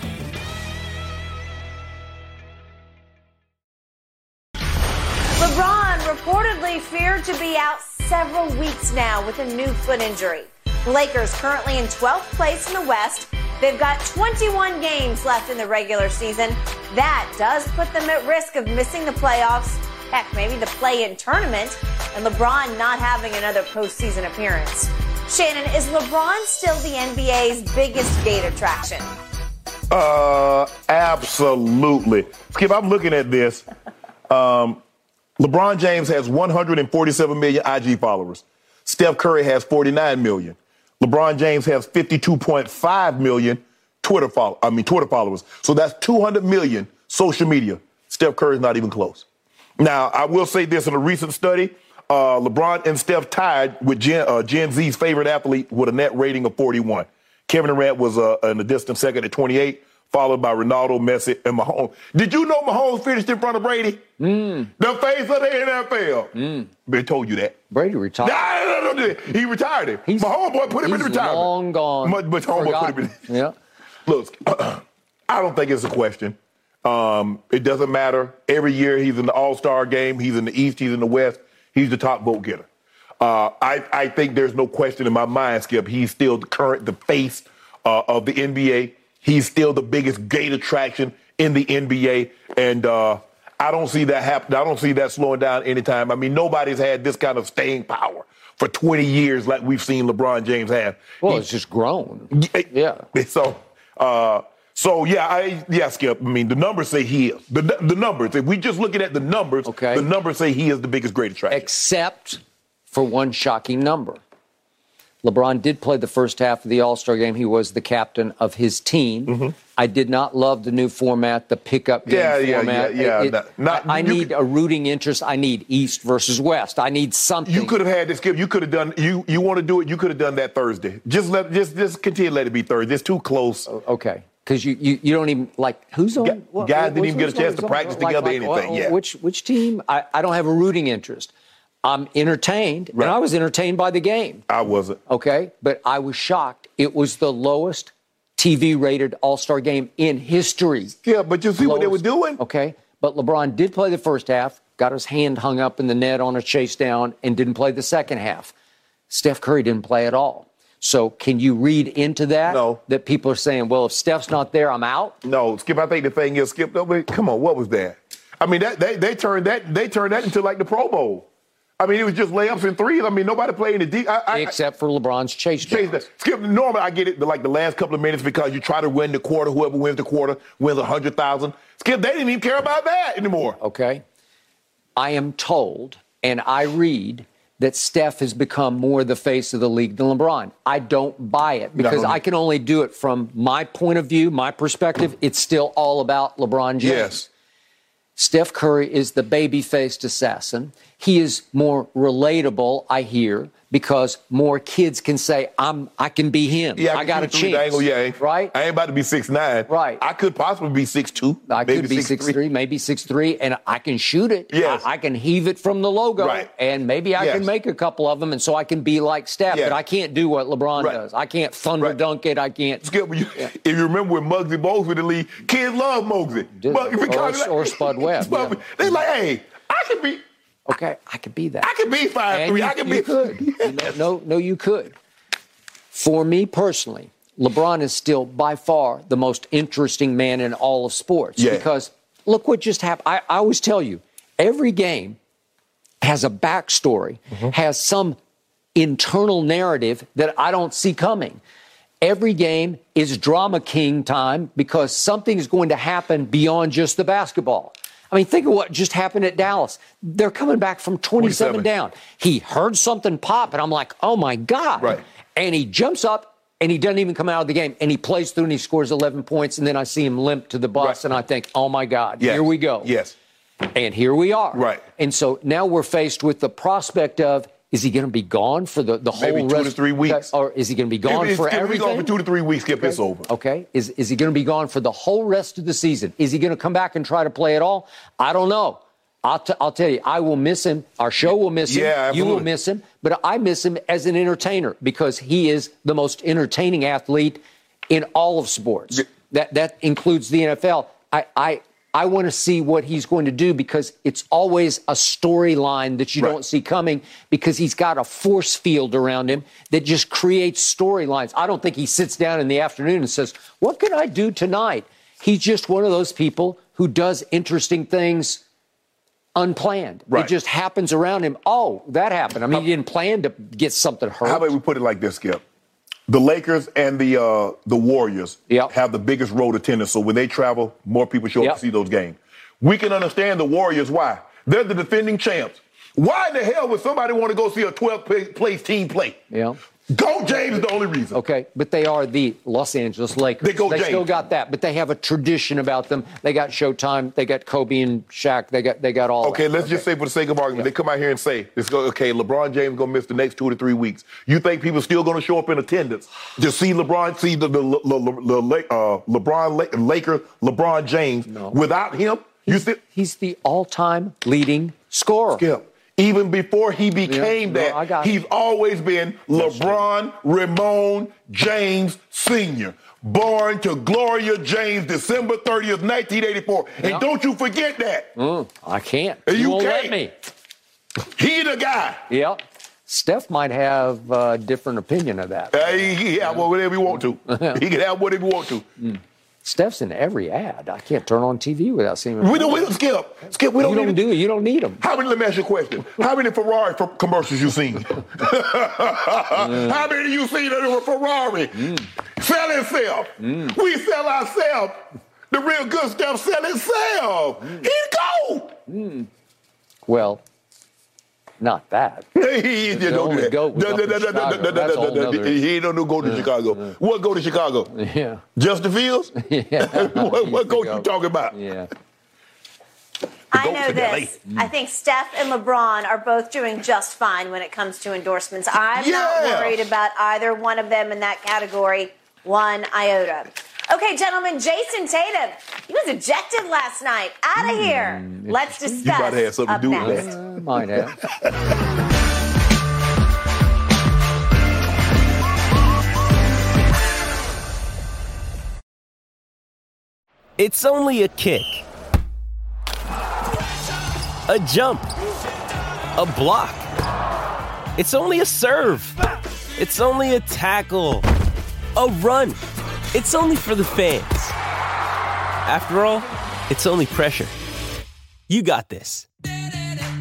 Feared to be out several weeks now with a new foot injury. The Lakers currently in 12th place in the West. They've got 21 games left in the regular season. That does put them at risk of missing the playoffs, heck, maybe the play in tournament, and LeBron not having another postseason appearance. Shannon, is LeBron still the NBA's biggest gate attraction? Uh, absolutely. Skip, I'm looking at this. Um, LeBron James has 147 million IG followers. Steph Curry has 49 million. LeBron James has 52.5 million Twitter follow, I mean Twitter followers. So that's 200 million social media. Steph Curry's not even close. Now, I will say this in a recent study, uh, LeBron and Steph tied with Gen, uh, Gen, Z's favorite athlete with a net rating of 41. Kevin Durant was uh, in the distant second at 28, followed by Ronaldo, Messi, and Mahomes. Did you know Mahomes finished in front of Brady? Mm. The face of the NFL. Mm. They told you that. Brady retired. No, no, no, no. He retired him. He's, my homeboy put him in he's retirement. long gone. My, my homeboy put him in. Yeah. Look, I don't think it's a question. Um, it doesn't matter. Every year he's in the All Star game. He's in the East. He's in the West. He's the top vote getter. Uh, I, I think there's no question in my mind, Skip. He's still the current, the face uh, of the NBA. He's still the biggest gate attraction in the NBA, and uh, I don't see that happen. I don't see that slowing down anytime. I mean, nobody's had this kind of staying power for 20 years like we've seen LeBron James have. Well, He- it's just grown. yeah. So, uh, so yeah, I yeah, Skip. I mean, the numbers say he is. The the numbers. If we just looking at the numbers, okay. the numbers say he is the biggest great attraction. Except for one shocking number. LeBron did play the first half of the All Star game. He was the captain of his team. I did not love the new format, the pickup game Mm-hmm. Yeah, yeah, format. yeah, yeah. It- Not- not- I, I need a rooting interest. I need East versus West. I need something. You could have had this. You could have done. You you want to do it? You could have done that Thursday. Just let just just continue let it be Thursday. It's too close. Okay. Because you, you, you don't even like who's on. what- guys didn't even get a chance to practice on- like- together, like, anything, wh- yeah. Which which team? I, I don't have a rooting interest. I'm entertained, and I was entertained by the game. I wasn't. Okay, but I was shocked. It was the lowest TV rated All Star game in history. Yeah, but you see what they were doing. Okay, but LeBron did play the first half, got his hand hung up in the net on a chase down, and didn't play the second half. Steph Curry didn't play at all. So can you read into that? No. That people are saying, well, if Steph's not there, I'm out. No, Skip. I think the thing is, Skip. Come on, what was that? I mean, that they they turned that they turned that into like the Pro Bowl. I mean, it was just layups and threes. I mean, nobody playing the deep. I, I, Except for LeBron's chase. Chase that. Skip, normally I get it like the last couple of minutes because you try to win the quarter. Whoever wins the quarter wins a hundred thousand. Skip, they didn't even care about that anymore. Okay. I am told and I read that Steph has become more the face of the league than LeBron. I don't buy it because No. I can only do it from my point of view, my perspective. It's still all about LeBron James. Yes. Steph Curry is the baby faced assassin. He is more relatable, I hear, because more kids can say, I'm I can be him. Yeah, I got a chance. Angle, yeah, I ain't- right? I ain't about to be six nine. Right. I could possibly be six two. I could be six three, maybe six three, and I can shoot it. Yes. I, I can heave it from the logo, Right. and maybe I Yes. can make a couple of them, and so I can be like Steph. Yes. But I can't do what LeBron Right. does. I can't thunder dunk it. I can't. Skip, you, if you remember when Muggsy Bogues in the league, kids love Muggsy. Muggsy or, because- or Spud Webb. Spud- yeah. They like, hey, I can be. Okay, I could be that. I could be five And three. you, I could you be. could. no, no, no, you could. For me personally, LeBron is still by far the most interesting man in all of sports Yeah. because look what just happened. I, I always tell you, every game has a backstory, Mm-hmm. has some internal narrative that I don't see coming. Every game is drama king time because something is going to happen beyond just the basketball. I mean, think of what just happened at Dallas. They're coming back from 27, 27. down. He heard something pop, and I'm like, oh my God. Right. And he jumps up and he doesn't even come out of the game. And he plays through and he scores 11 points. And then I see him limp to the bus, and I think, oh my God, Yes. here we go. Yes. And here we are. Right. And so now we're faced with the prospect of Is he going to be gone for the, the whole Maybe two rest? to three weeks. Or is he going to be gone if for we everything? gone for two to three weeks. Skip, this over. Okay. Is, is he going to be gone for the whole rest of the season? Is he going to come back and try to play at all? I don't know. I'll, t- I'll tell you, I will miss him. Our show will miss him. Yeah, You will miss him. But I miss him as an entertainer because he is the most entertaining athlete in all of sports. That, that includes the NFL. I, I, I want to see what he's going to do because it's always a storyline that you don't see coming because he's got a force field around him that just creates storylines. I don't think he sits down in the afternoon and says, What can I do tonight? He's just one of those people who does interesting things unplanned. Right. It just happens around him. Oh, that happened. I mean, he didn't plan to get something hurt. How about we put it like this, Skip? The Lakers and the uh, the Warriors have the biggest road attendance, so when they travel, more people show up to see those games. We can understand the Warriors why. They're the defending champs. Why in the hell would somebody want to go see a 12th place team play? Yeah. Go James is the only reason. Okay, but they are the Los Angeles Lakers. They go They James. still got that, but they have a tradition about them. They got Showtime. They got Kobe and Shaq. They got they got all. Okay, that. let's just say for the sake of argument, they come out here and say, "Let's go." Okay, LeBron James gonna miss the next two to three weeks. You think people still gonna show up in attendance to see LeBron, see the, the, the, the, uh, LeBron La- Lakers, LeBron James without him? You still he's the all-time leading scorer. Skip. Even before he became no, that, got he's always been LeBron Ramon James Sr. Born to Gloria James, December 30th, 1984. Yeah. And don't you forget that. Mm, I can't. You You, won't can't. let me. He the guy. Yep. Steph might have a different opinion of that. Uh, he, he have whatever he want to. he can have whatever he want to. Steph's in every ad. I can't turn on TV without seeing him. We don't, we don't skip. Skip, we don't you don't need do it. You don't need them. How many? Let me ask you a question. How many Ferrari for commercials you seen? Mm. How many you seen that were Ferrari? Mm. Sell itself. Mm. We sell ourselves. The real good stuff sell itself. He go. Well, not that. He The don't only that. goat No, up no, no, no, no, Chicago. no, no, no, no, He don't do go to Chicago. What go to Chicago? Yeah. Justin Fields? Yeah. what what coach you talking about? Yeah. I know this. LA. I think Steph and LeBron are both doing just fine when it comes to endorsements. I'm Yeah. not worried about either one of them in that category, one iota. Okay, gentlemen, Jayson Tatum, he was ejected last night. Out of here. Let's discuss. You might have something to do with next. that. Uh, might have. It's only a kick, a jump, a block. It's only a serve. It's only a tackle, a run. It's only for the fans. After all, it's only pressure. You got this.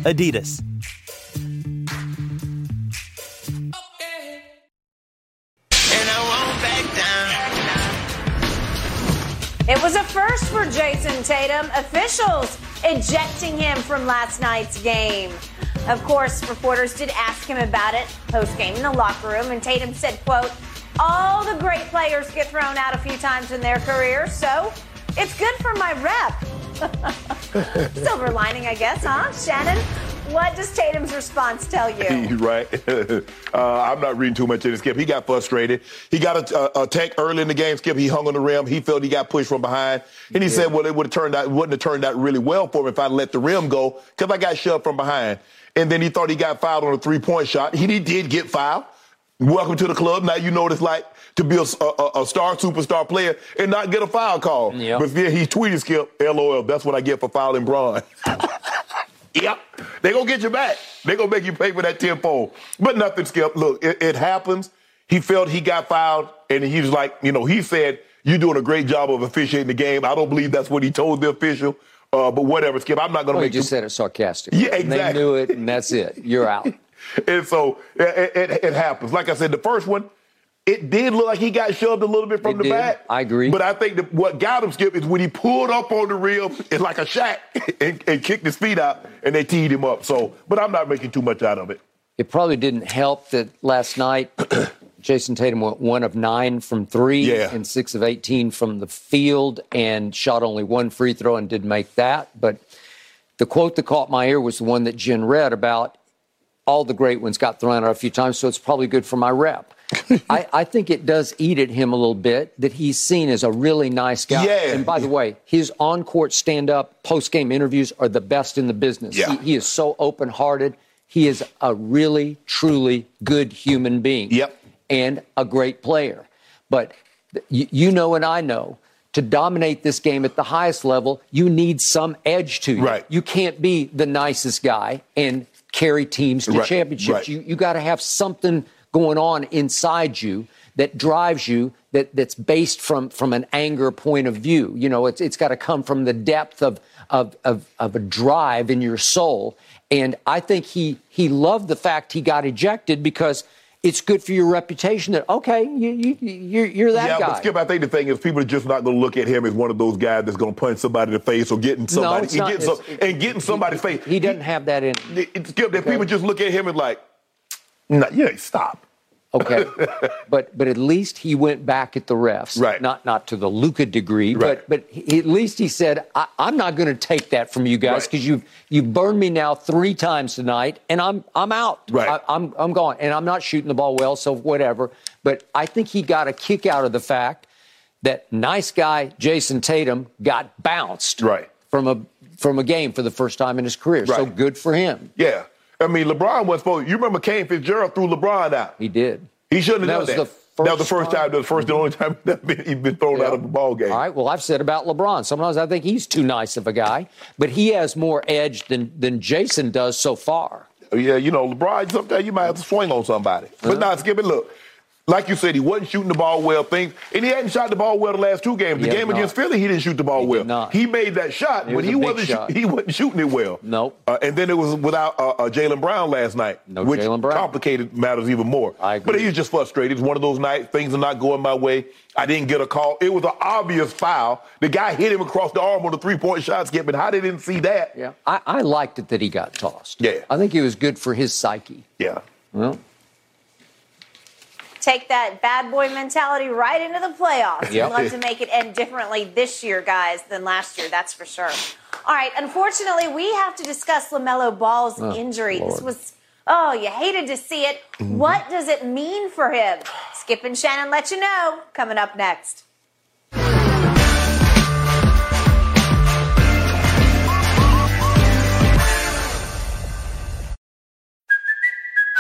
Adidas. It was a first for Jayson Tatum. Officials ejecting him from last night's game. Of course, reporters did ask him about it post game in the locker room, and Tatum said, quote, all the great players get thrown out a few times in their career, so it's good for my rep. Silver lining, I guess, huh? Shannon, what does Tatum's response tell you? Right. uh, I'm not reading too much in Skip. He got frustrated. He got a, a, attack early in the game. Skip. He hung on the rim. He felt he got pushed from behind, and he said, "Well, it would have turned out. It wouldn't have turned out really well for him if I let the rim go because I got shoved from behind." And then he thought he got fouled on a three-point shot. He, he did get fouled. Welcome to the club. Now you know what it's like to be a, a, a star superstar player and not get a foul call. But then he tweeted Skip, "LOL. That's what I get for fouling Braun." Yep. They gonna get you back. They gonna make you pay for that tenfold. But nothing, Skip. Look, it, it happens. He felt he got fouled, and he was like, you know, he said, "You're doing a great job of officiating the game." I don't believe that's what he told the official. Uh, but whatever, Skip. I'm not gonna Well, he make just too- said it sarcastic. Yeah, And They knew it, and that's it. You're out. and so it, it, it happens. Like I said, the first one, it did look like he got shoved a little bit from It the did. back. I agree. But I think that what got him, Skip, is when he pulled up on the rim, it's like a Shaq, and, and kicked his feet out, and they teed him up. So, but I'm not making too much out of it. It probably didn't help that last night Jayson Tatum went one of nine from three Yeah. and six of 18 from the field and shot only one free throw and didn't make that. But the quote that caught my ear was the one that Jen read about all the great ones got thrown out a few times, so it's probably good for my rep. I, I think it does eat at him a little bit that he's seen as a really nice guy. Yeah. And by the way, his on court stand up, post game interviews are the best in the business. Yeah. He, he is so open hearted. He is a really, truly good human being. Yep. And a great player. But you, you know, and I know, to dominate this game at the highest level, you need some edge to you. Right. You can't be the nicest guy and carry teams to Right, championships. right. You, you got to have something going on inside you that drives you that that's based from from an anger point of view you know it's it's got to come from the depth of, of of of a drive in your soul and i think he he loved the fact he got ejected because it's good for your reputation that okay you you you're, you're that yeah, guy but Skip, I think the thing is people are just not going to look at him as one of those guys that's going to punch somebody in the face or getting somebody it's not. getting some- and getting somebody's face. he doesn't have that in It- Skip, that people just look at him and like, nah, yeah, stop. Okay, but but at least he went back at the refs, Right. Not not to the Luka degree, Right. but but he, at least he said, I, "I'm not going to take that from you guys Right. because you've you've burned me now three times tonight, and I'm I'm out. Right. I, I'm I'm gone, and I'm not shooting the ball well, so whatever." But I think he got a kick out of the fact that nice guy Jayson Tatum got bounced Right. from a from a game for the first time in his career. So good for him. Yeah. I mean, LeBron was supposed. You remember Kane Fitzgerald threw LeBron out. He did. He shouldn't That have was done that. that was the first first time. The first and only time that been- he's been thrown out of a ball game. All right. Well, I've said about LeBron. Sometimes I think he's too nice of a guy, but he has more edge than than Jayson does so far. Yeah, you know, LeBron, sometimes you might have to swing on somebody. But Uh-huh. nah, Skip it, look. Like you said, he wasn't shooting the ball well. Things, and he hadn't shot the ball well the last two games. The game against Philly, he didn't shoot the ball well. not. He made that shot, It but was he wasn't. shot. he wasn't shooting it well. Nope. Uh, and then it was without uh, uh, Jaylen Brown last night, No which Brown. complicated matters even more. I agree. But he was just frustrated. It's one of those nights. Things are not going my way. I didn't get a call. It was an obvious foul. The guy hit him across the arm on the three-point shot, Skip. And how they didn't see that? Yeah. I, I liked it that he got tossed. Yeah. I think it was good for his psyche. Yeah. Well, Take that bad boy mentality right into the playoffs. Yep. We'd love to make it end differently this year, guys, than last year. That's for sure. All right. Unfortunately, we have to discuss LaMelo Ball's Oh, injury. This was. Oh, you hated to see it. Mm-hmm. What does it mean for him? Skip and Shannon let you know. Coming up next.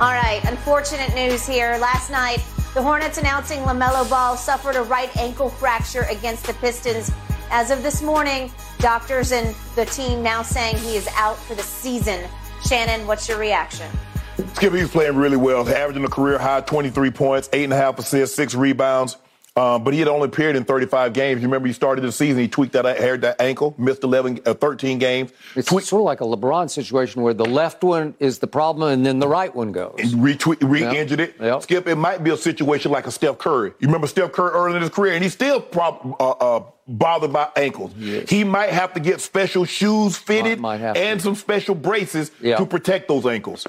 All right, unfortunate news here. Last night, the Hornets announcing LaMelo Ball suffered a right ankle fracture against the Pistons. As of this morning, doctors and the team now saying he is out for the season. Shannon, what's your reaction? Skip, he's playing really well, averaging a career high 23 points, eight and a half assists, six rebounds. Um, but he had only appeared in 35 games. You remember he started the season, he tweaked that, haired that ankle, missed 11, uh, 13 games. it's sort of like a LeBron situation where the left one is the problem and then the right one goes. Retweet, re-injured it. Yep. Skip, it might be a situation like a Steph Curry. You remember Steph Curry early in his career, and he's still prob- uh, uh, bothered by ankles. He might have to get special shoes fitted Might- might and some special braces Yeah. to protect those ankles.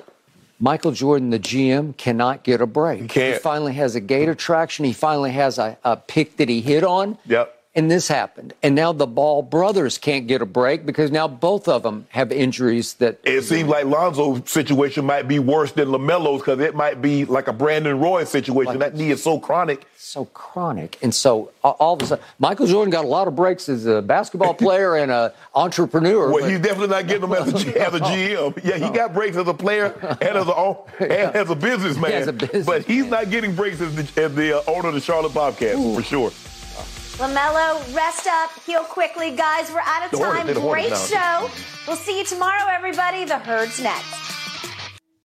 Michael Jordan, the GM, cannot get a break. He can't. finally has a gator traction. He finally has a, a pick that he hit on. Yep. And this happened. And now the Ball brothers can't get a break because now both of them have injuries that. It seems like Lonzo's situation might be worse than LaMelo's because it might be like a Brandon Roy situation. that knee is so chronic. So chronic. And so all of a sudden, Michael Jordan got a lot of breaks as a basketball player and an entrepreneur. Well, he's definitely not getting them as a, as a GM. Yeah, he got breaks as a player and as a and as a businessman. As a businessman. But he's not getting breaks as the, as the uh, owner of the Charlotte Bobcats for sure. LaMelo, rest up, heal quickly. Guys, we're out of time. Great show. We'll see you tomorrow, everybody. The Herd's next.